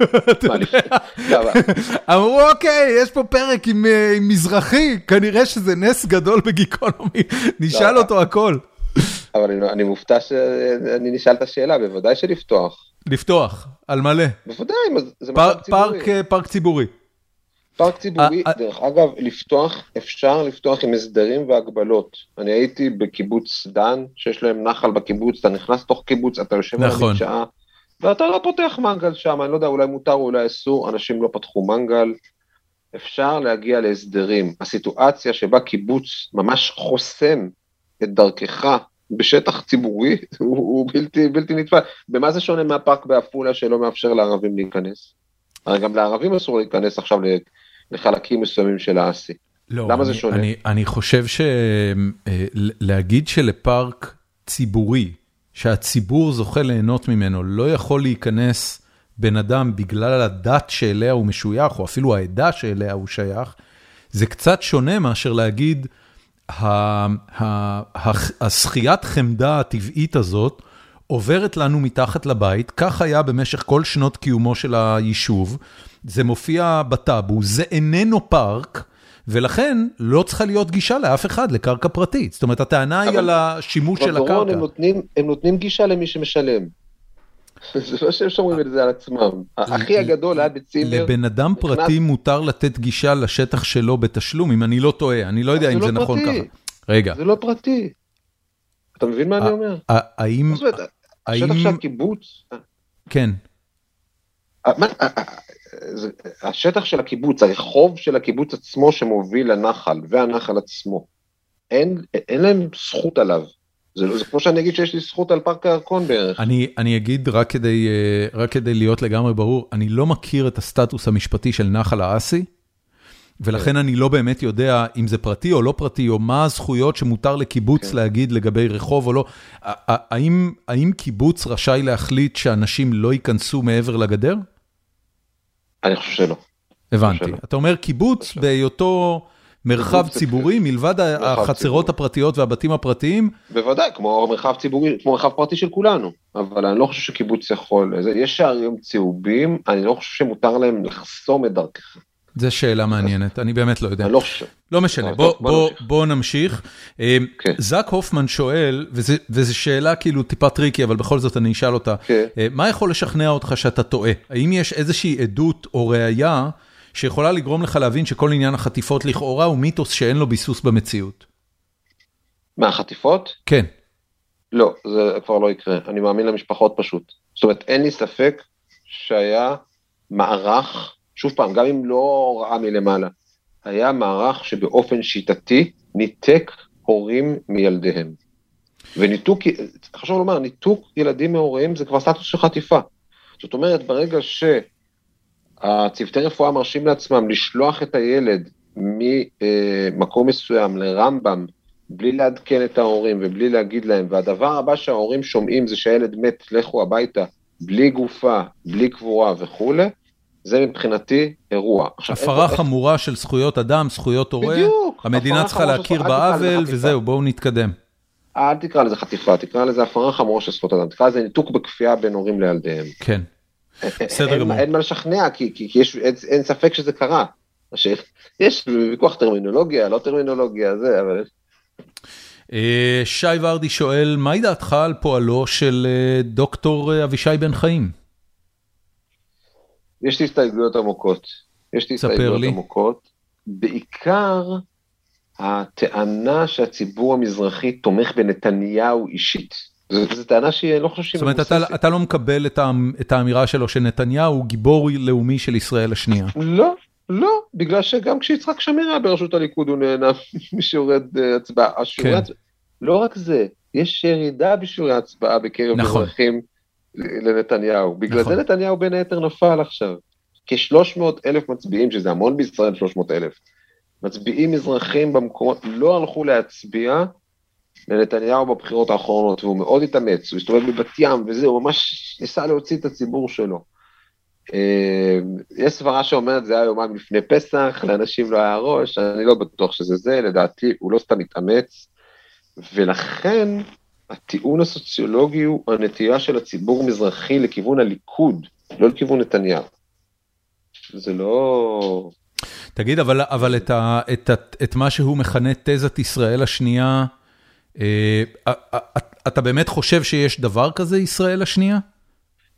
<laughs> <laughs> אמרו, אוקיי, יש פה פרק עם עם מזרחי, כנראה שזה נס גדול בגיקונומי, נשאל לא. אותו הכל. אבל אני אני מופתע שאני נשאל את השאלה, בוודאי שלפתוח. לפתוח, על מלא. בוודאי, זה פארק ציבורי. פארק ציבורי. פארק ציבורי, דרך אגב, לפתוח, אפשר לפתוח עם הסדרים והגבלות. אני הייתי בקיבוץ דן, שיש להם נחל בקיבוץ, אתה נכנס לתוך קיבוץ, אתה יושב נכון. על המדשאה, ואתה לא פותח מנגל שם, אני לא יודע, אולי מותר או אולי אסור, אנשים לא פתחו מנגל. אפשר להגיע להסדרים. הסיטואציה שבה קיבוץ ממש חוסם את דרכך בשטח ציבורי, <laughs> הוא, הוא בלתי, בלתי נתפס. במה זה שונה מהפארק בעפולה שלא מאפשר לערבים להיכנס? הרי גם לערבים אסור להיכנס עכשיו לחלקים מסוימים של האסי. לא, למה אני, זה שונה? אני, אני חושב שלהגיד שלפארק ציבורי, שהציבור זוכה ליהנות ממנו, לא יכול להיכנס בן אדם בגלל הדת שאליה הוא משוייך, או אפילו העדה שאליה הוא שייך, זה קצת שונה מאשר להגיד, השחיית חמדה הטבעית הזאת עוברת לנו מתחת לבית, כך היה במשך כל שנות קיומו של היישוב, זה מופיע בטאבו, זה איננו פארק, ולכן לא צריכה להיות גישה לאף אחד לקרקע פרטית. זאת אומרת, הטענה היא על השימוש של הקרקע. הם נותנים, הם נותנים גישה למי שמשלם. זה לא שהם שומרים את זה על עצמם. האחי הגדול היה בצימר. לבן אדם פרטי מותר לתת גישה לשטח שלו בתשלום, אם אני לא טועה, אני לא יודע אם זה נכון ככה. רגע. זה לא פרטי. אתה מבין מה אני אומר? האם... השטח של הקיבוץ... כן. השטח של הקיבוץ, הרחוב של הקיבוץ עצמו שמוביל לנחל, והנחל עצמו, אין, אין להם זכות עליו. זה, זה כמו שאני אגיד שיש לי זכות על פארק הירקון בערך. אני, אני אגיד רק כדי, רק כדי להיות לגמרי ברור, אני לא מכיר את הסטטוס המשפטי של נחל האסי, ולכן אני לא באמת יודע אם זה פרטי או לא פרטי, או מה הזכויות שמותר לקיבוץ להגיד לגבי רחוב או לא. האם, האם קיבוץ רשאי להחליט שאנשים לא ייכנסו מעבר לגדר? אני חושב שלא. הבנתי. אתה אומר קיבוץ בהיותו מרחב ציבורי, מלבד החצרות הפרטיות והבתים הפרטיים? בוודאי, כמו מרחב ציבורי, כמו מרחב פרטי של כולנו. אבל אני לא חושב שקיבוץ יכול, יש שערים צהובים, אני לא חושב שמותר להם לחסום את דרכך. זו שאלה מעניינת, אני באמת לא יודע. אני לא חושב. לא משנה, בוא נמשיך. זק הופמן שואל, וזו שאלה כאילו טיפה tricky, אבל בכל זאת אני אשאל אותה, מה יכול לשכנע אותך שאתה טועה? האם יש איזושהי עדות או ראייה שיכולה לגרום לך להבין שכל עניין החטיפות לכאורה הוא מיתוס שאין לו ביסוס במציאות? מהחטיפות? כן. לא, זה כבר לא יקרה, אני מאמין למשפחות פשוט. זאת אומרת, אין לי ספק שהיה מערך, שוב פעם, גם אם לא רעה מלמעלה, היה מערך שבאופן שיטתי ניתק הורים מילדיהם. וניתוק, חשוב לומר, ניתוק ילדים מהוריהם זה כבר סטטוס של חטיפה. זאת אומרת, ברגע שהצוותי רפואה מרשים לעצמם לשלוח את הילד ממקום מסוים לרמב"ם, בלי לעדכן את ההורים ובלי להגיד להם, והדבר הבא שההורים שומעים זה שהילד מת, לכו הביתה, בלי גופה, בלי קבורה וכולי, זה מבחינתי אירוע. הפרה חמורה של זכויות אדם, זכויות הורה, בדיוק, המדינה צריכה להכיר בעוול וזהו, בואו נתקדם. אל תקרא לזה חטיפה, תקרא לזה הפרה חמורה של זכויות אדם, תקרא לזה ניתוק בכפייה בין הורים לילדיהם. כן, בסדר גמור. אין מה לשכנע, כי אין ספק שזה קרה. יש ויכוח טרמינולוגיה, לא טרמינולוגיה, זה, אבל... שי ורדי שואל, מהי דעתך על פועלו של דוקטור אבישי בן חיים? יש לי הסתייגויות עמוקות. יש לי הסתייגויות עמוקות. בעיקר הטענה שהציבור המזרחי תומך בנתניהו אישית. זו טענה שהיא לא חושב שהיא מבוססת. זאת אומרת, אתה לא מקבל את האמירה שלו שנתניהו הוא גיבור לאומי של ישראל השנייה. לא, לא, בגלל שגם כשיצחק שמיר היה בראשות הליכוד הוא נהנה <laughs> משיעורי הצבעה. כן. לא רק זה, יש ירידה בשיעורי ההצבעה בקרב נכון. אזרחים לנתניהו. בגלל נכון. זה נתניהו בין היתר נפל עכשיו. כ-300 אלף מצביעים, שזה המון בישראל 300 אלף, מצביעים אזרחים במקומות, לא הלכו להצביע לנתניהו בבחירות האחרונות, והוא מאוד התאמץ, הוא הסתובב בבת ים וזה, הוא ממש ניסה להוציא את הציבור שלו. יש סברה שאומרת זה היה יומיים לפני פסח, לאנשים לא היה ראש, אני לא בטוח שזה זה, לדעתי הוא לא סתם התאמץ, ולכן הטיעון הסוציולוגי הוא הנטייה של הציבור המזרחי לכיוון הליכוד, לא לכיוון נתניהו. זה לא... תגיד, אבל, אבל את, ה, את, את, את מה שהוא מכנה תזת ישראל השנייה, אה, אתה באמת חושב שיש דבר כזה ישראל השנייה?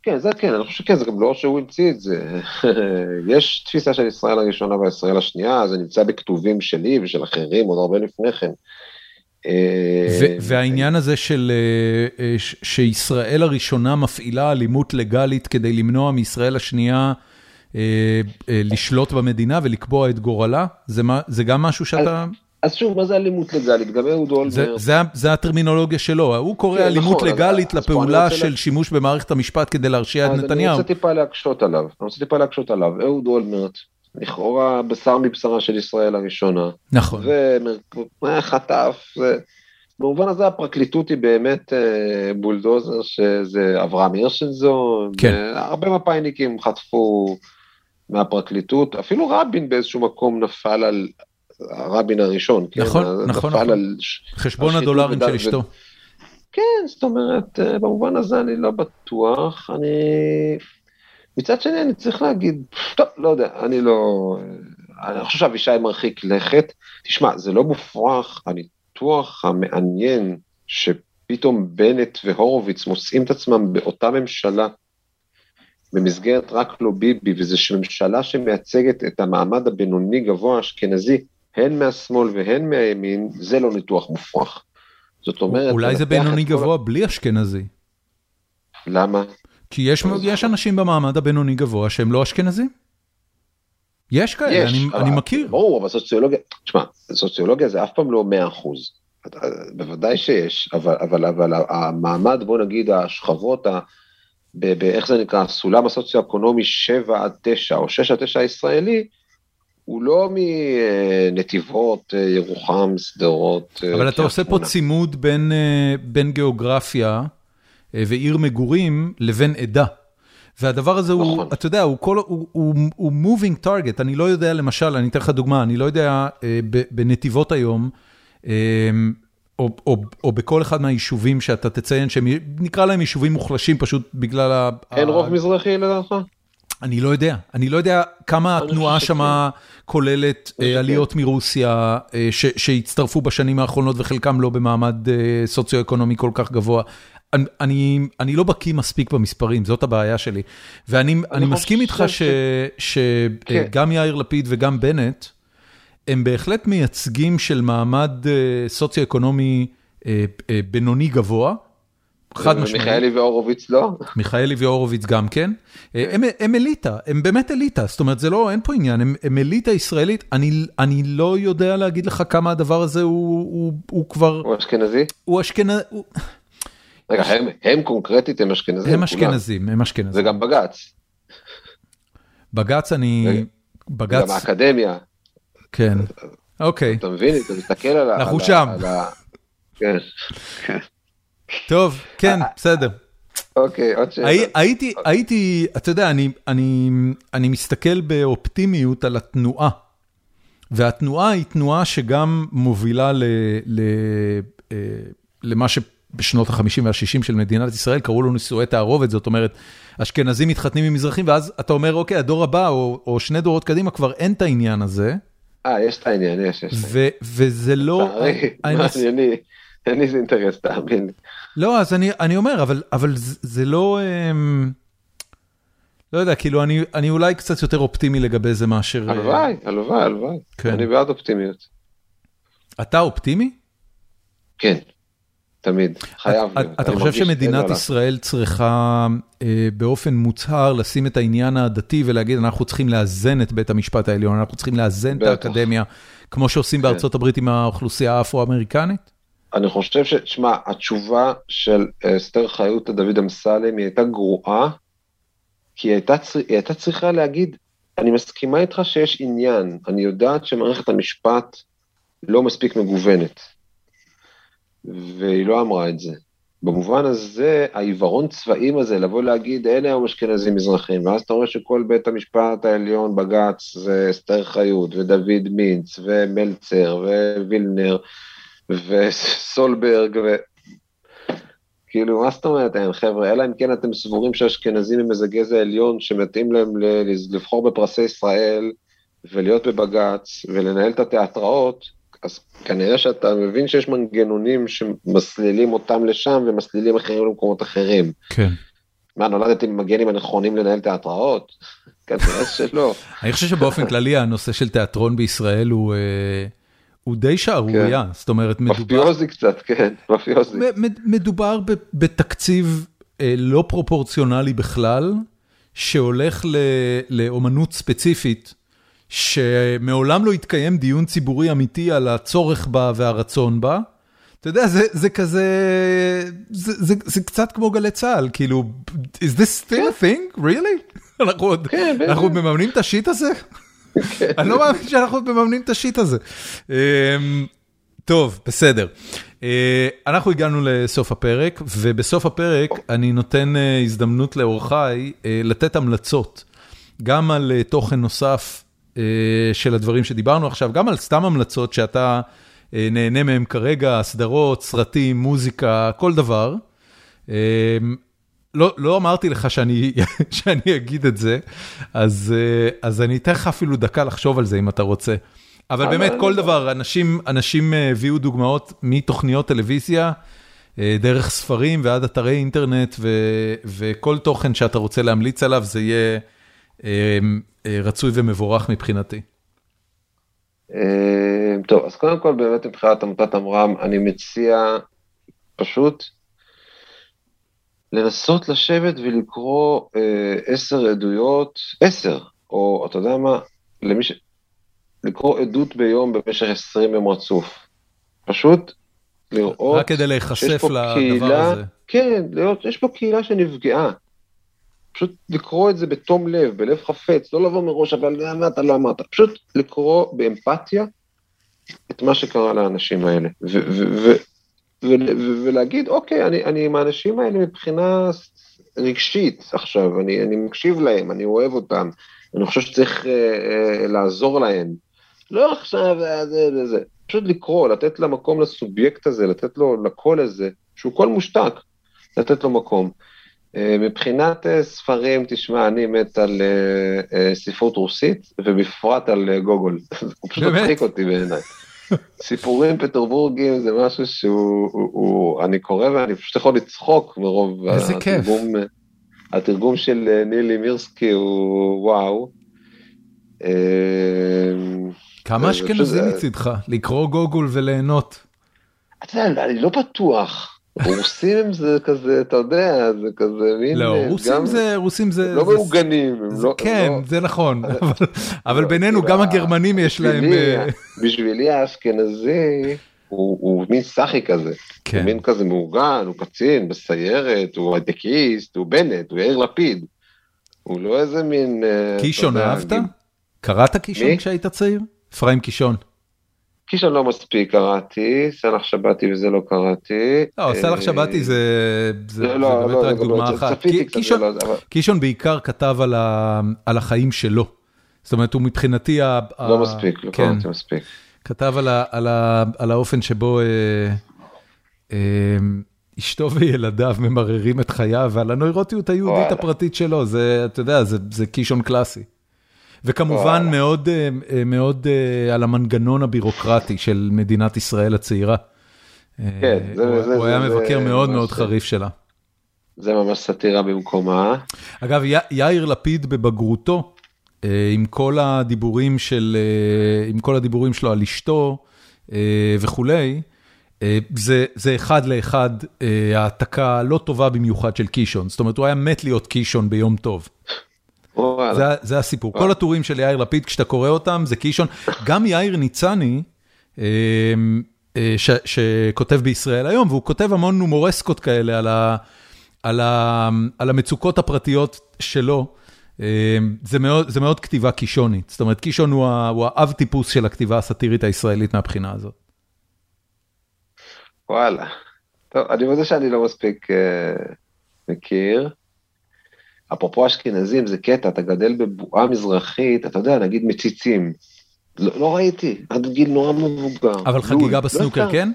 כן, זה כן, אני חושב שכן, זה גם לא שהוא המציא את זה. <laughs> יש תפיסה של ישראל הראשונה וישראל השנייה, זה נמצא בכתובים שלי ושל אחרים עוד הרבה לפני כן. אה, והעניין הזה של אה, שישראל הראשונה מפעילה אלימות לגלית כדי למנוע מישראל השנייה לשלוט במדינה ולקבוע את גורלה, זה גם משהו שאתה... אז שוב, מה זה אלימות לגלית? גם אהוד אולמרט... זה הטרמינולוגיה שלו, הוא קורא כן, אלימות נכון, לגלית לפעולה של שימוש במערכת המשפט כדי להרשיע את נתניהו. אני רוצה טיפה להקשות עליו, אני רוצה טיפה להקשות עליו. אהוד אולמרט, לכאורה בשר מבשרה של ישראל הראשונה. נכון. וחטף, במובן הזה הפרקליטות היא באמת אה, בולדוזר שזה אברהם הירשנזון, כן. הרבה מפאיניקים חטפו מהפרקליטות, אפילו רבין באיזשהו מקום נפל על... רבין הראשון, כן? נכון, נכון, נכון. על... חשבון הדולרים של אשתו. ו... כן, זאת אומרת, אה, במובן הזה אני לא בטוח, אני... מצד שני אני צריך להגיד, טוב, לא יודע, אני לא... אני חושב שאבישי מרחיק לכת. תשמע, זה לא מופרך, הניתוח המעניין שפתאום בנט והורוביץ מוצאים את עצמם באותה ממשלה, במסגרת רק לא ביבי, וזו ממשלה שמייצגת את המעמד הבינוני גבוה אשכנזי, הן מהשמאל והן מהימין, זה לא ניתוח מופרך. זאת אומרת... אולי זה בינוני גבוה בלי אשכנזי. למה? כי יש, יש אנשים במעמד הבינוני גבוה שהם לא אשכנזים. יש כאלה, יש, אני, אבל, אני מכיר. ברור, אבל סוציולוגיה, תשמע, סוציולוגיה זה אף פעם לא 100 אחוז. בוודאי שיש, אבל, אבל, אבל המעמד, בוא נגיד, השכבות, ה, ב, ב, איך זה נקרא, הסולם הסוציו-אקונומי 7 עד 9 או 6 עד 9 הישראלי, הוא לא מנתיבות, ירוחם, שדרות. אבל אתה עושה פה צימוד בין, בין גיאוגרפיה ועיר מגורים לבין עדה. והדבר הזה נכון. הוא, אתה יודע, הוא, כל, הוא, הוא, הוא moving target, אני לא יודע, למשל, אני אתן לך דוגמה, אני לא יודע, בנתיבות היום, או, או, או בכל אחד מהיישובים שאתה תציין, שנקרא להם יישובים מוחלשים פשוט בגלל ה... אין רוב מזרחי לדעתך? אני לא יודע, אני לא יודע כמה התנועה שמה כוללת אה, עליות מרוסיה אה, שהצטרפו בשנים האחרונות וחלקם לא במעמד אה, סוציו-אקונומי כל כך גבוה. אני, אני לא בקיא מספיק במספרים, זאת הבעיה שלי. ואני מסכים איתך שגם כן. יאיר לפיד וגם בנט, הם בהחלט מייצגים של מעמד סוציו-אקונומי בינוני גבוה. חד משמעית. מיכאלי והורוביץ לא? מיכאלי והורוביץ גם כן. אה, הם, הם אליטה, הם באמת אליטה, זאת אומרת, זה לא, אין פה עניין, הם, הם אליטה ישראלית. אני, אני לא יודע להגיד לך כמה הדבר הזה הוא, הוא, הוא כבר... הוא אשכנזי? הוא אשכנזי. רגע, הם, הם קונקרטית הם אשכנזים? הם אשכנזים, הם אשכנזים. זה גם בג"ץ. בג"ץ אני... בג"ץ... גם האקדמיה. כן, אוקיי. אתה מבין? אתה מסתכל על ה... אנחנו שם. כן. טוב, כן, אה, בסדר. אוקיי, עוד שאלה. הייתי, הייתי, אתה יודע, אני, אני, אני מסתכל באופטימיות על התנועה, והתנועה היא תנועה שגם מובילה ל, ל, אה, למה שבשנות ה-50 וה-60 של מדינת ישראל קראו לו נישואי תערובת, זאת אומרת, אשכנזים מתחתנים עם מזרחים, ואז אתה אומר, אוקיי, הדור הבא, או, או שני דורות קדימה, כבר אין את העניין הזה. אה, יש את העניין, יש, יש. וזה לא... מענייני. אין לי איזה אינטרס, תאמין. לא, אז אני, אני אומר, אבל, אבל זה, זה לא... אמ, לא יודע, כאילו, אני, אני אולי קצת יותר אופטימי לגבי זה מאשר... אה, הלוואי, הלוואי, הלוואי. כן. אני בעד אופטימיות. אתה אופטימי? כן, תמיד, חייב להיות. אתה חושב שמדינת ישראל צריכה אה, באופן מוצהר לשים את העניין הדתי ולהגיד, אנחנו צריכים לאזן את בית המשפט העליון, אנחנו צריכים לאזן. את האקדמיה, כמו שעושים כן. בארצות הברית עם האוכלוסייה האפרו-אמריקנית? אני חושב ש... שמע, התשובה של אה, אסתר חיות לדוד אמסלם היא הייתה גרועה, כי היא הייתה, צר... היא הייתה צריכה להגיד, אני מסכימה איתך שיש עניין, אני יודעת שמערכת המשפט לא מספיק מגוונת, והיא לא אמרה את זה. במובן הזה, העיוורון צבעים הזה, לבוא להגיד, אלה היום אשכנזים מזרחים, ואז אתה רואה שכל בית המשפט העליון, בג"ץ, זה אסתר חיות, ודוד מינץ, ומלצר, ווילנר, וסולברג, ו... כאילו, מה זאת אומרת, אין חבר'ה, אלא אם כן אתם סבורים שהאשכנזים הם איזה גזע עליון שמתאים להם לבחור בפרסי ישראל ולהיות בבג"ץ ולנהל את התיאטראות, אז כנראה שאתה מבין שיש מנגנונים שמסלילים אותם לשם ומסלילים אחרים למקומות אחרים. כן. מה, נולדתי עם הגנים הנכונים לנהל תיאטראות? <laughs> כנראה שלא. אני חושב שבאופן כללי הנושא של תיאטרון בישראל הוא... הוא די שערורייה, זאת אומרת, מדובר... מפיוזי קצת, כן, <laughs> מפיוזי. מדובר בתקציב לא פרופורציונלי בכלל, שהולך לאומנות ספציפית, שמעולם לא התקיים דיון ציבורי אמיתי על הצורך בה והרצון בה. אתה יודע, זה, זה כזה, זה, זה, זה קצת כמו גלי צה"ל, כאילו, is this still a thing? really? <laughs> אנחנו עוד, כן, אנחנו עוד מממנים את השיט הזה? כן. אני לא מאמין שאנחנו עוד מממנים את השיט הזה. אמ, טוב, בסדר. אה, אנחנו הגענו לסוף הפרק, ובסוף הפרק אני נותן אה, הזדמנות לאורחי אה, לתת המלצות, גם על תוכן נוסף של הדברים שדיברנו עכשיו, גם על סתם המלצות שאתה נהנה מהם כרגע, סדרות, סרטים, מוזיקה, כל דבר. לא, לא אמרתי לך שאני, <laughs> שאני אגיד את זה, אז, אז אני אתן לך אפילו דקה לחשוב על זה אם אתה רוצה. אבל באמת, כל דבר, אנשים אנשים אה, הביאו דוגמאות מתוכניות טלוויזיה, אה, דרך ספרים ועד אתרי אינטרנט, ו, וכל תוכן שאתה רוצה להמליץ עליו, זה יהיה אה, רצוי ומבורך מבחינתי. טוב, אז קודם כל, באמת מבחינת עמותת עמרם, אני מציע פשוט לנסות לשבת ולקרוא עשר עדויות, עשר, או אתה יודע מה, למי ש... לקרוא עדות ביום במשך 20 יום רצוף. פשוט לראות רק כדי להיחשף לדבר קהילה, הזה. כן, לראות, יש פה קהילה שנפגעה. פשוט לקרוא את זה בתום לב, בלב חפץ, לא לבוא מראש, אבל מה אתה לא אמרת, פשוט לקרוא באמפתיה את מה שקרה לאנשים האלה. ולהגיד, אוקיי, אני, אני עם האנשים האלה מבחינה רגשית עכשיו, אני, אני מקשיב להם, אני אוהב אותם, אני חושב שצריך אה, אה, לעזור להם. לא עכשיו, זה וזה, פשוט לקרוא, לתת למקום לסובייקט הזה, לתת לו, לקול הזה, שהוא קול מושתק, לתת לו מקום. אה, מבחינת אה, ספרים, תשמע, אני מת על אה, ספרות רוסית, ובפרט על גוגול. <laughs> הוא פשוט מצחיק אותי בעיניי. סיפורים פטרבורגים זה משהו שהוא, הוא, הוא, אני קורא ואני פשוט יכול לצחוק מרוב התרגום, התרגום של נילי מירסקי הוא וואו. כמה אשכנזי מצידך, לקרוא גוגול וליהנות. אתה יודע, אני לא בטוח. רוסים זה כזה, אתה יודע, זה כזה מין... לא, רוסים זה, רוסים זה... לא מעוגנים. לא- כן, זה נכון, אבל לא, בינינו, גם הגרמנים יש להם... אה, בשבילי האשכנזי הוא מין סאחי כזה. הוא כן. מין כזה מעוגן, הוא קצין בסיירת, הוא הייטקיסט, הוא בנט, הוא יאיר לפיד. הוא לא איזה מין... אה, קישון אהבת? קראת קישון כשהיית צעיר? אפרים קישון. קישון לא מספיק קראתי, סלח שבתי וזה לא קראתי. לא, סלח שבתי זה לא, לא, באמת רק דוגמה אחת. קישון בעיקר כתב על החיים שלו. זאת אומרת, הוא מבחינתי... לא מספיק, לא כן. קראתי מספיק. כתב על האופן שבו אה, אה, אשתו וילדיו ממררים את חייו, ועל הנוירוטיות היהודית הפרטית שלו, זה, אתה יודע, זה קישון קלאסי. וכמובן מאוד אה, אה, מאוד אה, על המנגנון הבירוקרטי של מדינת ישראל הצעירה. כן, הוא היה מבקר מאוד מאוד חריף שלה. זה ממש סאטירה במקומה. אגב, יאיר לפיד בבגרותו, עם כל הדיבורים של, עם כל הדיבורים שלו על אשתו וכולי, זה, זה אחד לאחד העתקה לא טובה במיוחד של קישון. זאת אומרת, הוא היה מת להיות קישון ביום טוב. זה, זה הסיפור. כל הטורים של יאיר לפיד, כשאתה קורא אותם, זה קישון. גם יאיר ניצני, אה, אה, ש, שכותב בישראל היום, והוא כותב המון נומורסקות כאלה על, ה, על, ה, על המצוקות הפרטיות שלו. אה, זה מאוד, זה מאוד כתיבה קישונית. זאת אומרת, קישון הוא, הוא האב טיפוס של הכתיבה הסאטירית הישראלית מהבחינה הזאת. וואלה. טוב, אני מודה שאני לא מספיק uh, מכיר. אפרופו אשכנזים, זה קטע, אתה גדל בבועה מזרחית, אתה יודע, נגיד מציצים. לא, לא ראיתי, עד גיל נורא מבוגר. אבל חגיגה לא בסנוקר, כן?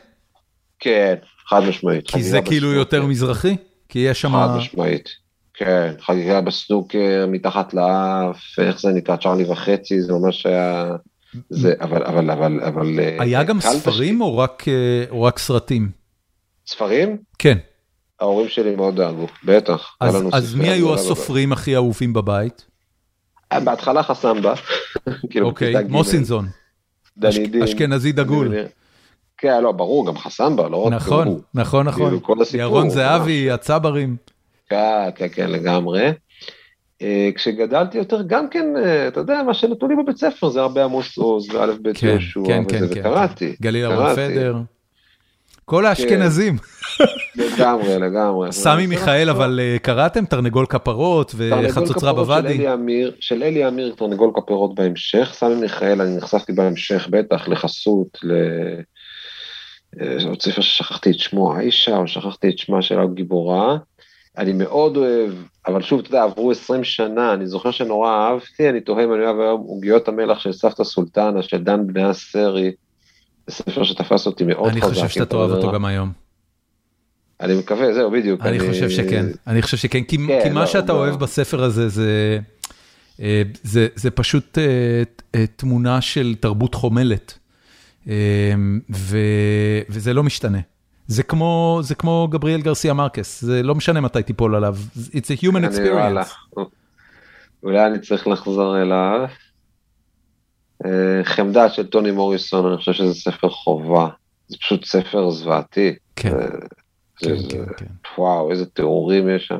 כן, חד משמעית. כי זה כאילו יותר מזרחי? כי יש שם... חד משמעית. כן, חגיגה בסנוקר, מתחת לאף, איך זה נקרא, צ'רלי וחצי, זה ממש היה... זה, אבל, אבל, אבל, אבל... היה גם ספרים או רק, אה, או רק סרטים? ספרים? כן. ההורים שלי מאוד דאגו, בטח. אז אז מי היו הסופרים הכי אהובים בבית? בבית. בהתחלה חסמבה. <laughs> כאילו, אוקיי, מוסינזון. אשכנזי דגול. כן, לא, ברור, גם חסמבה, לא רק נכון. נכון, נכון. כאילו. ירון זהבי, הצברים. כן, כן, כן, לגמרי. אה, כשגדלתי יותר, גם כן, אה, אתה יודע, מה שנתנו לי בבית ספר זה הרבה עמוס עוז וא' ב' כן, יהושע, כן, וזה. וקראתי. גליל קראתי. פדר. כל האשכנזים. לגמרי, לגמרי. סמי מיכאל, נכון. אבל אה, קראתם תרנגול כפרות תרנגול וחצוצרה כפרות בוואדי? אלי אמיר, של אלי אמיר, תרנגול כפרות בהמשך, סמי מיכאל, אני נחשפתי בהמשך, בטח, לחסות, ל... אה, עוד ספר ששכחתי את שמו, האישה, או שכחתי את שמה של הגיבורה. אני מאוד אוהב, אבל שוב, אתה יודע, עברו 20 שנה, אני זוכר שנורא אהבתי, אני תוהה אם אני אוהב היום עוגיות המלח של סבתא סולטנה, של דן בני הסרי, ספר שתפס אותי מאוד אני חזק. חושב אם שאתה אתה תאהב. אותו גם היום. אני מקווה, זהו, בדיוק. אני חושב שכן, אני חושב שכן, כי כן, כי מה לא, שאתה לא. אוהב בספר הזה זה- אה, זה זה פשוט אה, אה, תמונה של תרבות חומלת, ו- וזה לא משתנה. זה כמו זה כמו גבריאל גרסיה מרקס, זה לא משנה מתי תיפול עליו, it's a human אני- experience. אולי אני צריך לחזור אליו. אה, חמדה של טוני מוריסון, אני חושב שזה ספר חובה. זה פשוט ספר זוועתי. כן, זה- כן, כן, כן. וואו, איזה תיאורים יש שם.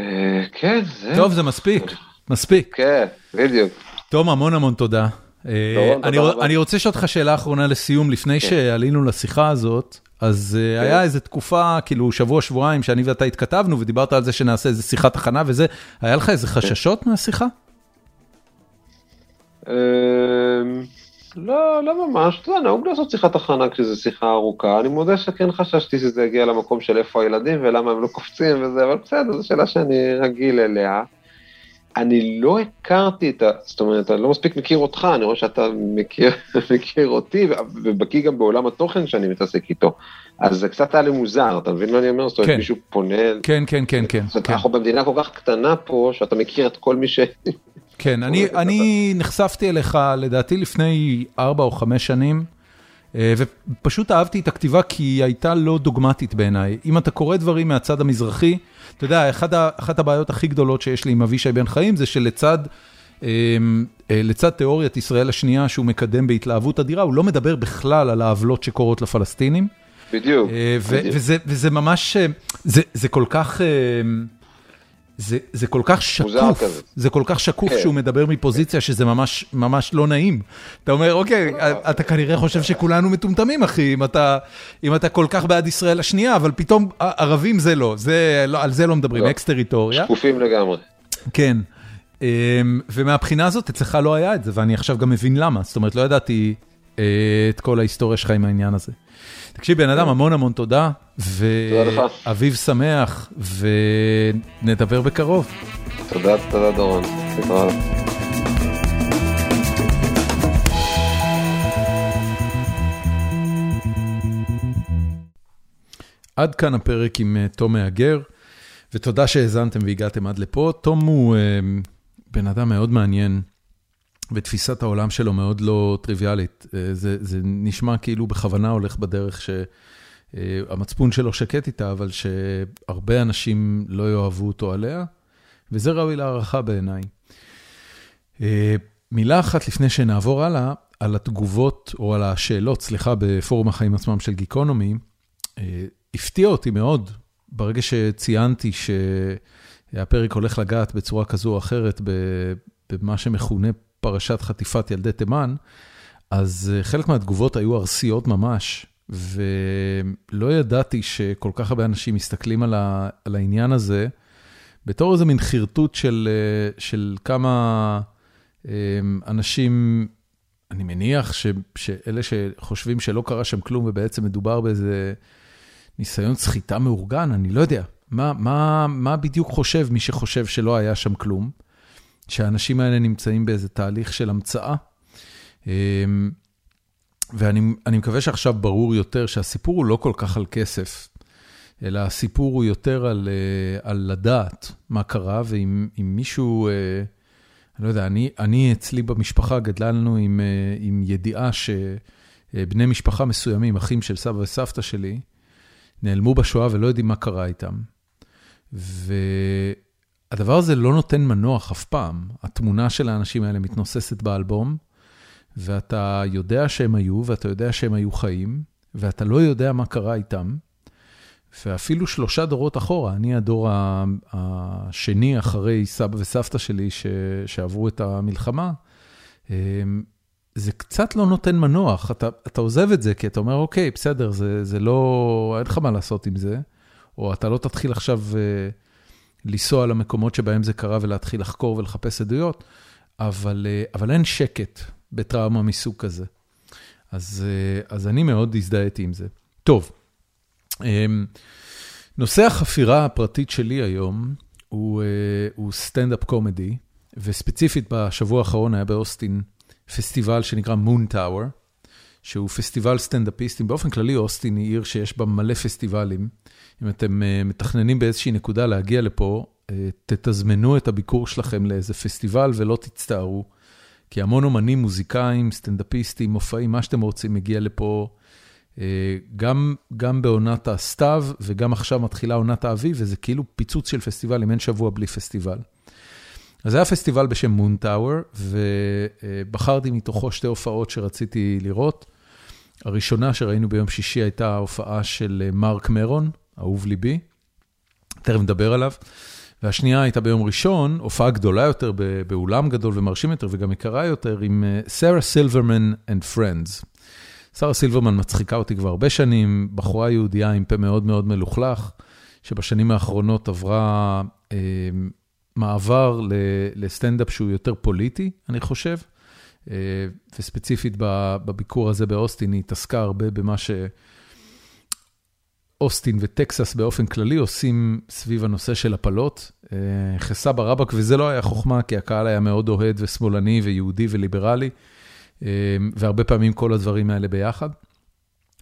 אה, כן, זה... טוב, זה מספיק, מספיק. כן, בדיוק. תום, המון המון תודה. אה, אני רוצה לשאול אותך שאלה אחרונה לסיום, לפני. שעלינו לשיחה הזאת, אז אה, כן. היה איזה תקופה, כאילו שבוע, שבועיים, שאני ואתה התכתבנו ודיברת על זה שנעשה איזה שיחת הכנה וזה, היה לך איזה חששות מהשיחה? אמ, לא, לא ממש, אתה יודע, נהוג לעשות שיחת הכנה כשזו שיחה ארוכה, אני מודה שכן חששתי שזה יגיע למקום של איפה הילדים ולמה הם לא קופצים וזה, אבל בסדר, זו שאלה שאני רגיל אליה. אני לא הכרתי את ה... זאת אומרת, אני לא מספיק מכיר אותך, אני רואה שאתה מכיר, <laughs> מכיר אותי, ובקיא גם בעולם התוכן שאני מתעסק איתו. אז זה קצת היה לי מוזר, אתה מבין מה אני אומר? זאת אומרת, כן. מישהו פונה... כן, כן, כן, כן. זאת אומרת, כן. אנחנו במדינה כל כך קטנה פה, שאתה מכיר את כל מי ש... <laughs> כן, אני, אני נחשפתי אליך לדעתי לפני ארבע או חמש שנים, אה, ופשוט אהבתי את הכתיבה כי היא הייתה לא דוגמטית בעיניי. אם אתה קורא דברים מהצד המזרחי, אתה יודע, אחד ה, אחת הבעיות הכי גדולות שיש לי עם אבישי בן חיים זה שלצד אה, אה, לצד תיאוריית ישראל השנייה שהוא מקדם בהתלהבות אדירה, הוא לא מדבר בכלל על העוולות שקורות לפלסטינים. בדיוק. אה, ו- בדיוק. וזה, וזה ממש, זה, זה כל כך, זה, זה כל כך שקוף. זה כל כך שקוף כן. שהוא מדבר מפוזיציה שזה ממש, ממש לא נעים. אתה אומר, אוקיי, אתה כנראה חושב שכולנו מטומטמים, אחי, אם אתה, אם אתה כל כך בעד ישראל השנייה, אבל פתאום ערבים זה לא, זה, לא על זה לא מדברים, לא. אקס טריטוריה. שקופים לגמרי. כן. אמ, ומהבחינה הזאת אצלך לא היה את זה, ואני עכשיו גם מבין למה. זאת אומרת, לא ידעתי את כל ההיסטוריה שלך עם העניין הזה. תקשיב, בן אדם, המון המון תודה, תודה. ואביב שמח, ונדבר בקרוב. תודה, תודה דורון. להתראות. עד כאן הפרק עם אה, תום מהגר, ותודה שהאזנתם והגעתם עד לפה. תום הוא אה, בן אדם מאוד מעניין, ותפיסת העולם שלו מאוד לא טריוויאלית. אה, זה, זה נשמע כאילו בכוונה הולך בדרך שהמצפון שלו שקט איתה, אבל שהרבה אנשים לא יאהבו אותו עליה, וזה ראוי להערכה בעיניי. אה, מילה אחת לפני שנעבור הלאה, על התגובות, או על השאלות, סליחה, בפורום החיים עצמם של גיקונומי, אה, הפתיע אותי מאוד ברגע שציינתי שהפרק הולך לגעת בצורה כזו או אחרת במה שמכונה פרשת חטיפת ילדי תימן, אז אה, חלק מהתגובות היו ארסיות ממש, ולא ידעתי שכל כך הרבה אנשים מסתכלים על, ה, על העניין הזה בתור איזה מין חרטוט של, אה, של כמה אה, אנשים, אני מניח ש, שאלה שחושבים שלא קרה שם כלום ובעצם מדובר באיזה ניסיון סחיטה מאורגן, אני לא יודע. מה, מה, מה בדיוק חושב מי שחושב שלא היה שם כלום? שהאנשים האלה נמצאים באיזה תהליך של המצאה. אמ, ואני אני מקווה שעכשיו ברור יותר שהסיפור הוא לא כל כך על כסף, אלא הסיפור הוא יותר על, אה, על לדעת מה קרה, ואם אם מישהו, אה, אני לא יודע, אני, אני אצלי במשפחה גדלנו עם, אה, עם ידיעה שבני משפחה מסוימים, אחים של סבא וסבתא שלי, נעלמו בשואה ולא יודעים מה קרה איתם. והדבר הזה לא נותן מנוח אף פעם. התמונה של האנשים האלה מתנוססת באלבום, ואתה יודע שהם היו, ואתה יודע שהם היו חיים, ואתה לא יודע מה קרה איתם. ואפילו שלושה דורות אחורה, אני הדור השני אחרי סבא וסבתא שלי ש, שעברו את המלחמה, אמ, זה קצת לא נותן מנוח, אתה, אתה עוזב את זה כי אתה אומר, אוקיי, בסדר, זה, זה לא, אין לך מה לעשות עם זה, או אתה לא תתחיל עכשיו uh, לנסוע למקומות שבהם זה קרה ולהתחיל לחקור ולחפש עדויות, אבל, uh, אבל אין שקט בטראומה מסוג כזה. אז, uh, אז אני מאוד הזדהיתי עם זה. טוב, um, נושא החפירה הפרטית שלי היום uh, הוא סטנדאפ קומדי, וספציפית בשבוע האחרון היה באוסטין. פסטיבל שנקרא מון טאוור, שהוא פסטיבל סטנדאפיסטים. באופן כללי, אוסטין היא עיר שיש בה מלא פסטיבלים. אם אתם uh, מתכננים באיזושהי נקודה להגיע לפה, uh, תתזמנו את הביקור שלכם לאיזה פסטיבל ולא תצטערו. כי המון אומנים, מוזיקאים, סטנדאפיסטים, מופעים, מה שאתם רוצים, מגיע לפה uh, גם, גם בעונת הסתיו וגם עכשיו מתחילה עונת האביב, וזה כאילו פיצוץ של פסטיבלים, אין שבוע בלי פסטיבל. אז היה פסטיבל בשם מון טאוור, ובחרתי מתוכו שתי הופעות שרציתי לראות. הראשונה שראינו ביום שישי הייתה ההופעה של אה, מרק מרון, אהוב ליבי, תכף נדבר עליו. והשנייה הייתה ביום ראשון, הופעה גדולה יותר, באולם גדול ומרשים יותר וגם יקרה יותר, עם סרה סילברמן and Friends. שרה סילברמן מצחיקה אותי כבר הרבה שנים, בחורה יהודייה עם פה מאוד מאוד מלוכלך, שבשנים האחרונות עברה אה, מעבר לסטנדאפ שהוא יותר פוליטי, אני חושב, אה, וספציפית בביקור הזה באוסטין, היא התעסקה הרבה במה שאוסטין וטקסס באופן כללי עושים סביב הנושא של הפלות. אה, חסה ברבק, וזה לא היה חוכמה, כי הקהל היה מאוד אוהד ושמאלני ויהודי וליברלי, אה, והרבה פעמים כל הדברים האלה ביחד.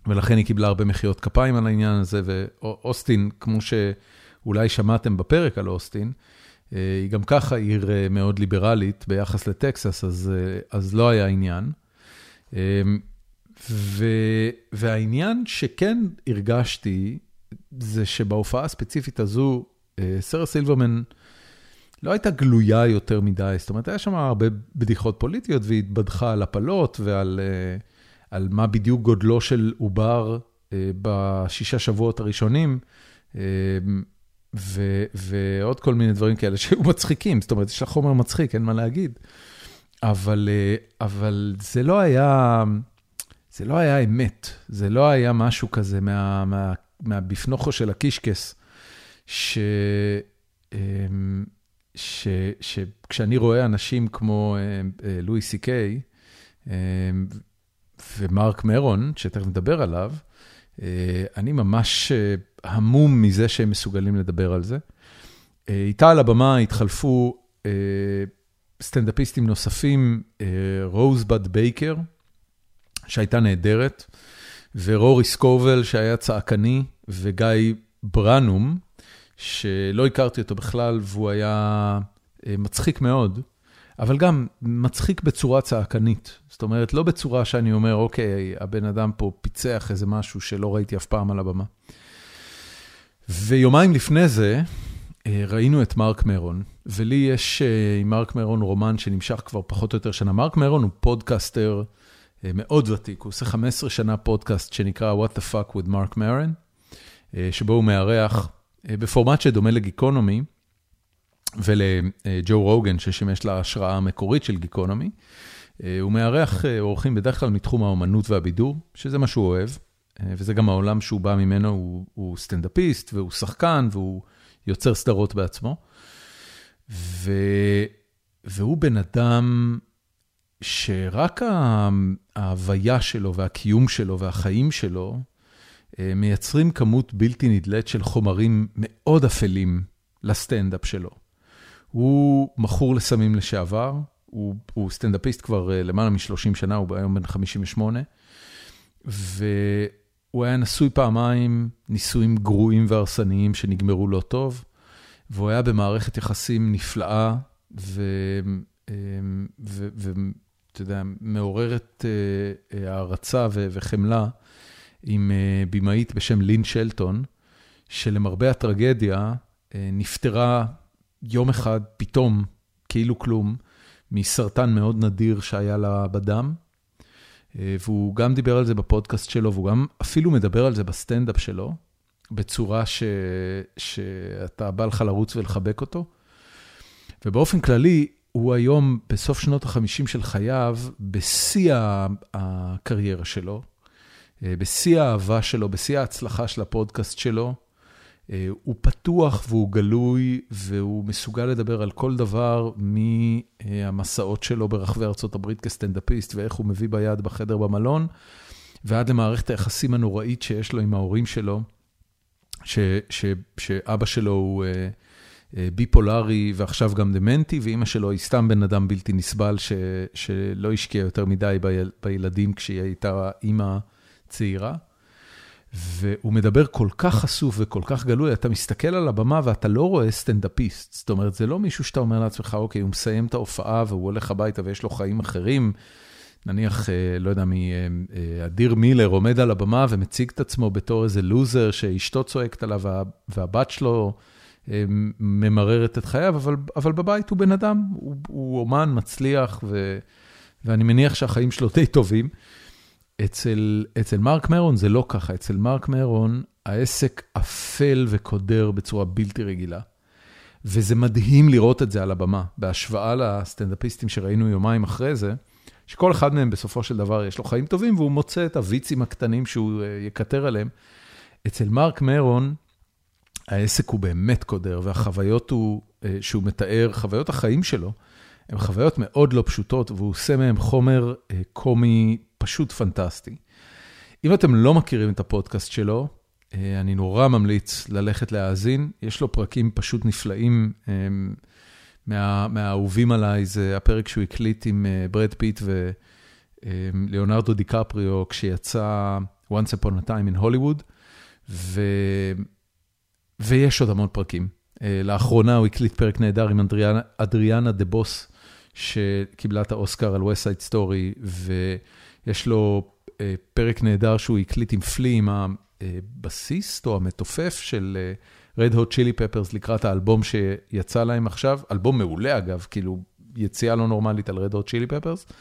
ולכן היא קיבלה הרבה מחיאות כפיים על העניין הזה, ואוסטין, כמו שאולי שמעתם בפרק על אוסטין, אה, היא גם ככה עיר מאוד ליברלית ביחס לטקסס, אז, אז לא היה עניין. ו, והעניין שכן הרגשתי, זה שבהופעה הספציפית הזו, סרה סילברמן לא הייתה גלויה יותר מדי, זאת אומרת, היה שם הרבה בדיחות פוליטיות, והיא התבדחה על הפלות ועל על מה בדיוק גודלו של עובר בשישה שבועות הראשונים. ו- ועוד כל מיני דברים כאלה שהיו מצחיקים, זאת אומרת, יש לה חומר מצחיק, אין מה להגיד. אבל, אה, אבל זה לא היה, זה לא היה אמת, זה לא היה משהו כזה מה, מה, מהבפנוכו של הקישקס, ש, אמ, ש, שכשאני רואה אנשים כמו אה, אה, לואי סי קיי ומרק מרון, שתכף נדבר עליו, אני ממש המום מזה שהם מסוגלים לדבר על זה. אה, איתה על הבמה התחלפו אה, סטנדאפיסטים נוספים, רוזבד אה, בייקר, שהייתה נהדרת, ורורי סקובל שהיה צעקני, וגיא ברנום, שלא הכרתי אותו בכלל, והוא היה מצחיק מאוד, אבל גם מצחיק בצורה צעקנית. זאת אומרת, לא בצורה שאני אומר, אוקיי, הבן אדם פה פיצח איזה משהו שלא ראיתי אף פעם על הבמה. ויומיים לפני זה אה, ראינו את מרק מרון, ולי יש אה, עם מרק מרון רומן שנמשך כבר פחות או יותר שנה. מרק מרון הוא פודקאסטר אה, מאוד ותיק, הוא עושה 15 שנה פודקאסט שנקרא What the fuck with Marc Maron, שבו הוא מארח בפורמט שדומה לגיקונומי ולג'ו רוגן, ששימש להשראה המקורית של גיקונומי. הוא מארח אורחים בדרך כלל מתחום האומנות והבידור, שזה מה שהוא אוהב. אה, וזה גם העולם שהוא בא ממנו, הוא, הוא סטנדאפיסט והוא שחקן והוא יוצר סדרות בעצמו. ו, והוא בן אדם שרק ההוויה שלו והקיום שלו והחיים שלו אה, מייצרים כמות בלתי נדלית של חומרים מאוד אפלים לסטנדאפ שלו. הוא מכור לסמים לשעבר, הוא, הוא סטנדאפיסט כבר אה, למעלה מ-30 שנה, הוא היום בן 58, ו... הוא היה נשוי פעמיים, נישואים גרועים והרסניים שנגמרו לא טוב, והוא היה במערכת יחסים נפלאה, ואתה יודע, מעוררת אה, הערצה וחמלה עם במאית בשם לין שלטון, שלמרבה הטרגדיה נפטרה יום אחד פתאום, כאילו כלום, מסרטן מאוד נדיר שהיה לה בדם. והוא גם דיבר על זה בפודקאסט שלו, והוא גם אפילו מדבר על זה בסטנדאפ שלו, בצורה ש... שאתה בא לך לרוץ ולחבק אותו. ובאופן כללי, הוא היום, בסוף שנות ה-50 של חייו, בשיא הקריירה שלו, אה, בשיא האהבה שלו, בשיא ההצלחה של הפודקאסט שלו. אה, הוא פתוח והוא גלוי, והוא מסוגל לדבר על כל דבר מהמסעות שלו ברחבי ארה"ב כסטנדאפיסט, ואיך הוא מביא ביד בחדר במלון, ועד למערכת היחסים הנוראית שיש לו עם ההורים שלו, ש, ש, שאבא שלו הוא... אה, אה, ביפולרי ועכשיו גם דמנטי, ואימא שלו היא סתם בן אדם בלתי נסבל ש, שלא השקיע יותר מדי ביל, בילדים כשהיא הייתה אימא צעירה. והוא מדבר כל כך חשוף וכל כך גלוי, אתה מסתכל על הבמה ואתה לא רואה סטנדאפיסט. זאת אומרת, זה לא מישהו שאתה אומר לעצמך, אוקיי, הוא מסיים את ההופעה והוא הולך הביתה ויש לו חיים אחרים. נניח, אה, לא יודע מי, אה, אדיר מילר עומד על הבמה ומציג את עצמו בתור איזה לוזר שאשתו צועקת עליו והבת שלו... ממררת את חייו, אבל, אבל בבית הוא בן אדם, הוא, הוא אומן מצליח, ו, ואני מניח שהחיים שלו די טובים. אצל, אצל מרק מרון זה לא ככה, אצל מרק מרון העסק אפל וקודר בצורה בלתי רגילה. וזה מדהים לראות את זה על הבמה, בהשוואה לסטנדאפיסטים שראינו יומיים אחרי זה, שכל אחד מהם בסופו של דבר יש לו חיים טובים, והוא מוצא את הוויצים הקטנים שהוא אה, יקטר עליהם. אצל מרק מרון, העסק הוא באמת קודר, והחוויות הוא, אה, שהוא מתאר, חוויות החיים שלו, הן חוויות מאוד לא פשוטות, והוא עושה מהן חומר אה, קומי פשוט פנטסטי. אם אתם לא מכירים את הפודקאסט שלו, אה, אני נורא ממליץ ללכת להאזין. יש לו פרקים פשוט נפלאים. מה, מהאהובים עליי זה הפרק שהוא הקליט עם ברד פיט וליאונרדו דיקפריו כשיצא Once Upon a Time in Hollywood. ו... ויש עוד המון פרקים. אה, לאחרונה הוא הקליט פרק נהדר עם אריאנה, אריאנה דה בוז, שקיבלה את האוסקר על West Side Story, ויש לו אה, פרק נהדר שהוא הקליט עם פלי, עם הבסיסט או המתופף של אה, Red Hot Chili Peppers לקראת האלבום שיצא להם עכשיו, אלבום מעולה אגב, כאילו יציאה לא נורמלית על Red Hot Chili Peppers.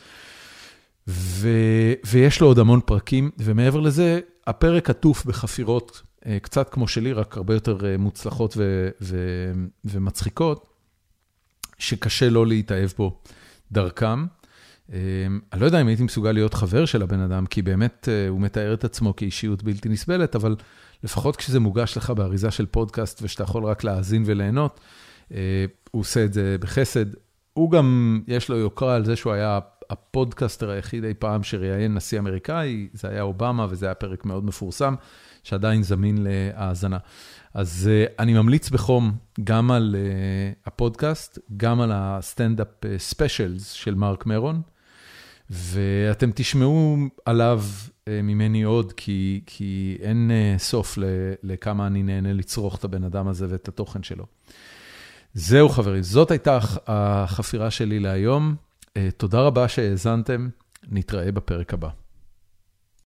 ו, ויש לו עוד המון פרקים, ומעבר לזה, הפרק עטוף בחפירות קצת כמו שלי, רק הרבה יותר אה, מוצלחות ו- ו- ומצחיקות, שקשה לא להתאהב בו דרכם. אה, אני לא יודע אם הייתי מסוגל להיות חבר של הבן אדם, כי באמת הוא מתאר את עצמו כאישיות בלתי נסבלת, אבל לפחות כשזה מוגש לך באריזה של פודקאסט ושאתה יכול רק להאזין וליהנות, הוא עושה את זה בחסד. הוא גם, יש לו יוקרה על זה שהוא היה הפודקאסטר היחיד אי פעם שראיין נשיא אמריקאי, זה היה אובמה וזה היה פרק מאוד מפורסם. שעדיין זמין להאזנה. אז אה, אני ממליץ בחום גם על אה, הפודקאסט, גם על הסטנדאפ specials של מרק מרון, ואתם תשמעו עליו uh, ממני עוד, כי, כי אין uh, סוף ל, לכמה אני נהנה לצרוך את הבן אדם הזה ואת התוכן שלו. זהו חברים, זאת הייתה החפירה שלי להיום. Uh, תודה רבה שהאזנתם, נתראה בפרק הבא.